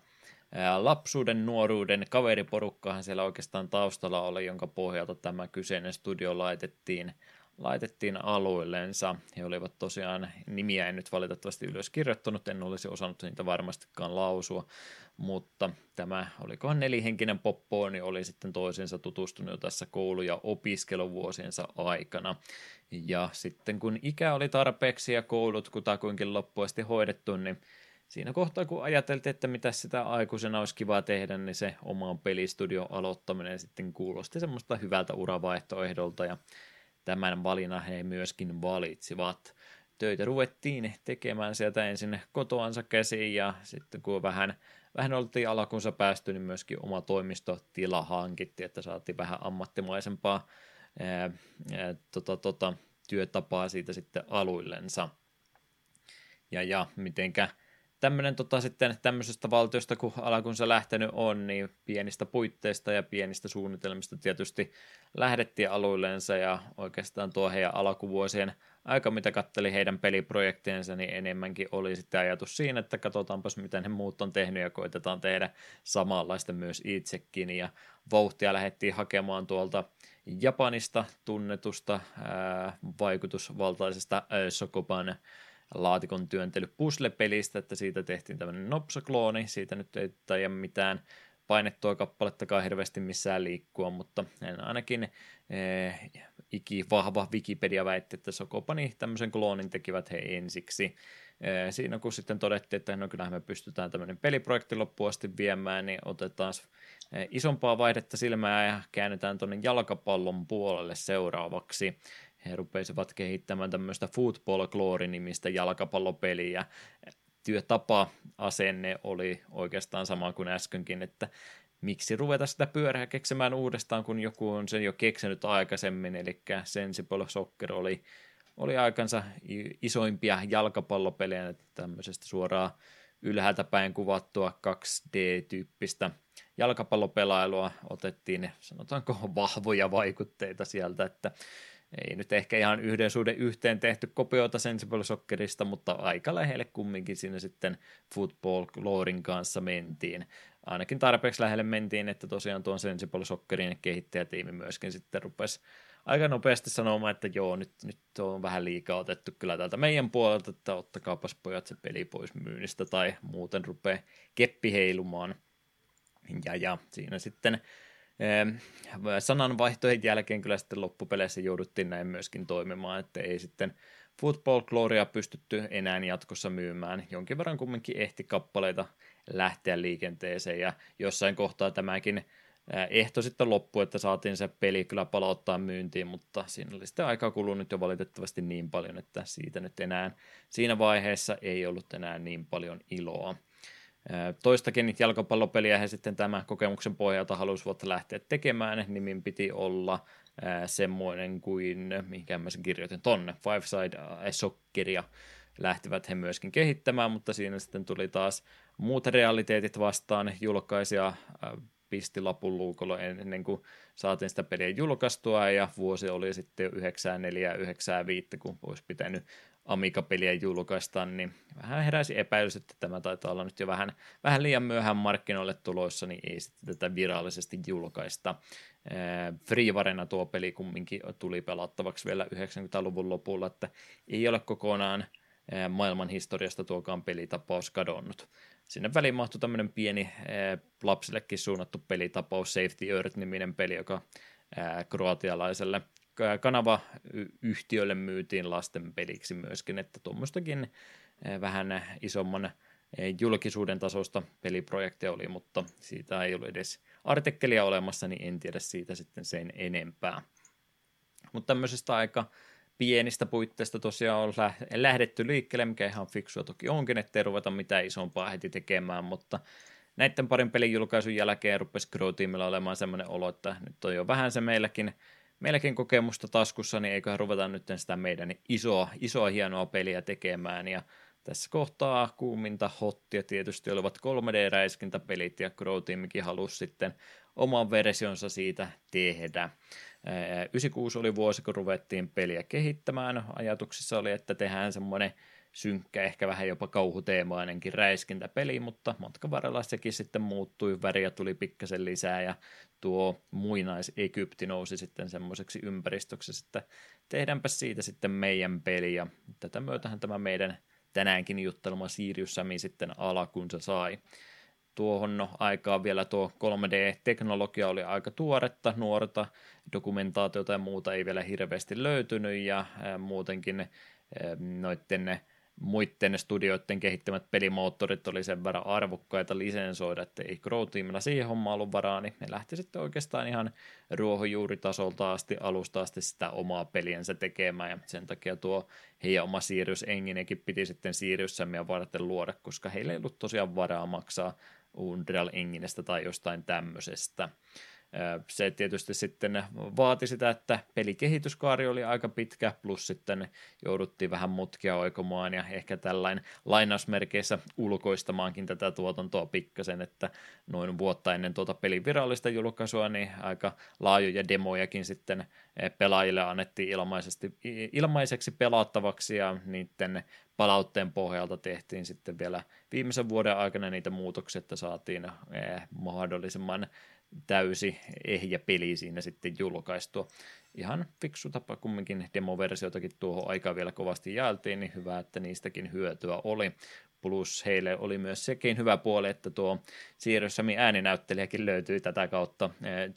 lapsuuden, nuoruuden kaveriporukkahan siellä oikeastaan taustalla oli, jonka pohjalta tämä kyseinen studio laitettiin laitettiin alueellensa. He olivat tosiaan, nimiä en nyt valitettavasti ylös kirjoittanut, en olisi osannut niitä varmastikaan lausua, mutta tämä, olikohan nelihenkinen poppo, niin oli sitten toisensa tutustunut jo tässä koulu- ja opiskeluvuosiensa aikana. Ja sitten kun ikä oli tarpeeksi ja koulut kutakuinkin loppuasti hoidettu, niin siinä kohtaa kun ajateltiin, että mitä sitä aikuisena olisi kiva tehdä, niin se oman pelistudio aloittaminen sitten kuulosti semmoista hyvältä uravaihtoehdolta ja tämän valinnan he myöskin valitsivat. Töitä ruvettiin tekemään sieltä ensin kotoansa käsiin ja sitten kun vähän, vähän oltiin alakunsa päästy, niin myöskin oma toimistotila hankittiin, että saatiin vähän ammattimaisempaa ää, ää, tota, tota, työtapaa siitä sitten aluillensa. Ja, ja mitenkä tämmöinen tota, sitten tämmöisestä valtiosta, kun alakunsa lähtenyt on, niin pienistä puitteista ja pienistä suunnitelmista tietysti lähdettiin aluilleensa ja oikeastaan tuo heidän alkuvuosien aika, mitä katteli heidän peliprojektiensa, niin enemmänkin oli sitten ajatus siinä, että katsotaanpas miten he muut on tehnyt ja koitetaan tehdä samanlaista myös itsekin. Ja vauhtia lähdettiin hakemaan tuolta Japanista tunnetusta ää, vaikutusvaltaisesta ää, Sokoban laatikon työntely puzzle-pelistä, että siitä tehtiin tämmöinen nopsaklooni, siitä nyt ei taida mitään painettua kappalettakaan hirveästi missään liikkua, mutta ainakin eh, iki vahva Wikipedia väitti, että Sokopani tämmöisen kloonin tekivät he ensiksi. Eh, siinä kun sitten todettiin, että no kyllähän me pystytään tämmöinen peliprojekti loppuun asti viemään, niin otetaan eh, isompaa vaihdetta silmää ja käännetään tuonne jalkapallon puolelle seuraavaksi he rupesivat kehittämään tämmöistä Football Glory-nimistä jalkapallopeliä. Työtapa, asenne oli oikeastaan sama kuin äskenkin, että miksi ruveta sitä pyörää keksemään uudestaan, kun joku on sen jo keksinyt aikaisemmin, eli Sensible Soccer oli, oli aikansa isoimpia jalkapallopelejä, tämmöisestä suoraan ylhäältä päin kuvattua 2D-tyyppistä jalkapallopelailua otettiin, sanotaanko, vahvoja vaikutteita sieltä, että ei nyt ehkä ihan yhden suhde yhteen tehty kopioita Sensible Soccerista, mutta aika lähelle kumminkin siinä sitten Football Glorin kanssa mentiin. Ainakin tarpeeksi lähelle mentiin, että tosiaan tuon Sensible Soccerin kehittäjätiimi myöskin sitten rupesi aika nopeasti sanomaan, että joo, nyt, nyt on vähän liikaa otettu kyllä täältä meidän puolelta, että ottakaapas pojat se peli pois myynnistä tai muuten rupeaa keppi heilumaan. Ja, ja siinä sitten sananvaihtojen jälkeen kyllä sitten loppupeleissä jouduttiin näin myöskin toimimaan, että ei sitten Football Gloria pystytty enää jatkossa myymään. Jonkin verran kumminkin ehti kappaleita lähteä liikenteeseen ja jossain kohtaa tämäkin ehto sitten loppui, että saatiin se peli kyllä palauttaa myyntiin, mutta siinä oli sitten aika kulunut jo valitettavasti niin paljon, että siitä nyt enää siinä vaiheessa ei ollut enää niin paljon iloa. Toistakin jalkapallopeliä he sitten tämän kokemuksen pohjalta halusivat lähteä tekemään. Nimin piti olla semmoinen kuin, mikä mä sen kirjoitin tonne, Five Side Socceria lähtivät he myöskin kehittämään, mutta siinä sitten tuli taas muut realiteetit vastaan. Julkaisija pisti lapun luukolla ennen kuin saatiin sitä peliä julkaistua, ja vuosi oli sitten jo 94 95, kun olisi pitänyt Amiga-peliä julkaista, niin vähän heräsi epäilys, että tämä taitaa olla nyt jo vähän, vähän liian myöhään markkinoille tuloissa, niin ei sitten tätä virallisesti julkaista. Freevarena tuo peli kumminkin tuli pelattavaksi vielä 90-luvun lopulla, että ei ole kokonaan maailman historiasta tuokaan pelitapaus kadonnut. Sinne väliin mahtui tämmöinen pieni lapsillekin suunnattu pelitapaus, Safety Earth-niminen peli, joka kroatialaiselle kanavayhtiölle myytiin lasten peliksi myöskin, että tuommoistakin vähän isomman julkisuuden tasosta peliprojekti oli, mutta siitä ei ollut edes artikkelia olemassa, niin en tiedä siitä sitten sen enempää. Mutta tämmöisestä aika pienistä puitteista tosiaan on lähdetty liikkeelle, mikä ihan fiksua toki onkin, ettei ruveta mitään isompaa heti tekemään, mutta näiden parin pelin julkaisun jälkeen rupesi Grow olemaan semmoinen olo, että nyt on jo vähän se meilläkin, meilläkin kokemusta taskussa, niin eiköhän ruveta nyt sitä meidän isoa, isoa hienoa peliä tekemään, ja tässä kohtaa kuuminta hottia tietysti olivat 3D-räiskintäpelit, ja Grow Teamikin halusi sitten oman versionsa siitä tehdä. 96 oli vuosi, kun ruvettiin peliä kehittämään. Ajatuksissa oli, että tehdään semmoinen synkkä, ehkä vähän jopa kauhuteemainenkin räiskintäpeli, mutta matkan varrella sekin sitten muuttui, väriä tuli pikkasen lisää ja tuo muinais-Egypti nousi sitten semmoiseksi ympäristöksi, että tehdäänpä siitä sitten meidän peli. Ja tätä myötähän tämä meidän tänäänkin juttelma Sirius Sami sitten alkunsa sai. Tuohon no, aikaan vielä tuo 3D-teknologia oli aika tuoretta, nuorta, dokumentaatiota ja muuta ei vielä hirveästi löytynyt ja muutenkin noiden muiden studioiden kehittämät pelimoottorit oli sen verran arvokkaita lisensoida, että ei Crow Teamilla siihen hommaan ollut varaa, niin ne lähti sitten oikeastaan ihan ruohonjuuritasolta asti, alusta asti sitä omaa peliensä tekemään, ja sen takia tuo heidän oma Sirius Enginekin piti sitten Sirius varten luoda, koska heillä ei ollut tosiaan varaa maksaa Unreal Enginestä tai jostain tämmöisestä. Se tietysti sitten vaati sitä, että pelikehityskaari oli aika pitkä, plus sitten jouduttiin vähän mutkia oikomaan ja ehkä tällainen lainausmerkeissä ulkoistamaankin tätä tuotantoa pikkasen, että noin vuotta ennen tuota pelin virallista julkaisua, niin aika laajoja demojakin sitten pelaajille annettiin ilmaisesti, ilmaiseksi pelattavaksi ja niiden palautteen pohjalta tehtiin sitten vielä viimeisen vuoden aikana niitä muutoksia, että saatiin mahdollisimman täysi ehjä peli siinä sitten julkaistua. Ihan fiksu tapa kumminkin demoversioitakin tuohon aikaan vielä kovasti jaeltiin, niin hyvä, että niistäkin hyötyä oli. Plus heille oli myös sekin hyvä puoli, että tuo Siirrossamin ääninäyttelijäkin löytyi tätä kautta.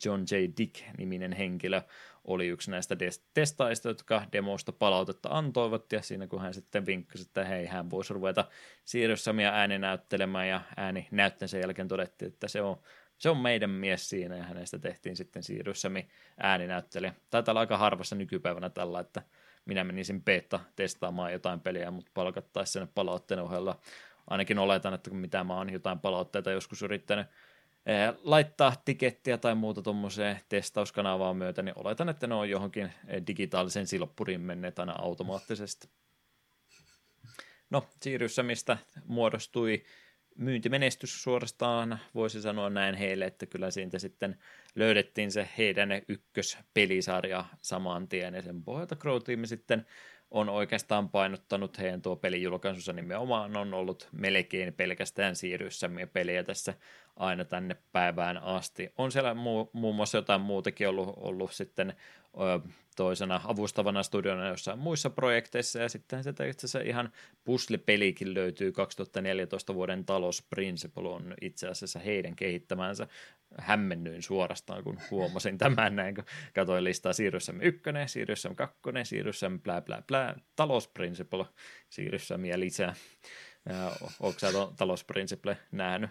John J. Dick-niminen henkilö oli yksi näistä testaista, jotka demosta palautetta antoivat, ja siinä kun hän sitten vinkkasi, että hei, hän voisi ruveta Siirrossamia ääninäyttelemään, ja ääni sen jälkeen todettiin, että se on se on meidän mies siinä ja hänestä tehtiin sitten siirryssämi ääninäyttelijä. Taitaa olla aika harvassa nykypäivänä tällä, että minä menisin beta testaamaan jotain peliä, mutta palkattaisiin sen palautteen ohella. Ainakin oletan, että kun mitä mä oon jotain palautteita joskus yrittänyt eh, laittaa tikettiä tai muuta tuommoiseen testauskanavaan myötä, niin oletan, että ne on johonkin eh, digitaalisen silppuriin menneet aina automaattisesti. No, mistä muodostui myyntimenestys suorastaan, voisi sanoa näin heille, että kyllä siitä sitten löydettiin se heidän ykköspelisarja saman tien, ja sen pohjalta Crow Team sitten on oikeastaan painottanut heidän tuo pelijulkaisunsa nimenomaan on ollut melkein pelkästään siirryssämiä pelejä tässä aina tänne päivään asti. On siellä muu, muun muassa jotain muutakin ollut, ollut sitten toisena avustavana studiona jossain muissa projekteissa, ja sitten se itse asiassa ihan puslepelikin löytyy 2014 vuoden Talos Principle on itse asiassa heidän kehittämänsä. Hämmennyin suorastaan, kun huomasin tämän näin, kun katsoin listaa ykkönen, siirryssämme kakkonen, siirryssämme blä blä blä, Talos Principle, siirryssämme lisää. Onko sä Talos Principle nähnyt?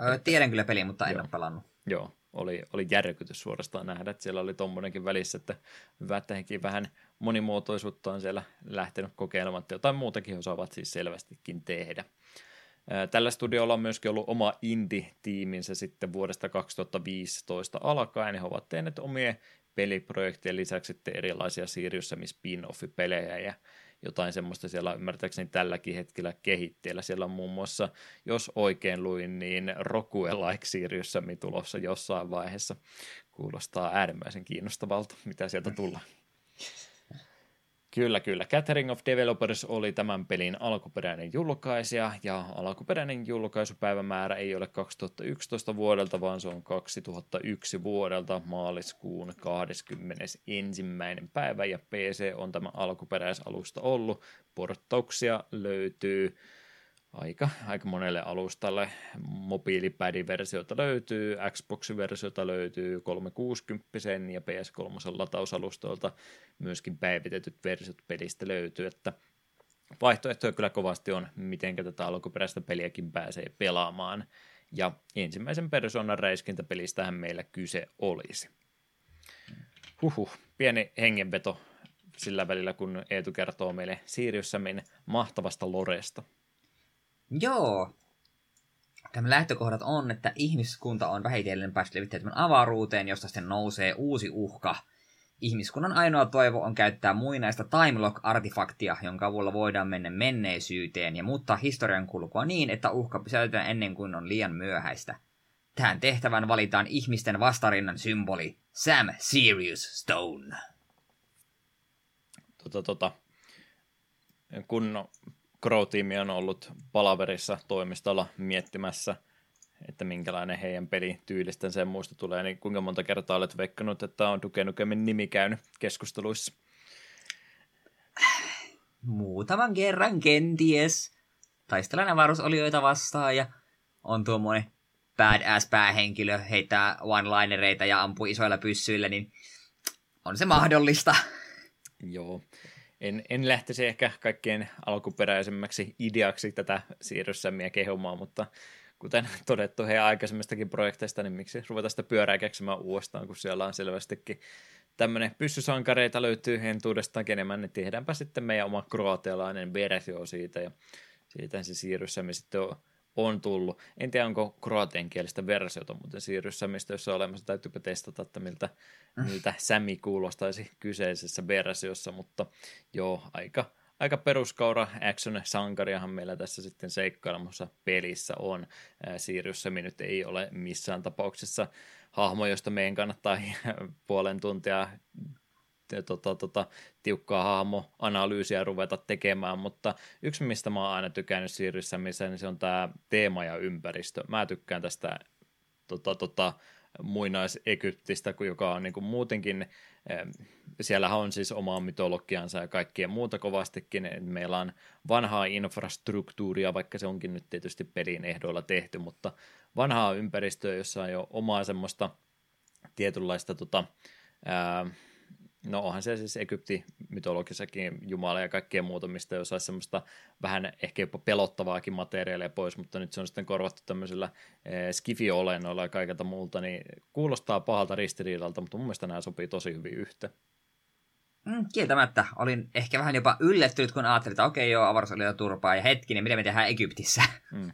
Öö, tiedän kyllä peli, mutta en Joo. ole pelannut. Joo, oli, oli järkytys suorastaan nähdä, että siellä oli tommonenkin välissä, että hyvä, että hekin vähän monimuotoisuutta on siellä lähtenyt kokeilemaan, että jotain muutakin osaavat siis selvästikin tehdä. Tällä studiolla on myöskin ollut oma indie-tiiminsä sitten vuodesta 2015 alkaen, he ovat tehneet omien peliprojektien lisäksi sitten erilaisia Sirius spin-off-pelejä, ja jotain semmoista siellä ymmärtääkseni tälläkin hetkellä kehitteellä. Siellä on muun muassa, jos oikein luin, niin Rokue Like Sirius tulossa jossain vaiheessa. Kuulostaa äärimmäisen kiinnostavalta, mitä sieltä tullaan. Kyllä, kyllä. Gathering of Developers oli tämän pelin alkuperäinen julkaisija, ja alkuperäinen julkaisupäivämäärä ei ole 2011 vuodelta, vaan se on 2001 vuodelta maaliskuun 21. päivä, ja PC on tämä alkuperäisalusta ollut. Porttauksia löytyy aika, aika monelle alustalle. Mobiilipädiversiota löytyy, Xbox-versiota löytyy 360 ja PS3 latausalustoilta myöskin päivitetyt versiot pelistä löytyy, että vaihtoehtoja kyllä kovasti on, miten tätä alkuperäistä peliäkin pääsee pelaamaan. Ja ensimmäisen persoonan räiskintäpelistähän meillä kyse olisi. Huhhuh, pieni hengenveto sillä välillä, kun Eetu kertoo meille Siriussamin mahtavasta loresta. Joo. Tämä lähtökohdat on, että ihmiskunta on vähitellen päässyt levittäytymään avaruuteen, josta sitten nousee uusi uhka. Ihmiskunnan ainoa toivo on käyttää muinaista Timelock-artifaktia, jonka avulla voidaan mennä menneisyyteen ja muuttaa historian kulkua niin, että uhka pysäytetään ennen kuin on liian myöhäistä. Tähän tehtävän valitaan ihmisten vastarinnan symboli, Sam Sirius Stone. Tota, tota. Kun Crow-tiimi on ollut palaverissa toimistolla miettimässä, että minkälainen heidän pelityylistönsä sen muista tulee, niin kuinka monta kertaa olet veikkanut, että on Duke Nukemin nimi käynyt keskusteluissa? Muutaman kerran kenties. Taistellaan avaruusolioita vastaan ja on tuommoinen badass päähenkilö, heittää one-linereita ja ampuu isoilla pyssyillä, niin on se mahdollista. Joo en, en lähtisi ehkä kaikkein alkuperäisemmäksi ideaksi tätä siirryssämmiä kehumaan, mutta kuten todettu heidän aikaisemmistakin projekteista, niin miksi ruveta sitä pyörää keksimään uudestaan, kun siellä on selvästikin tämmöinen pyssysankareita löytyy entuudestaankin enemmän, niin tehdäänpä sitten meidän oma kroatialainen versio siitä, ja siitä se siirryssämi sitten on on tullut. En tiedä, onko kroatiankielistä versiota muuten siirryssä, mistä jos on olemassa, täytyypä testata, että miltä, mm. miltä Sami kuulostaisi kyseisessä versiossa, mutta joo, aika, aika peruskaura action-sankariahan meillä tässä sitten seikkailemassa pelissä on. Siirryssä nyt ei ole missään tapauksessa hahmo, josta meidän kannattaa puolen tuntia tota, tota, tiukkaa hahmoanalyysiä ruveta tekemään, mutta yksi, mistä mä oon aina tykännyt siirryssä, missä, niin se on tämä teema ja ympäristö. Mä tykkään tästä tota, tota, muinais-Egyptistä, joka on niin kuin muutenkin, siellä on siis omaa mytologiansa ja kaikkea muuta kovastikin. Meillä on vanhaa infrastruktuuria, vaikka se onkin nyt tietysti pelin ehdoilla tehty, mutta vanhaa ympäristöä, jossa on jo omaa semmoista tietynlaista tota, ää, No onhan se siis Egypti mytologissakin jumala ja kaikkea muuta, mistä jos saisi semmoista vähän ehkä jopa pelottavaakin materiaalia pois, mutta nyt se on sitten korvattu tämmöisellä eh, skifi-olennoilla ja kaikelta muulta, niin kuulostaa pahalta ristiriidalta, mutta mun mielestä nämä sopii tosi hyvin yhtä. Mm, kieltämättä. Olin ehkä vähän jopa yllättynyt, kun ajattelin, että okei joo, avaruus oli jo turpaa ja hetkinen, mitä me tehdään Egyptissä. Mm.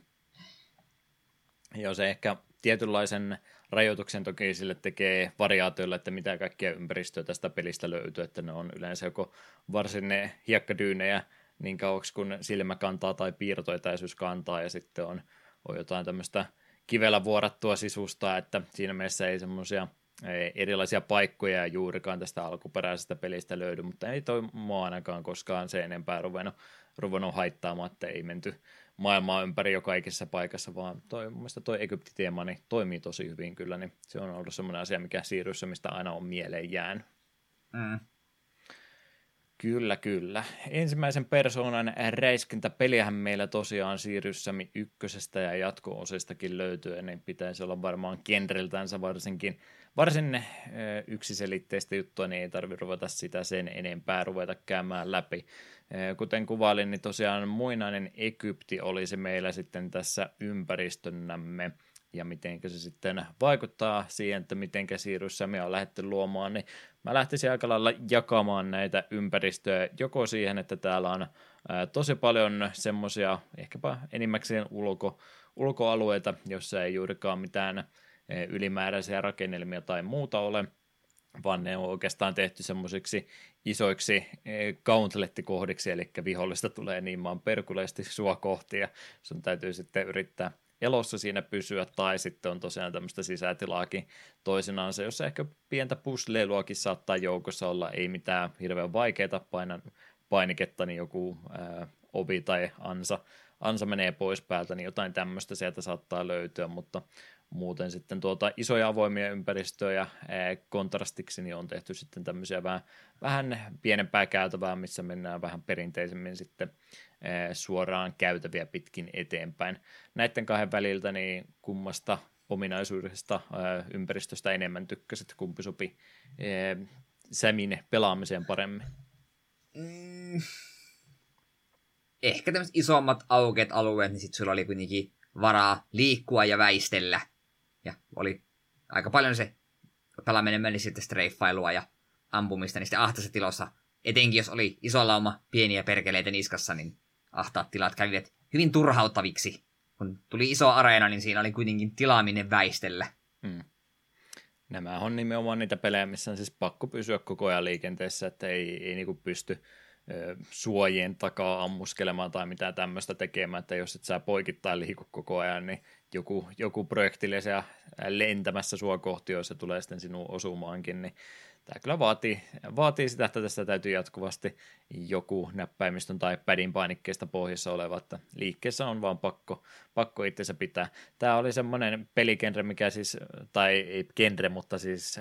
Joo, se ehkä tietynlaisen rajoituksen toki sille tekee variaatioilla, että mitä kaikkea ympäristöä tästä pelistä löytyy, että ne on yleensä joko varsin ne hiekkadyynejä niin kauaksi kun silmä kantaa tai piirtoetäisyys kantaa ja sitten on, on jotain tämmöistä kivellä vuorattua sisusta, että siinä mielessä ei semmoisia erilaisia paikkoja juurikaan tästä alkuperäisestä pelistä löydy, mutta ei toi mua ainakaan koskaan se enempää ruvennut, ruvennut haittaamaan, että ei menty maailmaa ympäri joka ikisessä paikassa, vaan toi, mun mielestä toi Egypti-teema niin toimii tosi hyvin kyllä, niin se on ollut semmoinen asia, mikä siirryssä, mistä aina on mieleen jäänyt. Mm. Kyllä, kyllä. Ensimmäisen persoonan räiskintäpeliähän meillä tosiaan siirryssämi ykkösestä ja jatko-osistakin löytyy, niin pitäisi olla varmaan genreltänsä varsinkin varsin yksiselitteistä juttua, niin ei tarvitse ruveta sitä sen enempää ruveta käymään läpi. Kuten kuvailin, niin tosiaan muinainen Egypti olisi meillä sitten tässä ympäristönnämme, ja miten se sitten vaikuttaa siihen, että miten siirryssä me on lähdetty luomaan, niin mä lähtisin aika lailla jakamaan näitä ympäristöjä joko siihen, että täällä on tosi paljon semmoisia ehkäpä enimmäkseen ulko, ulkoalueita, jossa ei juurikaan mitään ylimääräisiä rakennelmia tai muuta ole, vaan ne on oikeastaan tehty semmoisiksi isoiksi gauntlettikohdiksi, eli vihollista tulee niin maan perkuleesti sua kohti, ja sun täytyy sitten yrittää elossa siinä pysyä, tai sitten on tosiaan tämmöistä sisätilaakin toisinaan se, jos ehkä pientä pusleiluakin saattaa joukossa olla, ei mitään hirveän vaikeaa painan painiketta, niin joku ää, ovi tai ansa, ansa menee pois päältä, niin jotain tämmöistä sieltä saattaa löytyä, mutta muuten sitten tuota isoja avoimia ympäristöjä ää, kontrastiksi niin on tehty sitten tämmöisiä vähän, vähän pienempää käytävää, missä mennään vähän perinteisemmin sitten ää, suoraan käytäviä pitkin eteenpäin. Näiden kahden väliltä niin kummasta ominaisuudesta ää, ympäristöstä enemmän tykkäsit, kumpi sopi Sämin pelaamiseen paremmin? Mm, ehkä tämmöiset isommat aukeat alueet, niin sitten sulla oli kuitenkin varaa liikkua ja väistellä. Ja oli aika paljon se pelaaminen meni sitten streiffailua ja ampumista niistä ahtaisessa tilossa. Etenkin jos oli iso lauma pieniä perkeleitä niskassa, niin ahtaat tilat kävivät hyvin turhauttaviksi. Kun tuli iso areena, niin siinä oli kuitenkin tilaaminen väistellä. Hmm. Nämä on nimenomaan niitä pelejä, missä on siis pakko pysyä koko ajan liikenteessä, että ei, ei niinku pysty suojien takaa ammuskelemaan tai mitään tämmöistä tekemään, että jos et sä poikittain liiku koko ajan, niin joku, joku projektille siellä lentämässä sua kohti, jos se tulee sitten sinun osumaankin, niin tämä kyllä vaatii, vaatii sitä, että tässä täytyy jatkuvasti joku näppäimistön tai pädin painikkeesta pohjassa oleva, että liikkeessä on vaan pakko, pakko itsensä pitää. Tämä oli semmoinen pelikenre, mikä siis, tai ei genre, mutta siis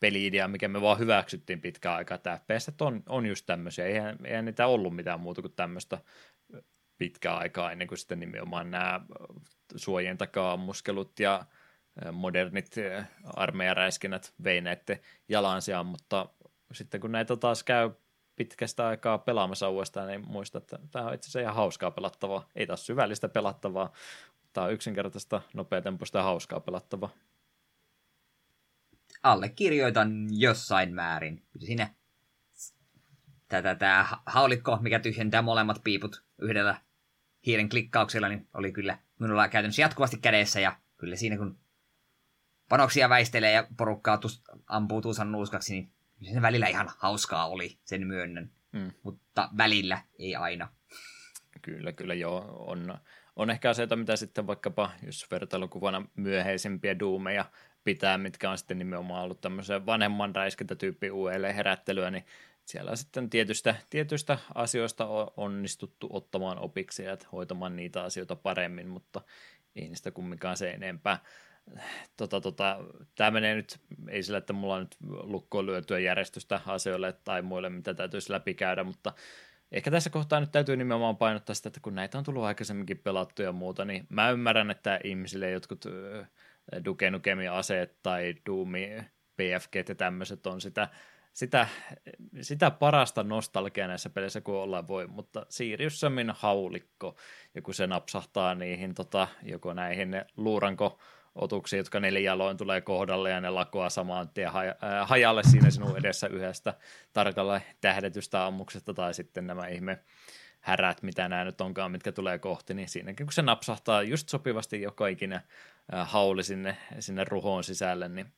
peli-idea, mikä me vaan hyväksyttiin pitkään aikaa, että FPS on, on just tämmöisiä, eihän, eihän niitä ollut mitään muuta kuin tämmöistä pitkää aikaa ennen kuin sitten nimenomaan nämä suojien takaa ammuskelut ja modernit armeijaräiskinnät vei näiden jalansiaan, mutta sitten kun näitä taas käy pitkästä aikaa pelaamassa uudestaan, niin muista, että tämä on itse asiassa ihan hauskaa pelattavaa. Ei taas syvällistä pelattavaa, tämä on yksinkertaista, nopeatempoista ja hauskaa pelattavaa allekirjoitan jossain määrin. Siinä tätä tämä haulikko, mikä tyhjentää molemmat piiput yhdellä hiiren klikkauksella, niin oli kyllä minulla käytännössä jatkuvasti kädessä, ja kyllä siinä kun panoksia väistelee ja porukkaa tus, ampuu tuusan nuuskaksi, niin sen välillä ihan hauskaa oli, sen myönnän. Mm. Mutta välillä ei aina. Kyllä, kyllä joo. On, on ehkä asioita, mitä sitten vaikkapa, jos vertailukuvana myöhäisempiä duumeja pitää, mitkä on sitten nimenomaan ollut tämmöisen vanhemman räiskintätyyppi uudelleen herättelyä, niin siellä on sitten tietystä, tietystä asioista onnistuttu ottamaan opiksi ja hoitamaan niitä asioita paremmin, mutta ei niistä kumminkaan se enempää. Tota, tota, tämä menee nyt, ei sillä, että mulla on nyt lukkoon lyötyä järjestystä asioille tai muille, mitä täytyisi läpikäydä, mutta ehkä tässä kohtaa nyt täytyy nimenomaan painottaa sitä, että kun näitä on tullut aikaisemminkin pelattu ja muuta, niin mä ymmärrän, että ihmisille jotkut Duke Nukemia aseet tai Doomi PFG ja tämmöiset on sitä, sitä, sitä parasta nostalgiaa näissä peleissä kuin ollaan voi, mutta Sirius Samin haulikko, ja kun se napsahtaa niihin tota, joko näihin luuranko otuksiin, jotka neljäloin tulee kohdalle ja ne lakoa samaan tien hajalle siinä sinun edessä yhdestä tarkalla tähdetystä ammuksesta tai sitten nämä ihme härät, mitä nämä nyt onkaan, mitkä tulee kohti, niin siinäkin kun se napsahtaa just sopivasti joka ikinä hauli sinne, sinne ruhoon sisälle, niin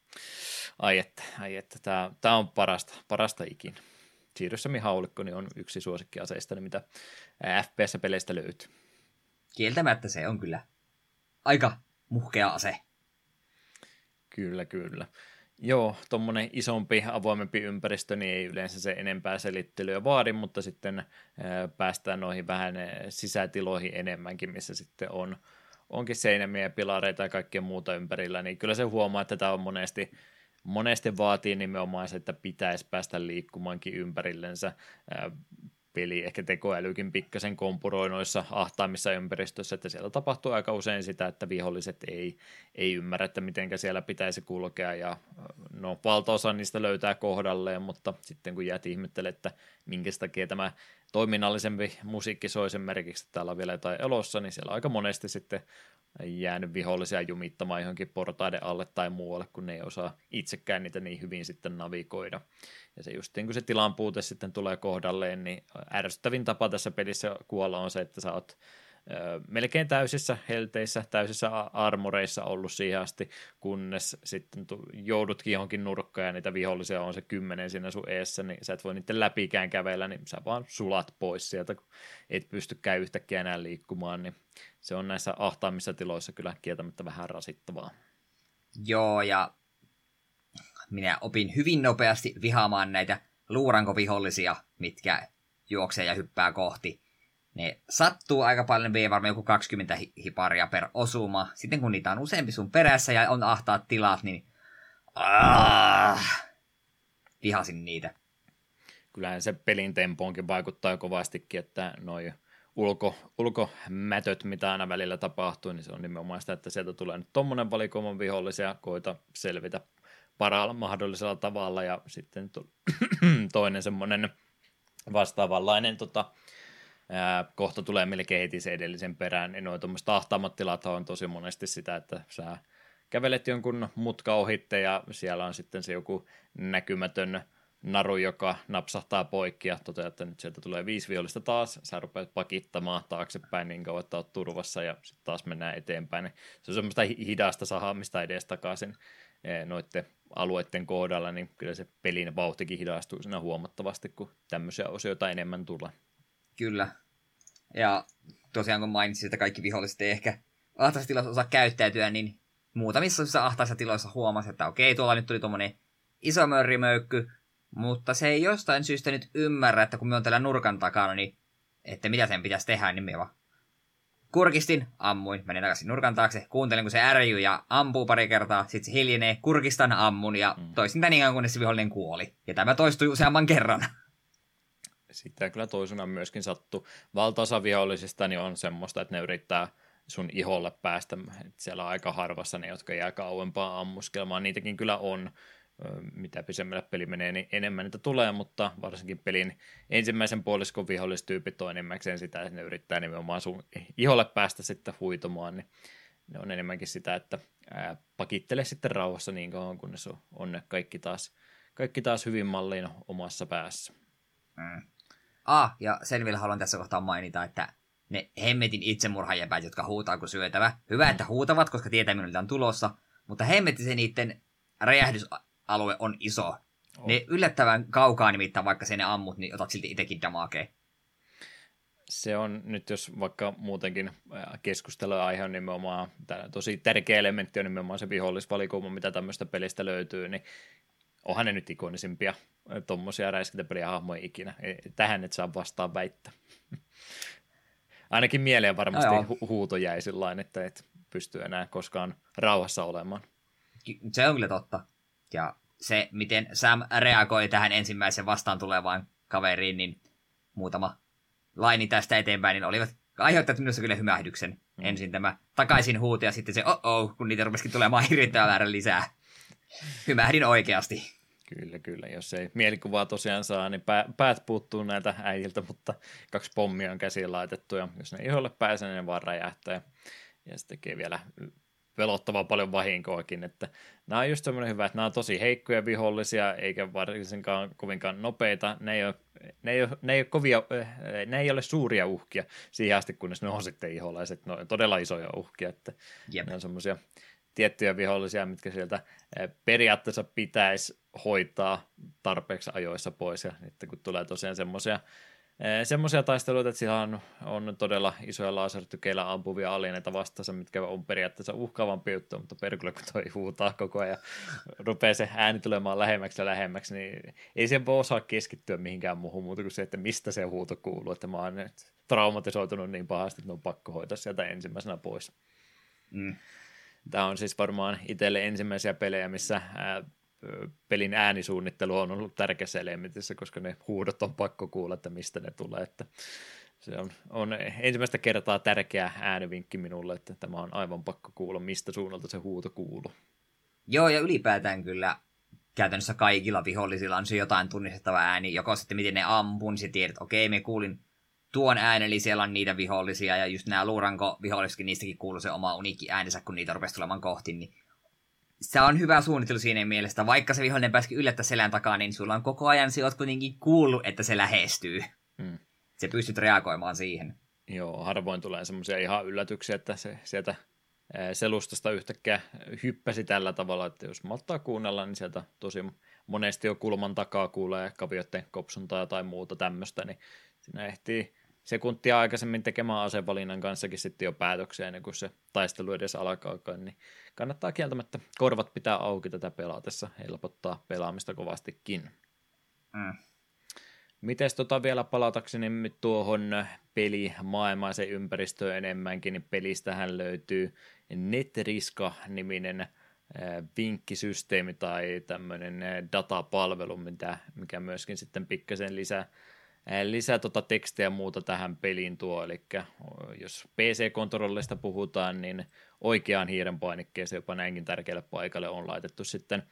ai että, ai että tämä, tämä on parasta, parasta ikinä. Siirryssämi haulikko niin on yksi suosikkiaseista, mitä FPS-peleistä löytyy. Kieltämättä se on kyllä aika muhkea ase. Kyllä, kyllä. Joo, tuommoinen isompi, avoimempi ympäristö, niin ei yleensä se enempää selittelyä vaadi, mutta sitten päästään noihin vähän sisätiloihin enemmänkin, missä sitten on, onkin seinämiä ja pilareita ja kaikkea muuta ympärillä, niin kyllä se huomaa, että tämä on monesti, monesti vaatii nimenomaan se, että pitäisi päästä liikkumaankin ympärillensä peli, ehkä tekoälykin pikkasen kompuroi noissa ahtaamissa ympäristössä, että siellä tapahtuu aika usein sitä, että viholliset ei, ei ymmärrä, että miten siellä pitäisi kulkea, ja no valtaosa niistä löytää kohdalleen, mutta sitten kun jäät ihmettelemään, että minkä takia tämä toiminnallisempi musiikki soi sen merkiksi, että täällä on vielä jotain elossa, niin siellä aika monesti sitten jäänyt vihollisia jumittamaan johonkin portaiden alle tai muualle, kun ne ei osaa itsekään niitä niin hyvin sitten navigoida. Ja se just kun se tilan puute sitten tulee kohdalleen, niin ärsyttävin tapa tässä pelissä kuolla on se, että sä oot melkein täysissä helteissä, täysissä armoreissa ollut siihen asti, kunnes sitten joudutkin johonkin nurkkaan ja niitä vihollisia on se kymmenen siinä sun eessä, niin sä et voi niiden läpikään kävellä, niin sä vaan sulat pois sieltä, kun et pystykään yhtäkkiä enää liikkumaan, niin se on näissä ahtaammissa tiloissa kyllä kieltämättä vähän rasittavaa. Joo, ja minä opin hyvin nopeasti vihaamaan näitä luurankovihollisia, mitkä juoksee ja hyppää kohti. Ne sattuu aika paljon, vie varmaan joku 20 hiparia per osuma. Sitten kun niitä on useampi sun perässä ja on ahtaat tilat, niin ah, vihasin niitä. Kyllähän se pelin tempoonkin vaikuttaa kovastikin, että noin ulko, ulkomätöt, mitä aina välillä tapahtuu, niin se on nimenomaan sitä, että sieltä tulee nyt tommonen valikoiman vihollisia, koita selvitä parhaalla mahdollisella tavalla, ja sitten to, toinen semmoinen vastaavanlainen tota, kohta tulee melkein heti se edellisen perään, niin noin tuommoiset ahtaammat tilat on tosi monesti sitä, että sä kävelet jonkun mutka ohitte ja siellä on sitten se joku näkymätön naru, joka napsahtaa poikki ja toteaa, että nyt sieltä tulee viisi vihollista taas, sä rupeat pakittamaan taaksepäin niin kauan, että oot turvassa ja sitten taas mennään eteenpäin. Se on semmoista hidasta sahaamista edes takaisin noiden alueiden kohdalla, niin kyllä se pelin vauhtikin hidastuu siinä huomattavasti, kun tämmöisiä osioita enemmän tulee. Kyllä. Ja tosiaan kun mainitsin, että kaikki viholliset ei ehkä ahtaisessa tilassa osaa käyttäytyä, niin muutamissa ahtaisissa tiloissa huomasi, että okei, tuolla nyt tuli tuommoinen iso mörrimöykky, mutta se ei jostain syystä nyt ymmärrä, että kun me on täällä nurkan takana, niin että mitä sen pitäisi tehdä, niin me vaan kurkistin, ammuin, menin takaisin nurkan taakse, kuuntelin kun se ärjyy ja ampuu pari kertaa, sitten se hiljenee, kurkistan, ammun ja mm. toisin tämän niin kunnes se vihollinen kuoli. Ja tämä toistui useamman kerran. Sitten kyllä toisena myöskin sattu. Valtaosa vihollisista niin on semmoista, että ne yrittää sun iholle päästä. että siellä on aika harvassa ne, jotka jää kauempaa ammuskelmaan. Niitäkin kyllä on mitä pisemmälle peli menee, niin enemmän niitä tulee, mutta varsinkin pelin ensimmäisen puoliskon vihollistyypit on enimmäkseen sitä, että ne yrittää nimenomaan sun iholle päästä sitten huitomaan, niin ne on enemmänkin sitä, että ää, pakittele sitten rauhassa niin kauan, kunnes on, on kaikki taas, kaikki taas hyvin malliin omassa päässä. Mm. Ah, ja sen vielä haluan tässä kohtaa mainita, että ne hemmetin itsemurhajäpäät, jotka huutaa kuin syötävä. Hyvä, että huutavat, koska tietää, milloin on tulossa, mutta hemmetti se niiden räjähdys alue on iso. Oh. Ne yllättävän kaukaa nimittäin, vaikka sen ammut, niin otat silti itsekin damakea. Se on nyt, jos vaikka muutenkin keskustelua aihe on nimenomaan, tosi tärkeä elementti on nimenomaan se vihollisvalikoima, mitä tämmöistä pelistä löytyy, niin onhan ne nyt ikonisimpia tuommoisia räiskintäpeliä hahmoja ikinä. Tähän et saa vastaan väittää. Ainakin mieleen varmasti no hu- huuto jäi sillain, että et pysty enää koskaan rauhassa olemaan. Se on kyllä totta. Ja se, miten Sam reagoi tähän ensimmäisen vastaan tulevaan kaveriin, niin muutama laini tästä eteenpäin, niin olivat aiheuttanut minussa kyllä hymähdyksen. Mm. Ensin tämä takaisin huuto ja sitten se oh oh, kun niitä rupesikin tulemaan hirvittävän määrän lisää. Hymähdin oikeasti. Kyllä, kyllä. Jos ei mielikuvaa tosiaan saa, niin päät puuttuu näiltä äijiltä, mutta kaksi pommia on käsiin laitettu ja jos ne iholle pääsee, niin ne vaan räjähtää. Ja se tekee vielä pelottava paljon vahinkoakin, että nämä on just semmoinen hyvä, että nämä on tosi heikkoja vihollisia, eikä varsinkaan kovinkaan nopeita, ne ei ole, ne ei ole, ne ei ole, kovia, eh, ne ei ole suuria uhkia siihen asti, kunnes ne on sitten iholaiset, ne on todella isoja uhkia, että Jep. ne on semmoisia tiettyjä vihollisia, mitkä sieltä eh, periaatteessa pitäisi hoitaa tarpeeksi ajoissa pois, ja sitten kun tulee tosiaan semmoisia semmoisia taisteluita, että siellä on, on todella isoja lasertykeillä ampuvia alieneita vastaansa, mitkä on periaatteessa uhkaavampi juttu, mutta perkele kun toi huutaa koko ajan rupeaa se ääni tulemaan lähemmäksi ja lähemmäksi, niin ei se voi osaa keskittyä mihinkään muuhun muuta kuin se, että mistä se huuto kuuluu, että mä oon nyt traumatisoitunut niin pahasti, että on pakko hoitaa sieltä ensimmäisenä pois. Mm. Tämä on siis varmaan itselle ensimmäisiä pelejä, missä ää, pelin äänisuunnittelu on ollut tärkeässä elementissä, koska ne huudot on pakko kuulla, että mistä ne tulee. Että se on, on ensimmäistä kertaa tärkeä äänivinkki minulle, että tämä on aivan pakko kuulla, mistä suunnalta se huuto kuuluu. Joo, ja ylipäätään kyllä käytännössä kaikilla vihollisilla on se jotain tunnistettava ääni, joko sitten miten ne ampuu, niin tiedät, että okei, me kuulin tuon äänen, eli siellä on niitä vihollisia, ja just nämä luuranko viholliskin, niistäkin kuuluu se oma uniikki äänensä, kun niitä rupesi tulemaan kohti, niin se on hyvä suunnittelu siinä mielessä, vaikka se vihollinen pääsikin yllättää selän takaa, niin sulla on koko ajan se oot kuitenkin kuullut, että se lähestyy. Hmm. Se pystyt reagoimaan siihen. Joo, harvoin tulee semmoisia ihan yllätyksiä, että se sieltä selustasta yhtäkkiä hyppäsi tällä tavalla, että jos malttaa kuunnella, niin sieltä tosi monesti jo kulman takaa kuulee kavioiden kopsuntaa tai muuta tämmöistä, niin siinä ehtii sekuntia aikaisemmin tekemään asevalinnan kanssakin sitten jo päätöksiä ennen kuin se taistelu edes alkaa, niin kannattaa kieltämättä korvat pitää auki tätä pelaatessa, helpottaa pelaamista kovastikin. Mm. Mites tota vielä palatakseni tuohon pelimaailmaan se ympäristö enemmänkin, niin pelistähän löytyy Netriska-niminen vinkkisysteemi tai tämmöinen datapalvelu, mitä, mikä myöskin sitten pikkasen lisää lisää tota tekstiä ja muuta tähän peliin tuo, eli jos PC-kontrollista puhutaan, niin oikeaan hiiren painikkeeseen jopa näinkin tärkeälle paikalle on laitettu sitten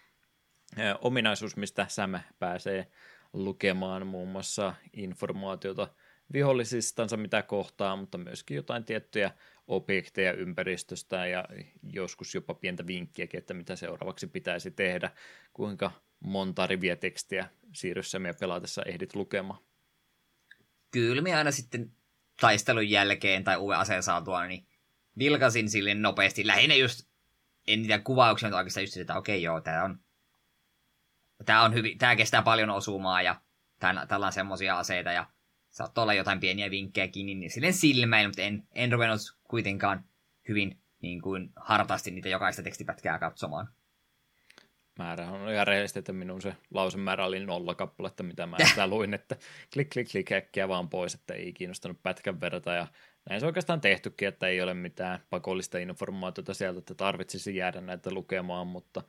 ominaisuus, mistä Sam pääsee lukemaan muun muassa informaatiota vihollisistansa, mitä kohtaa, mutta myöskin jotain tiettyjä objekteja ympäristöstä ja joskus jopa pientä vinkkiäkin, että mitä seuraavaksi pitäisi tehdä, kuinka monta riviä tekstiä siirryssä ja pelatessa ehdit lukemaan kyllä minä aina sitten taistelun jälkeen tai uuden aseen saatua, niin vilkasin sille nopeasti. Lähinnä just, en niitä kuvauksia, mutta oikeastaan just että okei joo, tämä on, tää on hyvin, tää kestää paljon osumaa ja täällä on semmosia aseita ja saattoi olla jotain pieniä vinkkejäkin, niin silleen silmäin, mutta en, en ruvennut kuitenkaan hyvin niin kuin hartaasti niitä jokaista tekstipätkää katsomaan määrä. On ihan rehellisesti, että minun se lausemäärä oli nolla kappaletta, mitä mä sitä luin, että klik, klik, klik, äkkiä vaan pois, että ei kiinnostanut pätkän verta. Ja näin se oikeastaan tehtykin, että ei ole mitään pakollista informaatiota sieltä, että tarvitsisi jäädä näitä lukemaan, mutta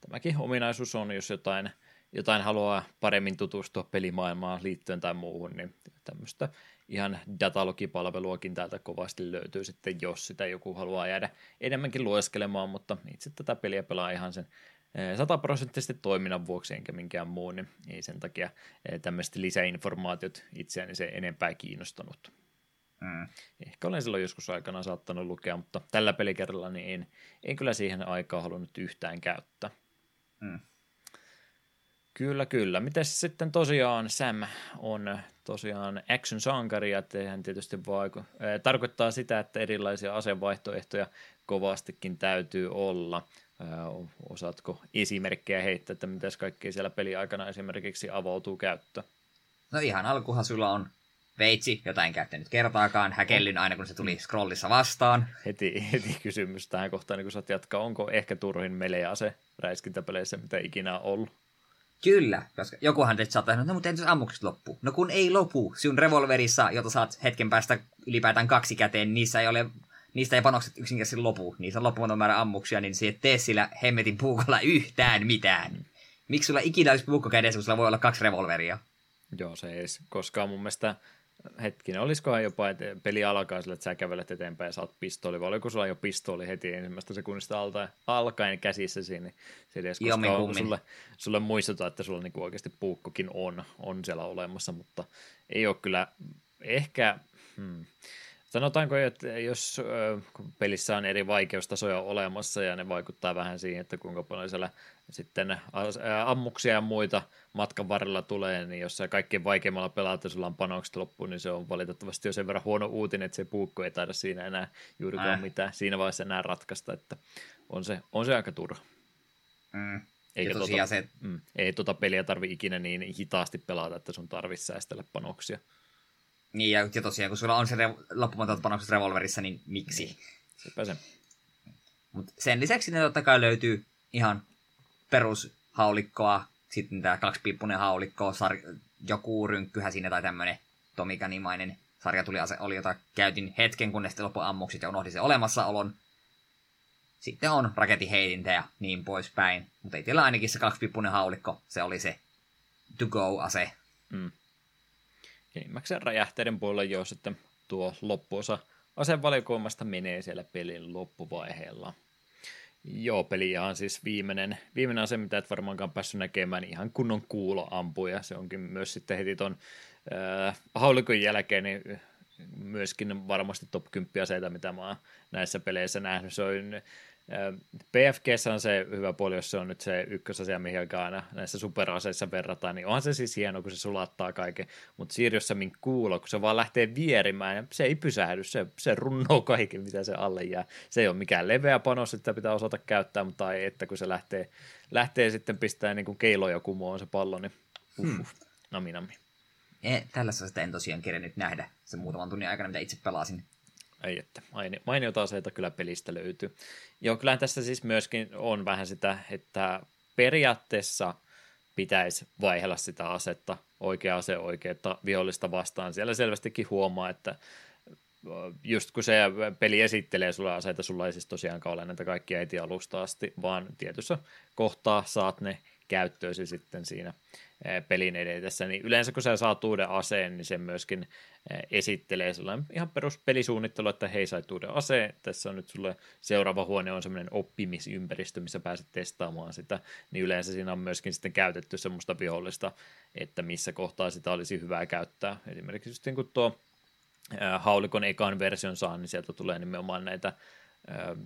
tämäkin ominaisuus on, jos jotain, jotain haluaa paremmin tutustua pelimaailmaan liittyen tai muuhun, niin tämmöistä ihan datalogipalveluakin täältä kovasti löytyy sitten, jos sitä joku haluaa jäädä enemmänkin lueskelemaan, mutta itse tätä peliä pelaa ihan sen sataprosenttisesti toiminnan vuoksi enkä minkään muun, niin ei sen takia tämmöiset lisäinformaatiot itseäni se enempää kiinnostanut. Mm. Ehkä olen silloin joskus aikana saattanut lukea, mutta tällä pelikerralla niin en, en kyllä siihen aikaa halunnut yhtään käyttää. Mm. Kyllä, kyllä. Miten sitten tosiaan Sam on tosiaan action-sankari, ja hän tietysti vaiku- äh, tarkoittaa sitä, että erilaisia asevaihtoehtoja kovastikin täytyy olla. Osaatko esimerkkejä heittää, että mitä kaikkea siellä peliaikana esimerkiksi avautuu käyttö? No ihan alkuhan sulla on veitsi, jota en käyttänyt kertaakaan, häkellyn aina kun se tuli scrollissa vastaan. Heti, heti kysymys tähän kohtaan, niin kun saat jatkaa, onko ehkä turhin meleä ase räiskintäpeleissä, mitä ikinä on ollut? Kyllä, koska jokuhan teitä saattaa sanoa, no mutta entäs ammukset loppuu? No kun ei lopu, sinun revolverissa, jota saat hetken päästä ylipäätään kaksi käteen, niissä ei ole niistä ei panokset yksinkertaisesti lopu. Niissä on loppumaton määrä ammuksia, niin se ei tee sillä hemmetin puukolla yhtään mitään. Miksi sulla ikinä olisi puukko kädessä, kun sulla voi olla kaksi revolveria? Joo, se ei koskaan mun mielestä hetkinen, olisikohan jopa, että peli alkaa sillä, että sä kävelet eteenpäin ja saat pistooli, vai oliko sulla jo pistooli heti ensimmäistä sekunnista alta, alkaen käsissäsi, niin se edes koskaan sulle, sulle muistuta, että sulla niinku oikeasti puukkokin on, on siellä olemassa, mutta ei ole kyllä ehkä, hmm, Sanotaanko, että jos pelissä on eri vaikeustasoja olemassa ja ne vaikuttaa vähän siihen, että kuinka paljon siellä sitten ammuksia ja muita matkan varrella tulee, niin jos sä kaikkein vaikeimmalla pelaat ja sulla on panokset loppuun, niin se on valitettavasti jo sen verran huono uutinen, että se puukko ei taida siinä enää juurikaan äh. mitään siinä vaiheessa enää ratkaista, että on se, on se aika turha. Mm. Eikä tuota, se... mm, ei tuota peliä tarvi ikinä niin hitaasti pelata, että sun tarvitsisi säästellä panoksia. Niin, ja, ja tosiaan, kun sulla on se re- loppumaton panokset revolverissa, niin miksi? Niin. Sepä se. Mut sen lisäksi ne totta kai löytyy ihan perushaulikkoa, sitten tämä kaksipiippunen haulikko, sar- joku rynkkyhä siinä tai tämmönen Tomikanimainen sarja tuli ase, oli, jota käytin hetken, kunnes sitten loppu ammuksit ja unohdin sen olemassaolon. Sitten on raketiheitintä ja niin poispäin. Mutta itsellä ainakin se kaksipiippunen haulikko, se oli se to-go-ase. Mm enimmäkseen räjähteiden puolella jo sitten tuo loppuosa asevalikoimasta menee siellä pelin loppuvaiheella. Joo, peli on siis viimeinen, viimeinen ase, mitä et varmaankaan päässyt näkemään, niin ihan kunnon kuuloampuja. Se onkin myös sitten heti ton äh, haulikon jälkeen niin myöskin varmasti top 10 aseita, mitä mä oon näissä peleissä nähnyt. Se on PFGssä on se hyvä puoli, jos se on nyt se ykkösasia, mihin aina näissä superaseissa verrataan, niin onhan se siis hieno, kun se sulattaa kaiken, mutta Siriussa min kuulo, kun se vaan lähtee vierimään, ja se ei pysähdy, se, se runnoo kaiken, mitä se alle jää. Se ei ole mikään leveä panos, että pitää osata käyttää, mutta ei, että kun se lähtee, lähtee sitten pistää niin kuin keiloja kumoon se pallo, niin uh, hmm. nami nami. Eh, tällaista en tosiaan kerennyt nähdä se muutaman tunnin aikana, mitä itse pelasin. Ei, että mainiota aseita kyllä pelistä löytyy. Joo, kyllä tässä siis myöskin on vähän sitä, että periaatteessa pitäisi vaihella sitä asetta, oikea ase oikeaa vihollista vastaan. Siellä selvästikin huomaa, että just kun se peli esittelee sulle aseita, sulla ei siis tosiaankaan ole näitä kaikkia eti alusta asti, vaan tietyssä kohtaa saat ne käyttöösi sitten siinä pelin edetessä, niin yleensä kun sä saat uuden aseen, niin se myöskin esittelee sellainen ihan peruspelisuunnittelu, että hei sait uuden aseen, tässä on nyt sulle seuraava huone on semmoinen oppimisympäristö, missä pääset testaamaan sitä, niin yleensä siinä on myöskin sitten käytetty semmoista vihollista, että missä kohtaa sitä olisi hyvä käyttää. Esimerkiksi just niin kuin tuo haulikon ekan version saa, niin sieltä tulee nimenomaan näitä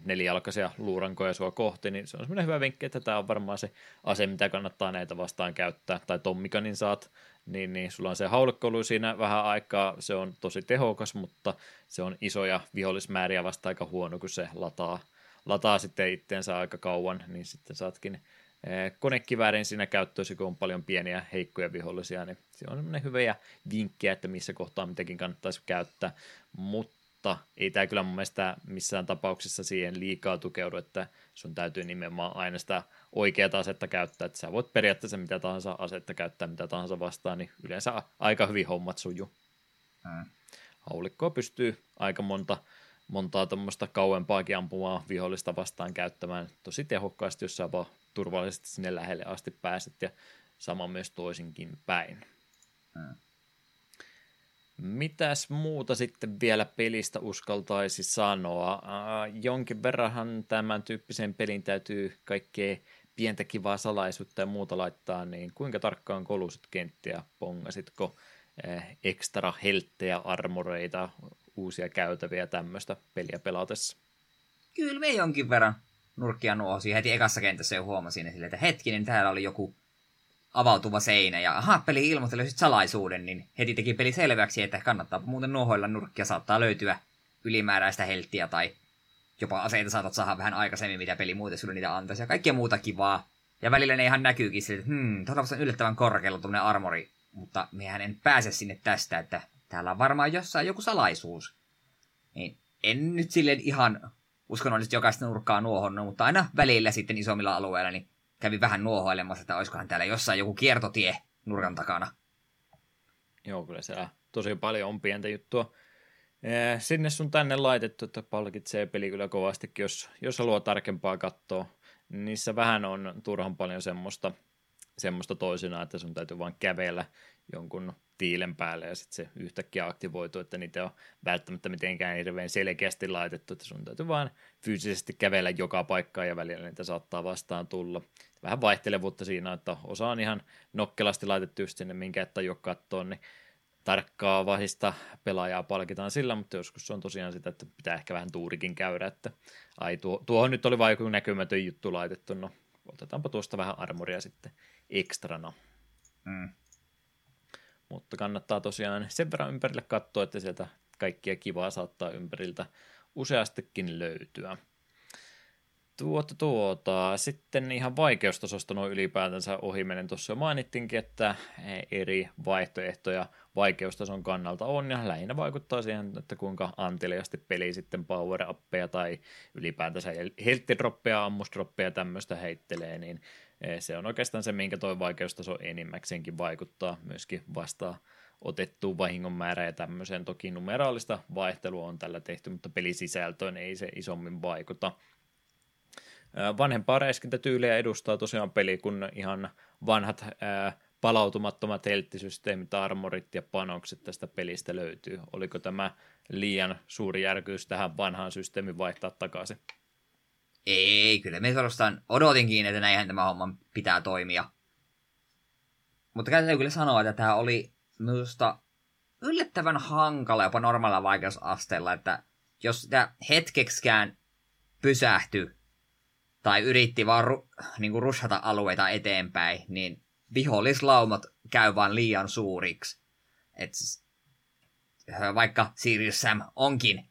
nelijalkaisia luurankoja sua kohti, niin se on semmoinen hyvä vinkki, että tämä on varmaan se ase, mitä kannattaa näitä vastaan käyttää, tai Tommikanin saat, niin, niin sulla on se haulikkoulu siinä vähän aikaa, se on tosi tehokas, mutta se on isoja vihollismääriä vasta aika huono, kun se lataa, lataa sitten itteensä aika kauan, niin sitten saatkin konekiväärin siinä käyttöösi, kun on paljon pieniä heikkoja vihollisia, niin se on semmoinen hyvä vinkkiä, että missä kohtaa mitäkin kannattaisi käyttää, mutta mutta ei tämä kyllä mun mielestä missään tapauksessa siihen liikaa tukeudu, että sun täytyy nimenomaan aina sitä oikeaa asetta käyttää, että sä voit periaatteessa mitä tahansa asetta käyttää, mitä tahansa vastaan, niin yleensä aika hyvin hommat sujuu. Hmm. Haulikkoa pystyy aika monta, montaa tuommoista kauempaakin ampumaa vihollista vastaan käyttämään tosi tehokkaasti, jos sä vaan turvallisesti sinne lähelle asti pääset, ja sama myös toisinkin päin. Hmm. Mitäs muuta sitten vielä pelistä uskaltaisi sanoa? Äh, jonkin verranhan tämän tyyppisen pelin täytyy kaikkea pientä kivaa salaisuutta ja muuta laittaa, niin kuinka tarkkaan kolusit kenttiä? Pongasitko äh, ekstra helttejä, armoreita, uusia käytäviä tämmöistä peliä pelatessa? Kyllä me jonkin verran nurkkia nuosi. Heti ekassa kentässä jo huomasin, että hetkinen, täällä oli joku avautuva seinä ja aha, peli ilmoitteli salaisuuden, niin heti teki peli selväksi, että kannattaa muuten nuohoilla nurkkia, saattaa löytyä ylimääräistä helttiä tai jopa aseita saatat saada vähän aikaisemmin, mitä peli muuten sulle niitä antaisi ja kaikkea muuta kivaa. Ja välillä ne ihan näkyykin sille, että hmm, tuolla on yllättävän korkealla tuommoinen armori, mutta mehän en pääse sinne tästä, että täällä on varmaan jossain joku salaisuus. Niin en nyt silleen ihan uskonnollisesti jokaista nurkkaa nuohonnut, mutta aina välillä sitten isommilla alueilla, niin kävi vähän nuohoilemassa, että olisikohan täällä jossain joku kiertotie nurkan takana. Joo, kyllä siellä tosi paljon on pientä juttua. Sinne sun tänne laitettu, että palkitsee peli kyllä kovastikin, jos, jos haluaa tarkempaa katsoa. Niissä vähän on turhan paljon semmoista, semmoista toisinaan, että sun täytyy vaan kävellä jonkun tiilen päälle ja sitten se yhtäkkiä aktivoituu, että niitä on välttämättä mitenkään hirveän selkeästi laitettu, että sun täytyy vaan fyysisesti kävellä joka paikkaan ja välillä niitä saattaa vastaan tulla. Vähän vaihtelevuutta siinä, että osa on ihan nokkelasti laitettu just sinne, minkä että jo katsoa, niin tarkkaa vahista pelaajaa palkitaan sillä, mutta joskus se on tosiaan sitä, että pitää ehkä vähän tuurikin käydä, että ai tuo, tuohon nyt oli vain joku näkymätön juttu laitettu, no otetaanpa tuosta vähän armoria sitten ekstrana. Mm. Mutta kannattaa tosiaan sen verran ympärille katsoa, että sieltä kaikkia kivaa saattaa ympäriltä useastikin löytyä. Tuota, tuota. Sitten ihan vaikeustasosta noin ylipäätänsä ohimenen tuossa jo mainittinkin, että eri vaihtoehtoja vaikeustason kannalta on, ja lähinnä vaikuttaa siihen, että kuinka anteliasti peli sitten power tai ylipäätänsä helttidroppeja, ammusdroppeja tämmöistä heittelee, niin se on oikeastaan se, minkä toi vaikeustaso enimmäkseenkin vaikuttaa myöskin vastaa otettuun vahingon määrä ja tämmöiseen. Toki numeraalista vaihtelua on tällä tehty, mutta pelisisältöön ei se isommin vaikuta. Vanhempaa räiskintätyyliä edustaa tosiaan peli, kun ihan vanhat ää, palautumattomat helttisysteemit, armorit ja panokset tästä pelistä löytyy. Oliko tämä liian suuri järkyys tähän vanhaan systeemin vaihtaa takaisin? Ei, kyllä me suorastaan odotinkin, että näinhän tämä homma pitää toimia. Mutta täytyy kyllä sanoa, että tämä oli minusta yllättävän hankala jopa normaalilla vaikeusasteella, että jos sitä hetkeksikään pysähty tai yritti vaan ru, niin kuin rushata alueita eteenpäin, niin vihollislaumat käy vaan liian suuriksi. Et, vaikka Sirius Sam onkin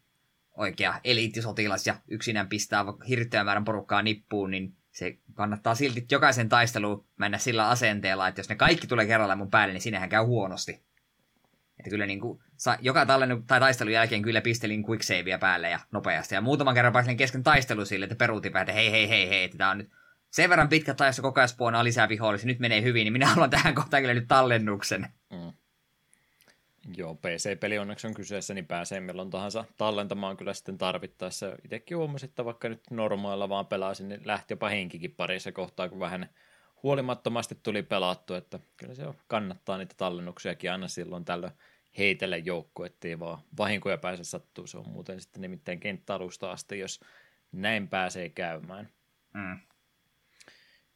oikea eliittisotilas ja yksinään pistää hirveän määrän porukkaa nippuun, niin se kannattaa silti jokaisen taisteluun mennä sillä asenteella, että jos ne kaikki tulee kerralla mun päälle, niin sinähän käy huonosti. Että kyllä niin kuin, joka tallennu, tai taistelun jälkeen kyllä pistelin quicksavea päälle ja nopeasti. Ja muutaman kerran pääsin kesken taistelu sille, että peruutin että hei hei hei hei, että tämä on nyt sen verran pitkä taistelu koko ajan lisää vihollisia, nyt menee hyvin, niin minä haluan tähän kohtaan kyllä nyt tallennuksen. Mm. Joo, PC-peli onneksi on kyseessä, niin pääsee milloin tahansa tallentamaan kyllä sitten tarvittaessa. Itsekin huomasin, että vaikka nyt normaalilla vaan pelasin, niin lähti jopa henkikin parissa kohtaa, kun vähän huolimattomasti tuli pelattu, että kyllä se on, kannattaa niitä tallennuksiakin aina silloin tällöin heitellä joukko, ettei vaan vahinkoja pääse sattuu. Se on muuten sitten nimittäin kenttäalusta asti, jos näin pääsee käymään. Mm.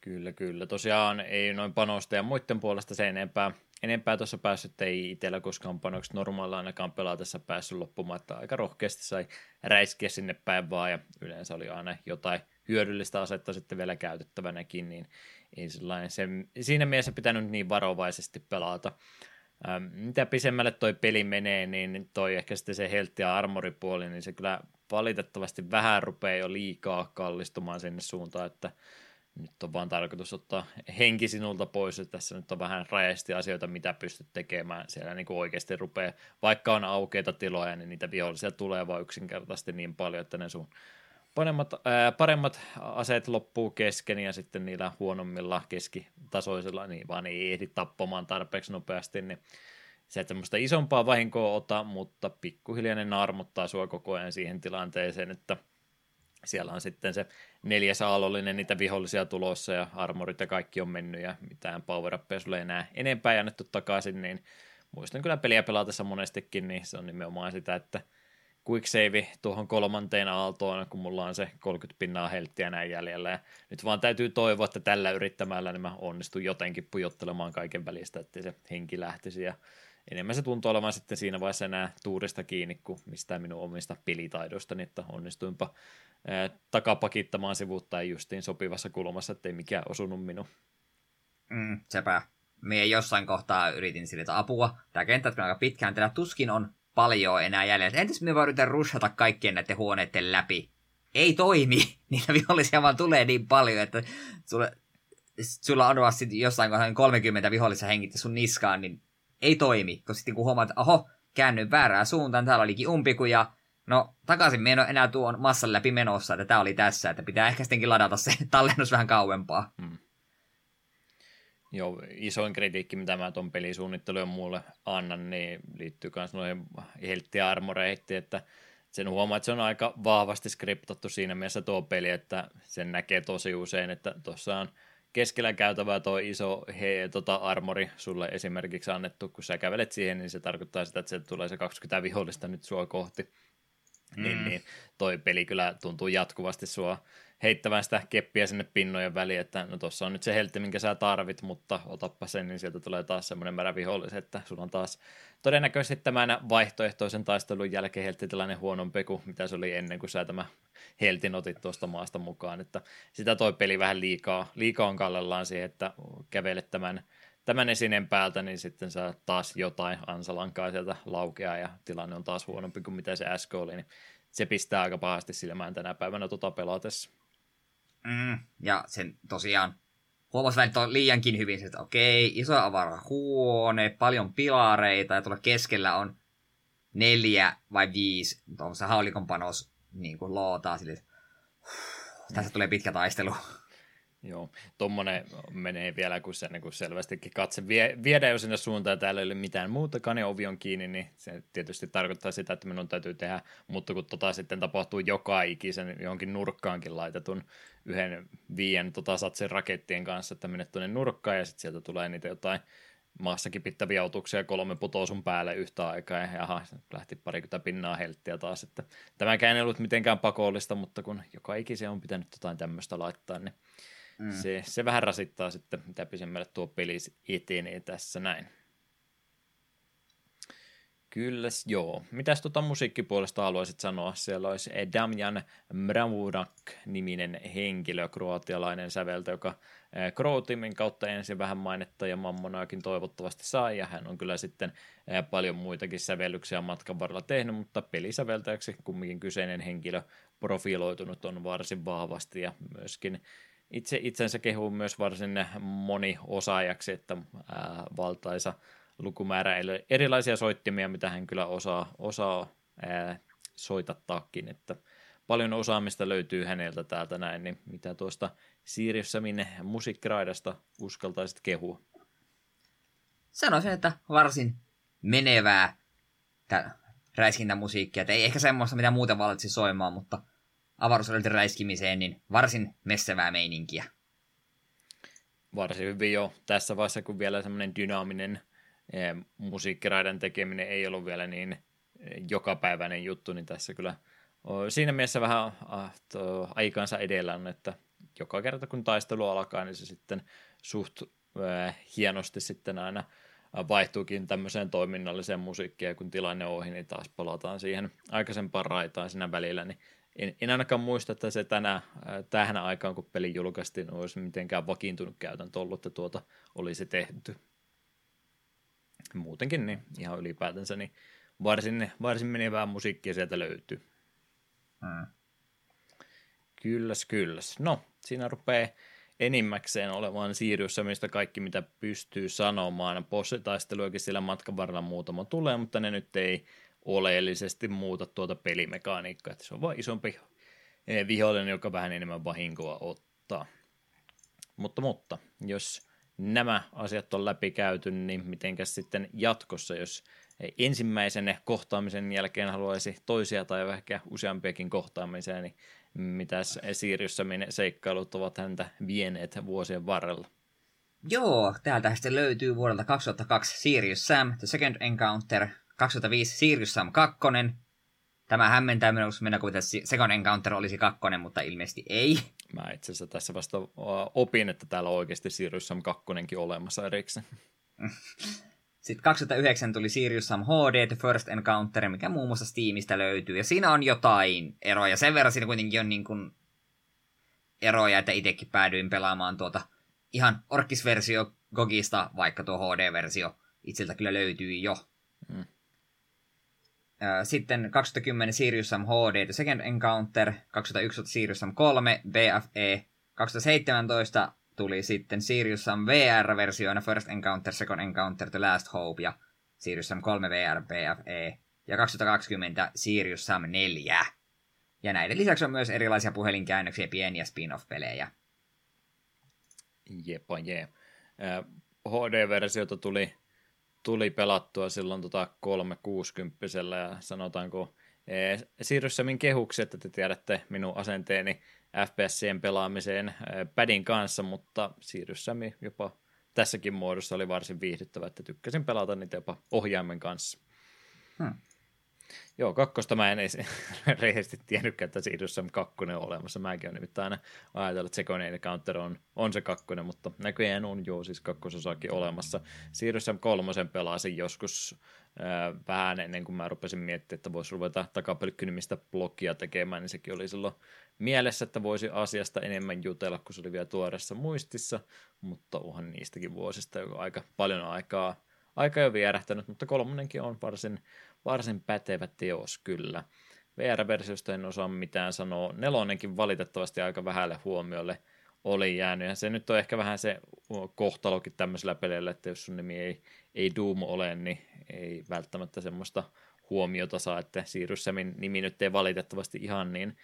Kyllä, kyllä. Tosiaan ei noin panosta ja muiden puolesta se enempää, enempää tuossa päässyt, ei itsellä koskaan panokset normaalilla ainakaan pelatessa päässyt loppumaan, että aika rohkeasti sai räiskiä sinne päin vaan ja yleensä oli aina jotain hyödyllistä asetta sitten vielä käytettävänäkin, niin ei sellainen, se, siinä mielessä pitänyt niin varovaisesti pelata. Ähm, mitä pisemmälle toi peli menee, niin toi ehkä sitten se heltti ja armoripuoli, niin se kyllä valitettavasti vähän rupeaa jo liikaa kallistumaan sinne suuntaan, että nyt on vaan tarkoitus ottaa henki sinulta pois, että tässä nyt on vähän rajasti asioita, mitä pystyt tekemään. Siellä niin kuin oikeasti rupeaa, vaikka on aukeita tiloja, niin niitä vihollisia tulee vaan yksinkertaisesti niin paljon, että ne sun paremmat, ää, paremmat aseet loppuu kesken ja sitten niillä huonommilla keskitasoisilla niin vaan ei ehdi tappamaan tarpeeksi nopeasti, niin se, että semmoista isompaa vahinkoa ota, mutta pikkuhiljaa ne naarmuttaa sua koko ajan siihen tilanteeseen, että siellä on sitten se neljäs aallollinen niitä vihollisia tulossa ja armorit ja kaikki on mennyt ja mitään power sulle enää enempää annettu takaisin, niin muistan kyllä peliä pelatessa monestikin, niin se on nimenomaan sitä, että – quick save tuohon kolmanteen aaltoon, kun mulla on se 30 pinnaa helttiä näin jäljellä. Ja nyt vaan täytyy toivoa, että tällä yrittämällä niin mä onnistun jotenkin pujottelemaan kaiken välistä, että se henki lähtisi. Ja enemmän se tuntuu olevan sitten siinä vaiheessa enää tuurista kiinni kuin mistään minun omista pelitaidoista, niin että onnistuinpa takapakittamaan sivuuttain justiin sopivassa kulmassa, ettei mikään osunut minun. Mm, sepä. Mie jossain kohtaa yritin sille apua. Tämä kenttä on aika pitkään, tällä tuskin on paljon enää jäljellä. Entäs me vaan yritän rushata kaikkien näiden huoneiden läpi? Ei toimi. Niitä vihollisia vaan tulee niin paljon, että sulla, sulla on vaan jossain kohdassa 30 vihollisia hengittä sun niskaan, niin ei toimi. Kun sitten kun huomaat, että oho, käännyin väärään suuntaan, täällä olikin umpikuja, no takaisin meno enää tuon massan läpi menossa, että tämä oli tässä, että pitää ehkä sittenkin ladata se tallennus vähän kauempaa. Hmm. Joo, isoin kritiikki, mitä mä tuon pelisuunnittelujen muulle annan, niin liittyy myös noihin heltti- armoreihin, että sen huomaa, että se on aika vahvasti skriptattu siinä mielessä tuo peli, että sen näkee tosi usein, että tuossa on keskellä käytävää tuo iso he, tota armori sulle esimerkiksi annettu, kun sä kävelet siihen, niin se tarkoittaa sitä, että se tulee se 20 vihollista nyt sua kohti. Niin, mm. Niin, niin toi peli kyllä tuntuu jatkuvasti sua heittämään sitä keppiä sinne pinnojen väliin, että no tuossa on nyt se heltti, minkä sä tarvit, mutta otappa sen, niin sieltä tulee taas semmoinen määrä vihollisia, että sulla on taas todennäköisesti tämän vaihtoehtoisen taistelun jälkeen heltti tällainen huonompi kuin mitä se oli ennen kuin sä tämä heltin otit tuosta maasta mukaan, että sitä toi peli vähän liikaa, liikaa on kallellaan siihen, että kävelet tämän, tämän esineen päältä, niin sitten saa taas jotain ansalankaa sieltä laukeaa ja tilanne on taas huonompi kuin mitä se äsken oli, niin se pistää aika pahasti silmään tänä päivänä tuota pelatessa. Mm, ja sen tosiaan huomasi että on liiankin hyvin, että okei, iso avara huone, paljon pilareita ja tuolla keskellä on neljä vai viisi tuossa haulikon panos niin kuin lootaa sille, että tässä tulee pitkä taistelu. Joo, tuommoinen menee vielä, kun se niin kun selvästikin katse vie, viedään jo sinne suuntaan, täällä ei ole mitään muutakaan, ja ovi on kiinni, niin se tietysti tarkoittaa sitä, että minun täytyy tehdä, mutta kun tota sitten tapahtuu joka ikisen johonkin nurkkaankin laitetun yhden viien tota satsen rakettien kanssa, että menet tuonne nurkkaan, ja sitten sieltä tulee niitä jotain maassakin pittäviä otuksia, kolme putoo sun päälle yhtä aikaa, ja aha, lähti parikymmentä pinnaa helttiä taas, että tämäkään ei ollut mitenkään pakollista, mutta kun joka ikisen on pitänyt jotain tämmöistä laittaa, niin Mm. Se, se vähän rasittaa sitten, mitä pisemmälle tuo peli etenee tässä näin. Kyllä, joo. Mitäs tuota musiikkipuolesta haluaisit sanoa? Siellä olisi Damjan Mravudak-niminen henkilö, kroatialainen säveltä, joka Krootimin kautta ensin vähän mainetta ja Mammonaakin toivottavasti sai, ja hän on kyllä sitten paljon muitakin sävellyksiä matkan varrella tehnyt, mutta pelisäveltäjäksi kumminkin kyseinen henkilö profiloitunut on varsin vahvasti, ja myöskin itse itsensä kehuu myös varsin moni osaajaksi, että ää, valtaisa lukumäärä erilaisia soittimia, mitä hän kyllä osaa, osaa ää, soitattaakin, että paljon osaamista löytyy häneltä täältä näin, niin mitä tuosta Sirius Samin musiikkiraidasta uskaltaisit kehua? Sanoisin, että varsin menevää räiskintämusiikkia, että ei ehkä semmoista, mitä muuten valitsi soimaan, mutta avaruusalueiden räiskimiseen, niin varsin messevää meininkiä. Varsin hyvin jo tässä vaiheessa, kun vielä semmoinen dynaaminen eh, musiikkiraidan tekeminen ei ollut vielä niin eh, jokapäiväinen juttu, niin tässä kyllä siinä mielessä vähän ah, aikaansa edellä on, että joka kerta kun taistelu alkaa, niin se sitten suht äh, hienosti sitten aina vaihtuukin tämmöiseen toiminnalliseen musiikkiin, ja kun tilanne on ohi, niin taas palataan siihen aikaisempaan raitaan siinä välillä, niin en, en ainakaan muista, että se tänä, äh, tähän aikaan, kun peli julkaistiin, olisi mitenkään vakiintunut käytäntö ollut, että tuota olisi tehty. Muutenkin niin ihan ylipäätänsä, niin varsin, varsin menevää musiikkia sieltä löytyy. Hmm. Kylläs, kylläs. No, siinä rupeaa enimmäkseen olemaan siirryssä, mistä kaikki mitä pystyy sanomaan. Bossitaisteluakin sillä matkan varrella muutama tulee, mutta ne nyt ei oleellisesti muuta tuota pelimekaniikkaa. Että se on vain isompi eh, vihollinen, joka vähän enemmän vahinkoa ottaa. Mutta, mutta jos nämä asiat on läpi käyty, niin mitenkäs sitten jatkossa, jos ensimmäisen kohtaamisen jälkeen haluaisi toisia tai ehkä useampiakin kohtaamisia, niin mitäs Siriussamin seikkailut ovat häntä vieneet vuosien varrella? Joo, täältä sitten löytyy vuodelta 2002 Sirius Sam, The Second Encounter, 2005 Sirius Sam 2. Tämä hämmentää minua, koska minä että Second Encounter olisi kakkonen, mutta ilmeisesti ei. Mä itse asiassa tässä vasta opin, että täällä on oikeasti Sirius Sam 2 olemassa erikseen. Sitten 2009 tuli Sirius Sam HD, The First Encounter, mikä muun muassa Steamista löytyy. Ja siinä on jotain eroja. Sen verran siinä kuitenkin on niin kuin eroja, että itsekin päädyin pelaamaan tuota ihan orkisversio Gogista, vaikka tuo HD-versio itseltä kyllä löytyy jo. Mm. Sitten 2010 Sirius Sam HD The Second Encounter, 2011 Sirius Sam 3 BFE, 2017 tuli sitten Sirius Sam VR-versioina First Encounter, Second Encounter, The Last Hope ja Sirius Sam 3 VR BFE ja 2020 Sirius Sam 4. Ja näiden lisäksi on myös erilaisia puhelinkäännöksiä pieniä spin-off-pelejä. Jepa jee. HD-versiota tuli, tuli pelattua silloin tota 360 ja sanotaanko Samin kehuksi, että te tiedätte minun asenteeni FPSien pelaamiseen padin kanssa, mutta siirryssämi jopa tässäkin muodossa oli varsin viihdyttävä, että tykkäsin pelata niitä jopa ohjaimen kanssa. Hmm. Joo, kakkosta mä en edes rehellisesti tiennytkään, että Siirrys Sam 2 on olemassa. Mäkin olen nimittäin aina ajatellut, että Second Counter on, on se kakkonen, mutta näköjään on joo siis kakkososakin olemassa. Siirrys Sam 3 pelasin joskus äh, vähän ennen kuin mä rupesin miettimään, että voisi ruveta takapelkkynimistä blogia tekemään, niin sekin oli silloin mielessä, että voisi asiasta enemmän jutella, kun se oli vielä tuoreessa muistissa, mutta onhan niistäkin vuosista jo aika paljon aikaa, aikaa jo vierähtänyt, mutta kolmonenkin on varsin, varsin pätevä teos kyllä. VR-versiosta en osaa mitään sanoa. Nelonenkin valitettavasti aika vähälle huomiolle oli jäänyt. Ja se nyt on ehkä vähän se kohtalokin tämmöisellä peleillä, että jos sun nimi ei, ei Doom ole, niin ei välttämättä semmoista huomiota saa, että Siirryssämin nimi nyt ei valitettavasti ihan niin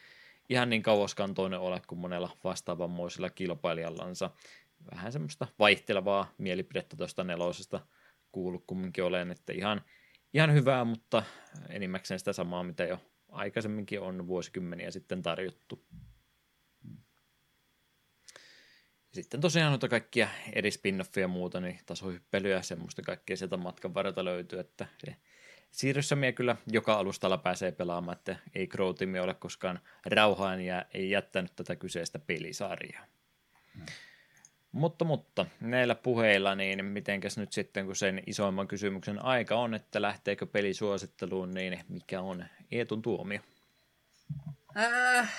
ihan niin kauaskantoinen ole kuin monella vastaavanmoisella kilpailijallansa. Vähän semmoista vaihtelevaa mielipidettä tuosta nelosesta kuullut kumminkin olen, että ihan, ihan hyvää, mutta enimmäkseen sitä samaa, mitä jo aikaisemminkin on vuosikymmeniä sitten tarjottu. Sitten tosiaan noita kaikkia eri spin ja muuta, niin tasohyppelyä ja semmoista kaikkea sieltä matkan varrelta löytyy, että se Siirryssämiä kyllä joka alustalla pääsee pelaamaan, että ei Croutimi ole koskaan rauhaan ja ei jättänyt tätä kyseistä pelisarjaa. Hmm. Mutta, mutta näillä puheilla, niin mitenkäs nyt sitten, kun sen isoimman kysymyksen aika on, että lähteekö peli suositteluun, niin mikä on Eetun tuomio? Äh,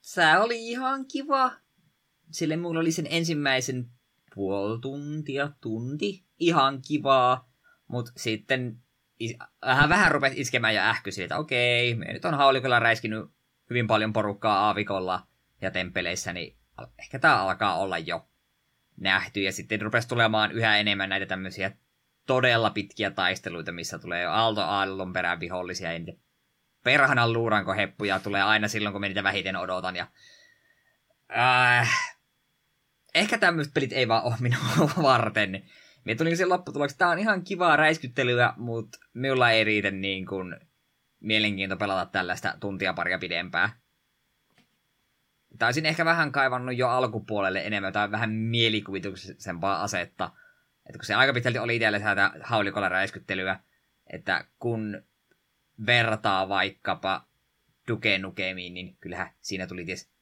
se oli ihan kiva. Sille mulla oli sen ensimmäisen puoli tuntia, tunti. Ihan kivaa. Mutta sitten is- vähän, vähän rupesi iskemään ja ähkysi, että okei, me nyt on haulikolla räiskinyt hyvin paljon porukkaa aavikolla ja temppeleissä, niin ehkä tämä alkaa olla jo nähty. Ja sitten rupesi tulemaan yhä enemmän näitä tämmöisiä todella pitkiä taisteluita, missä tulee aalto aallon perään vihollisia ja niitä perhanan luurankoheppuja tulee aina silloin, kun me niitä vähiten odotan. Ja, äh, ehkä tämmöiset pelit ei vaan ole minua varten. Me tuli sen lopputuloksi, tämä on ihan kivaa räiskyttelyä, mutta minulla ei riitä niin kuin mielenkiinto pelata tällaista tuntia paria pidempää. Taisin ehkä vähän kaivannut jo alkupuolelle enemmän tai vähän mielikuvituksellisempaa asetta. Että kun se aika pitkälti oli itselle tätä haulikolla räiskyttelyä, että kun vertaa vaikkapa Duke Nukemiin, niin kyllähän siinä tuli ties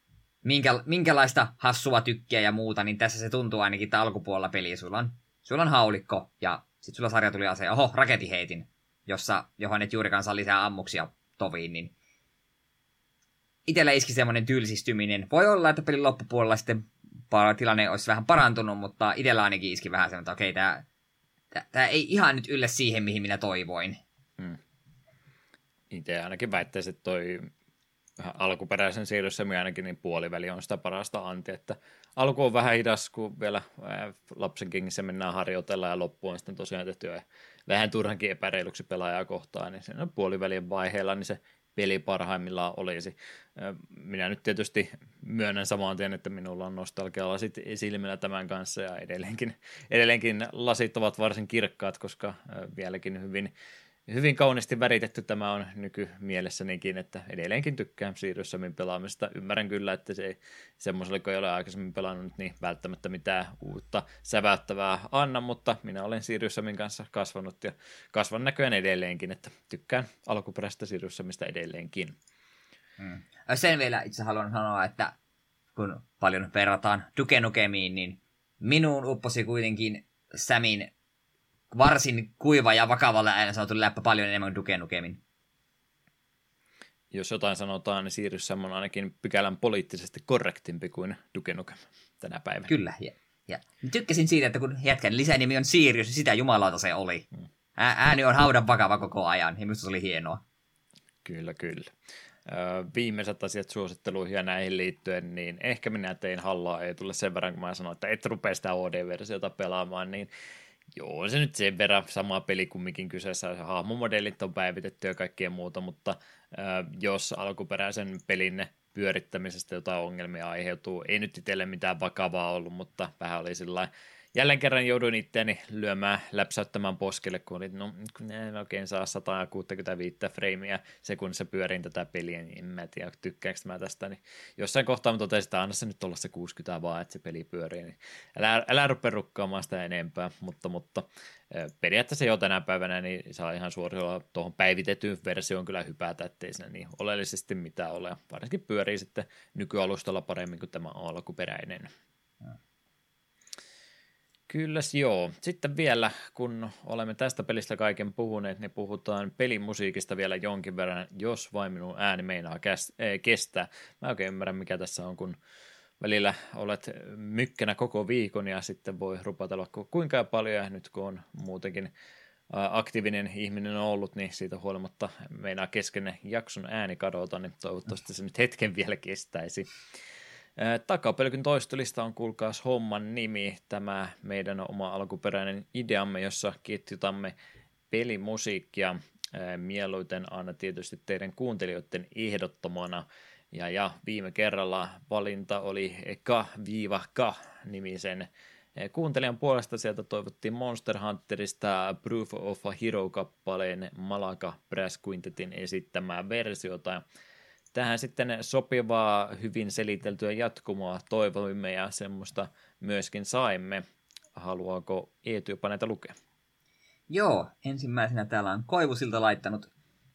minkä, minkälaista hassua tykkiä ja muuta, niin tässä se tuntuu ainakin, että alkupuolella peliä sulla on, sulla on haulikko ja sitten sulla sarja tuli ase, oho, raketiheitin, jossa, johon et juurikaan saa lisää ammuksia toviin, niin itsellä iski semmoinen tylsistyminen. Voi olla, että pelin loppupuolella sitten tilanne olisi vähän parantunut, mutta itsellä ainakin iski vähän semmoinen, että okei, tämä, tämä ei ihan nyt yllä siihen, mihin minä toivoin. Hmm. Itse ainakin väittäisin, että toi alkuperäisen siirryssä ainakin niin puoliväli on sitä parasta anti, että alku on vähän hidas, kun vielä lapsen kengissä mennään harjoitella ja loppu on sitten tosiaan tehty vähän turhankin epäreiluksi pelaajaa kohtaan, niin siinä puolivälin vaiheella niin se peli parhaimmillaan olisi. Minä nyt tietysti myönnän samaan tien, että minulla on nostalgialasit silmillä tämän kanssa ja edelleenkin, edelleenkin lasit ovat varsin kirkkaat, koska vieläkin hyvin hyvin kauniisti väritetty tämä on nykymielessänikin, että edelleenkin tykkään siirryssämin pelaamista. Ymmärrän kyllä, että se semmoiselle, kun ei ole aikaisemmin pelannut, niin välttämättä mitään uutta säväyttävää anna, mutta minä olen siirryssämin kanssa kasvanut ja kasvan näköjään edelleenkin, että tykkään alkuperäistä siirryssämistä edelleenkin. Hmm. Sen vielä itse haluan sanoa, että kun paljon verrataan Duke Nukemiin, niin minuun upposi kuitenkin Samin varsin kuiva ja vakavalla äänellä sanottu läppä paljon enemmän Duke Nukemin. Jos jotain sanotaan, niin Sirius on ainakin pykälän poliittisesti korrektimpi kuin Duke Nukem tänä päivänä. Kyllä, ja, ja tykkäsin siitä, että kun jätkän lisänimi on Sirius, niin sitä jumalauta se oli. Hmm. Ääni on haudan vakava koko ajan, ja minusta se oli hienoa. Kyllä, kyllä. viimeiset asiat suositteluihin ja näihin liittyen, niin ehkä minä tein hallaa ei tule sen verran, kun mä sanoin, että et rupea sitä OD-versiota pelaamaan, niin Joo, se nyt sen verran sama peli kumminkin kyseessä, se hahmomodellit on päivitetty ja kaikkea muuta, mutta äh, jos alkuperäisen pelin pyörittämisestä jotain ongelmia aiheutuu, ei nyt itselle mitään vakavaa ollut, mutta vähän oli sillä jälleen kerran jouduin itseäni lyömään, läpsäyttämään poskelle, kun oli, no kun en oikein saa 165 freimiä sekunnissa pyörin tätä peliä, niin en mä tiedä, tykkäänkö mä tästä, niin jossain kohtaa mä totesin, että anna se nyt olla se 60 vaan, että se peli pyörii, niin älä, älä rupea rukkaamaan sitä enempää, mutta, mutta periaatteessa jo tänä päivänä niin saa ihan suorilla tuohon päivitettyyn versioon kyllä hypätä, ettei siinä niin oleellisesti mitään ole, varsinkin pyörii sitten nykyalustalla paremmin kuin tämä alkuperäinen. Kyllä, joo. Sitten vielä, kun olemme tästä pelistä kaiken puhuneet, niin puhutaan pelimusiikista vielä jonkin verran, jos vain minun ääni meinaa kestää. Mä oikein ymmärrän, mikä tässä on, kun välillä olet mykkänä koko viikon ja sitten voi rupatella kuinka paljon, ja nyt kun on muutenkin aktiivinen ihminen on ollut, niin siitä huolimatta meinaa kesken jakson ääni kadota, niin toivottavasti se nyt hetken vielä kestäisi. Takapelkyn toistolista on kuulkaas homman nimi, tämä meidän oma alkuperäinen ideamme, jossa ketjutamme pelimusiikkia. Mieluiten aina tietysti teidän kuuntelijoiden ehdottomana. Ja, ja viime kerralla valinta oli Ka-Ka nimisen. Kuuntelijan puolesta sieltä toivottiin Monster Hunterista Proof of a Hero-kappaleen Malaka Brass Quintetin esittämää versiota tähän sitten sopivaa, hyvin seliteltyä jatkumoa toivoimme ja semmoista myöskin saimme. Haluaako Eetu jopa näitä lukea? Joo, ensimmäisenä täällä on Koivusilta laittanut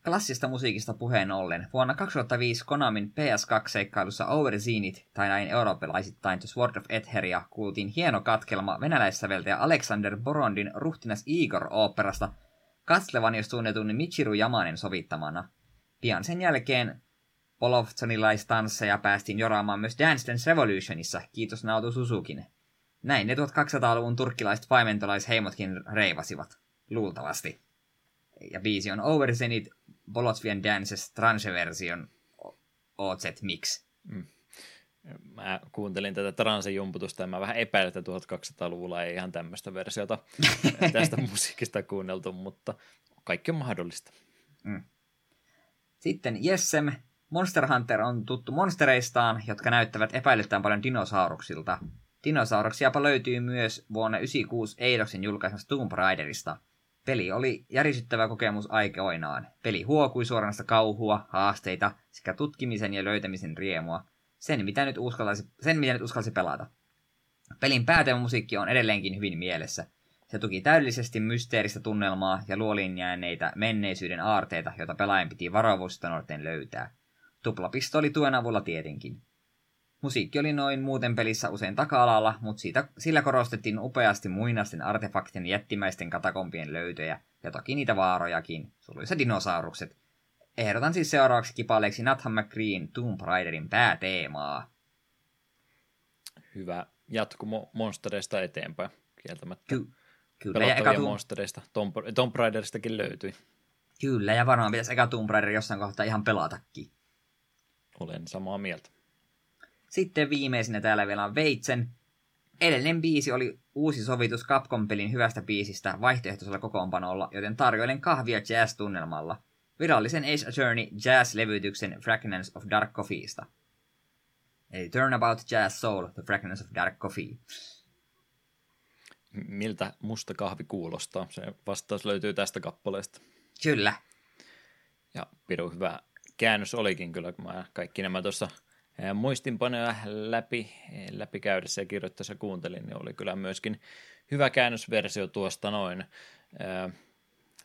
Klassista musiikista puheen ollen, vuonna 2005 Konamin PS2-seikkailussa Over Zenith, tai näin eurooppalaisittain The Sword of Etheria, kuultiin hieno katkelma venäläissäveltäjä Alexander Borondin ruhtinas Igor-oopperasta Castlevanios tunnetun Michiru Yamanen sovittamana. Pian sen jälkeen Polovtsonilaista päästiin joraamaan myös Dance Dance Revolutionissa, kiitos Naoto Suzukin. Näin ne 1200-luvun turkkilaiset paimentolaisheimotkin reivasivat. Luultavasti. Ja biisi on Over Zenith Bolotvian Dances transe-version OZ Mix. Mm. Mä kuuntelin tätä transejumputusta ja mä vähän epäilen, että 1200-luvulla ei ihan tämmöistä versiota tästä musiikista kuunneltu, mutta kaikki on mahdollista. Mm. Sitten Jessem. Monster Hunter on tuttu monstereistaan, jotka näyttävät epäilyttävän paljon dinosauruksilta. Dinosauruksiapa löytyy myös vuonna 1996 Eidoksen julkaisemassa Tomb Raiderista – Peli oli järisyttävä kokemus aikoinaan. Peli huokui suoranaista kauhua, haasteita sekä tutkimisen ja löytämisen riemua. Sen, mitä nyt uskalsi, sen, mitä nyt uskalsi pelata. Pelin pääteemusiikki on edelleenkin hyvin mielessä. Se tuki täydellisesti mysteeristä tunnelmaa ja luoliin jääneitä menneisyyden aarteita, joita pelaajan piti nuorten löytää. Tuplapisto oli tuen avulla tietenkin. Musiikki oli noin muuten pelissä usein taka-alalla, mutta siitä, sillä korostettiin upeasti muinaisten artefaktien jättimäisten katakompien löytöjä, ja toki niitä vaarojakin, suluissa dinosaurukset. Ehdotan siis seuraavaksi kipaleeksi Nathan McCreen Tomb Raiderin pääteemaa. Hyvä jatkumo monstereista eteenpäin, kieltämättä. Ky- kyllä, ja eka Tomb... monstereista. Tomb, Tomb Raideristakin löytyi. Kyllä, ja varmaan pitäisi eka Tomb Raider jossain kohtaa ihan pelatakin. Olen samaa mieltä. Sitten viimeisenä täällä vielä on Veitsen. Edellinen biisi oli uusi sovitus Capcom-pelin hyvästä biisistä vaihtoehtoisella kokoonpanolla, joten tarjoilen kahvia jazz-tunnelmalla. Virallisen Ace Attorney jazz-levytyksen Fragrance of Dark Coffeesta. Eli Turnabout Jazz Soul, The Fragrance of Dark Coffee. Miltä musta kahvi kuulostaa? Se vastaus löytyy tästä kappaleesta. Kyllä. Ja pirun hyvä käännös olikin kyllä, kun mä kaikki nämä tuossa muistinpanoja läpi, läpi käydessä ja kirjoittaessa kuuntelin, niin oli kyllä myöskin hyvä käännösversio tuosta noin.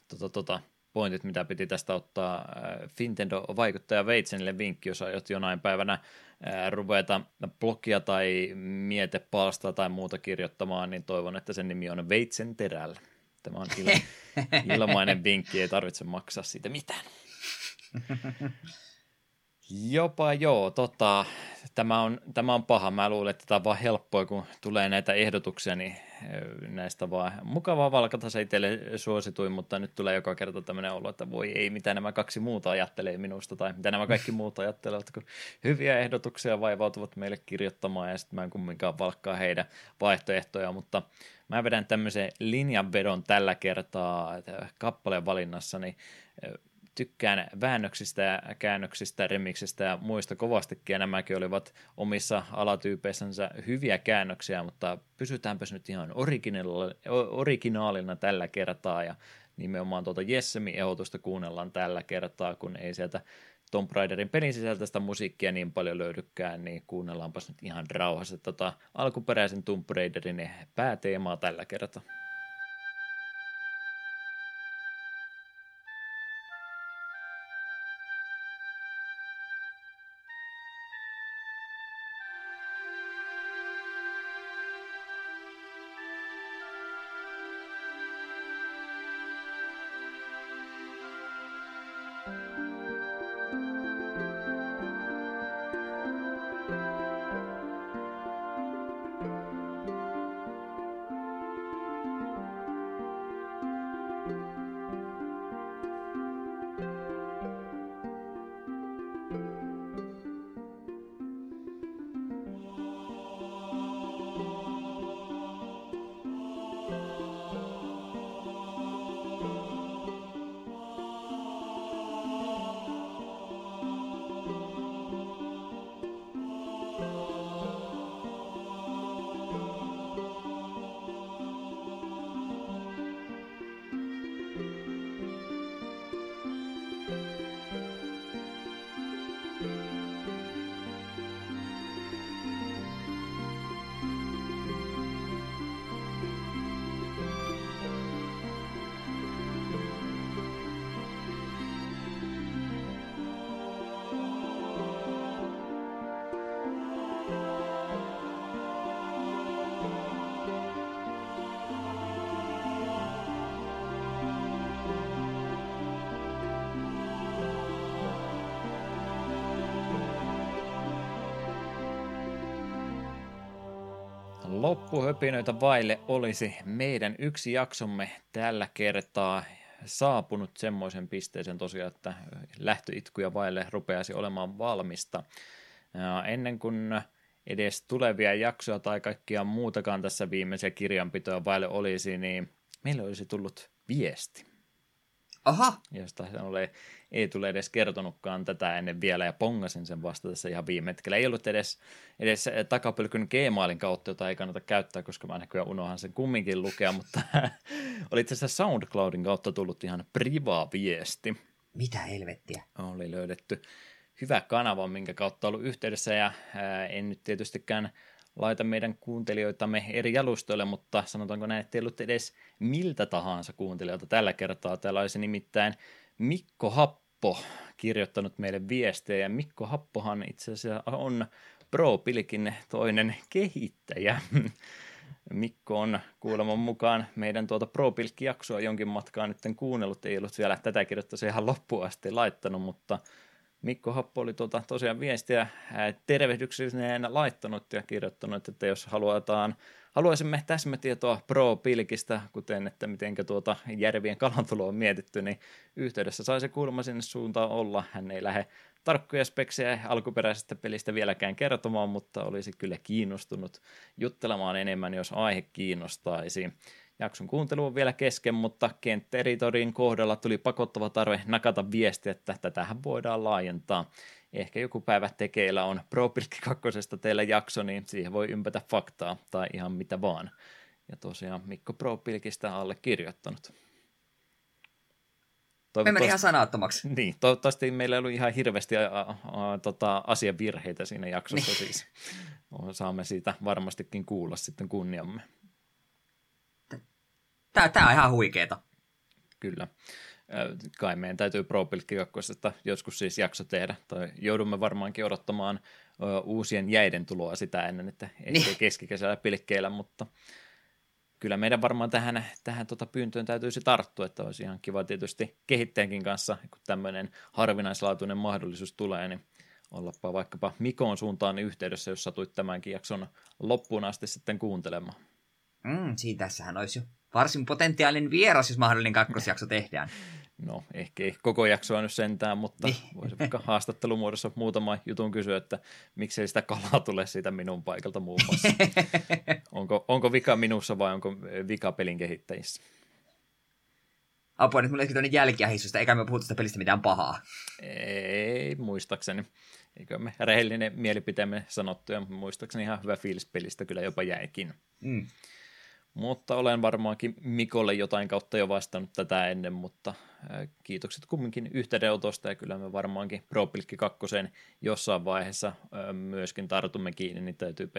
Tota, tota, pointit, mitä piti tästä ottaa. Fintendo-vaikuttaja Veitsenille vinkki, jos aiot jonain päivänä ruveta blogia tai mietepalsta tai muuta kirjoittamaan, niin toivon, että sen nimi on Veitsen terällä. Tämä on ilmainen vinkki, ei tarvitse maksaa siitä mitään. Jopa joo, tota, tämä, on, tämä on paha. Mä luulen, että tämä on vaan helppoa, kun tulee näitä ehdotuksia, niin näistä vaan mukavaa valkata se itselle suosituin, mutta nyt tulee joka kerta tämmöinen olo, että voi ei, mitä nämä kaksi muuta ajattelee minusta, tai mitä nämä kaikki muut ajattelevat, kun hyviä ehdotuksia vaivautuvat meille kirjoittamaan, ja sitten mä en kumminkaan valkkaa heidän vaihtoehtoja, mutta mä vedän tämmöisen linjanvedon tällä kertaa kappaleen valinnassa, niin tykkään väännöksistä ja käännöksistä, remiksistä ja muista kovastikin, ja nämäkin olivat omissa alatyypeissänsä hyviä käännöksiä, mutta pysytäänpäs nyt ihan originaalina tällä kertaa, ja nimenomaan tuota Jessemin ehdotusta kuunnellaan tällä kertaa, kun ei sieltä Tomb Raiderin pelin sisältäistä musiikkia niin paljon löydykään, niin kuunnellaanpas nyt ihan rauhassa tota alkuperäisen Tomb Raiderin pääteemaa tällä kertaa. Loppuhöpinöitä vaille olisi meidän yksi jaksomme tällä kertaa saapunut semmoisen pisteeseen tosiaan, että lähtöitkuja vaille rupeaisi olemaan valmista. Ennen kuin edes tulevia jaksoja tai kaikkia muutakaan tässä viimeisiä kirjanpitoja vaille olisi, niin meille olisi tullut viesti. Aha! Josta ole, ei tule edes kertonutkaan tätä ennen vielä ja pongasin sen vasta tässä ihan viime hetkellä. Ei ollut edes, edes takapölkyn Gmailin kautta, jota ei kannata käyttää, koska mä näkyään unohan sen kumminkin lukea, mutta oli itse asiassa SoundCloudin kautta tullut ihan privaa viesti. Mitä helvettiä? Oli löydetty hyvä kanava, minkä kautta ollut yhteydessä ja ää, en nyt tietystikään laita meidän kuuntelijoitamme eri jalustoille, mutta sanotaanko näin, että ei ollut edes miltä tahansa kuuntelijoilta tällä kertaa. Täällä olisi nimittäin Mikko Happo kirjoittanut meille viestejä. Mikko Happohan itse asiassa on Pro Pilkin toinen kehittäjä. Mikko on kuuleman mukaan meidän tuota Pro jaksoa jonkin matkaa nyt kuunnellut, ei ollut vielä tätä kirjoittaa ihan loppuun asti laittanut, mutta Mikko Happo oli tuota, tosiaan viestiä tervehdyksellisenä laittanut ja kirjoittanut, että jos halutaan, haluaisimme täsmätietoa Pro-pilkistä, kuten että miten tuota järvien kalantulo on mietitty, niin yhteydessä saisi kuulemma sinne suuntaan olla. Hän ei lähde tarkkoja speksejä alkuperäisestä pelistä vieläkään kertomaan, mutta olisi kyllä kiinnostunut juttelemaan enemmän, jos aihe kiinnostaisi. Jakson kuuntelu on vielä kesken, mutta Kent-Teritorin kohdalla tuli pakottava tarve nakata viesti, että tätähän voidaan laajentaa. Ehkä joku päivä tekeillä on ProPilkki 2 teillä jakso, niin siihen voi ympätä faktaa tai ihan mitä vaan. Ja tosiaan Mikko ProPilkistä alle kirjoittanut. Me meni ihan sanattomaksi. Niin, toivottavasti meillä ei ollut ihan hirveästi a, a, a, tota, asiavirheitä siinä jaksossa siis. Saamme siitä varmastikin kuulla sitten kunniamme. Tää, tää on ihan huikeeta. Kyllä. Kai meidän täytyy Pro 2 joskus siis jakso tehdä, tai joudumme varmaankin odottamaan uusien jäiden tuloa sitä ennen, että ei niin. keskikesällä pilkkeillä, mutta kyllä meidän varmaan tähän, tähän tota pyyntöön täytyisi tarttua, että olisi ihan kiva tietysti kehittäjänkin kanssa, kun tämmöinen harvinaislaatuinen mahdollisuus tulee, niin ollapa vaikkapa Mikon suuntaan yhteydessä, jos satuit tämänkin jakson loppuun asti sitten kuuntelemaan. Mm, siitä tässähän olisi jo varsin potentiaalinen vieras, jos mahdollinen kakkosjakso tehdaan. No, ehkä ei koko jaksoa nyt sentään, mutta niin. voisi vaikka haastattelumuodossa muutama jutun kysyä, että miksei sitä kalaa tule siitä minun paikalta muun muassa. onko, onko vika minussa vai onko vika pelin kehittäjissä? Apua, nyt mulla olisi tuonne eikä me puhuta sitä pelistä mitään pahaa. Ei, muistaakseni. Eikö me rehellinen mielipiteemme sanottu, ja muistaakseni ihan hyvä fiilis pelistä kyllä jopa jäikin. Mm. Mutta olen varmaankin Mikolle jotain kautta jo vastannut tätä ennen, mutta kiitokset kumminkin yhteydenotosta ja kyllä me varmaankin ProPilkki 2 jossain vaiheessa myöskin tartumme kiinni, niin täytyy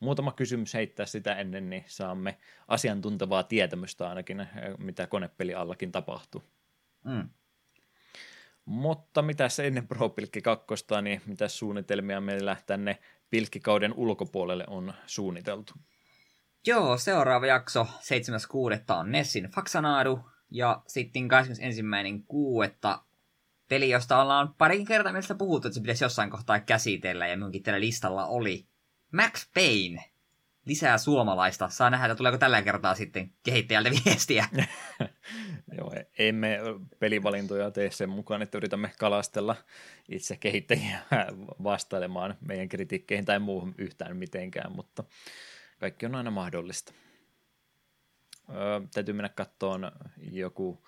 muutama kysymys heittää sitä ennen, niin saamme asiantuntevaa tietämystä ainakin, mitä konepeli allakin tapahtuu. Mm. Mutta mitä se ennen ProPilkki 2, niin mitä suunnitelmia meillä tänne pilkkikauden ulkopuolelle on suunniteltu? Joo, seuraava jakso 7.6. on Nessin Faxanaadu, ja sitten 21.6. peli, josta ollaan parikin kertaa mielestä puhuttu, että se pitäisi jossain kohtaa käsitellä, ja minunkin tällä listalla oli Max Payne. Lisää suomalaista. Saa nähdä, että tuleeko tällä kertaa sitten kehittäjältä viestiä. Joo, emme pelivalintoja tee sen mukaan, että yritämme kalastella itse kehittäjiä vastailemaan meidän kritiikkeihin tai muuhun yhtään mitenkään, mutta kaikki on aina mahdollista. Öö, täytyy mennä katsomaan joku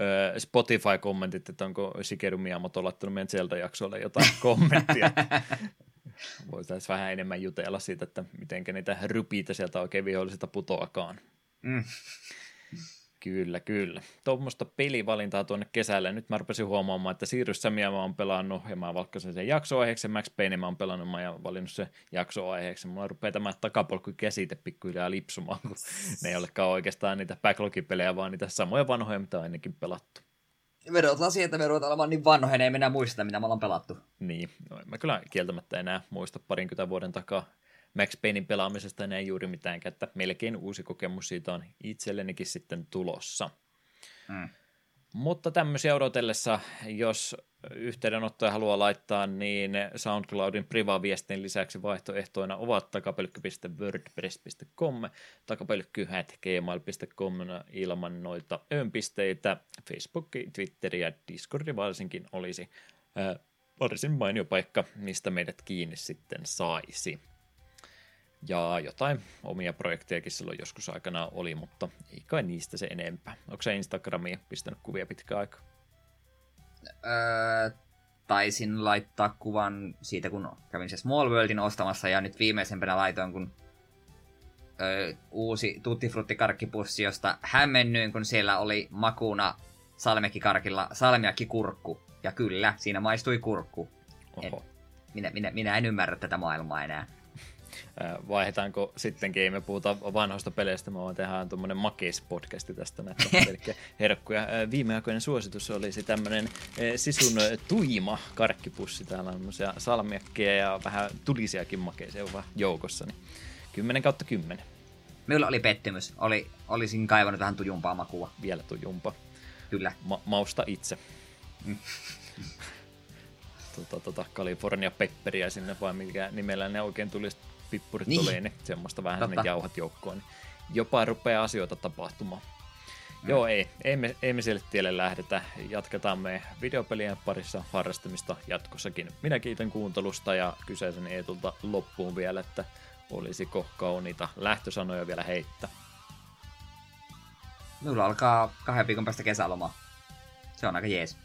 öö, Spotify-kommentit, että onko Shigeru Miyamoto laittanut meidän Zelda-jaksoille jotain kommenttia. Voitaisiin vähän enemmän jutella siitä, että miten niitä rypiitä sieltä oikein vihollisilta putoakaan. Mm. Kyllä, kyllä. Tuommoista pelivalintaa tuonne kesälle. Nyt mä rupesin huomaamaan, että Siirrys Samia mä oon pelannut ja mä valkkasin sen jaksoaiheeksi. Max Payne mä oon pelannut mä oon valinnut sen jaksoaiheeksi. Mulla rupeaa tämä takapolku käsite pikkuhiljaa lipsumaan, kun ne ei olekaan oikeastaan niitä backlogipelejä, vaan niitä samoja vanhoja, mitä on ennenkin pelattu. Vedotaan siihen, että me ruvetaan olemaan niin vanhoja, ei enää muista, mitä me ollaan pelattu. Niin, no, mä kyllä kieltämättä enää muista parinkymmentä vuoden takaa Max Paynein pelaamisesta enää juuri mitään, että melkein uusi kokemus siitä on itsellenikin sitten tulossa. Mm. Mutta tämmöisiä odotellessa, jos yhteydenottoja haluaa laittaa, niin SoundCloudin priva-viestin lisäksi vaihtoehtoina ovat takapelkky.wordpress.com, takapelkky.gmail.com ilman noita önpisteitä. Facebook, Twitter ja Discord varsinkin olisi äh, varsin mainio paikka, mistä meidät kiinni sitten saisi. Ja jotain omia projektejakin silloin joskus aikana oli, mutta ei kai niistä se enempää. Onko se Instagramiin pistänyt kuvia pitkä aika? Öö, taisin laittaa kuvan siitä, kun kävin se Small Worldin ostamassa, ja nyt viimeisempänä laitoin, kun öö, uusi Tutti Frutti karkkipussi, josta hämmennyin, kun siellä oli makuna salmiakkikarkilla salmiakkikurkku. Ja kyllä, siinä maistui kurkku. En, minä, minä, minä en ymmärrä tätä maailmaa enää vaihdetaanko sittenkin, me puhutaan vanhoista peleistä, me vaan tehdään tuommoinen makeis-podcasti tästä näitä herkkuja. Viimeaikoinen suositus olisi tämmöinen sisun tuima karkkipussi, täällä on salmiakkeja ja vähän tulisiakin makeisia joukossa, niin 10 kautta 10. Minulla oli pettymys, oli, olisin kaivannut vähän tujumpaa makua. Vielä tujumpaa. Kyllä. Ma- mausta itse. Mm. tota, tota, California Pepperiä sinne, vai mikä nimellä ne oikein tulisi pippurit niin. tulee, niin semmoista vähän Totta. ne jauhat joukkoon. Niin jopa rupeaa asioita tapahtumaan. Mm. Joo, ei, ei me, ei me sille tielle lähdetä. Jatketaan me videopelien parissa harrastamista jatkossakin. Minä kiitän kuuntelusta ja kyseisen Eetulta loppuun vielä, että olisiko kauniita lähtösanoja vielä heittää. Minulla alkaa kahden viikon päästä kesäloma. Se on aika jees.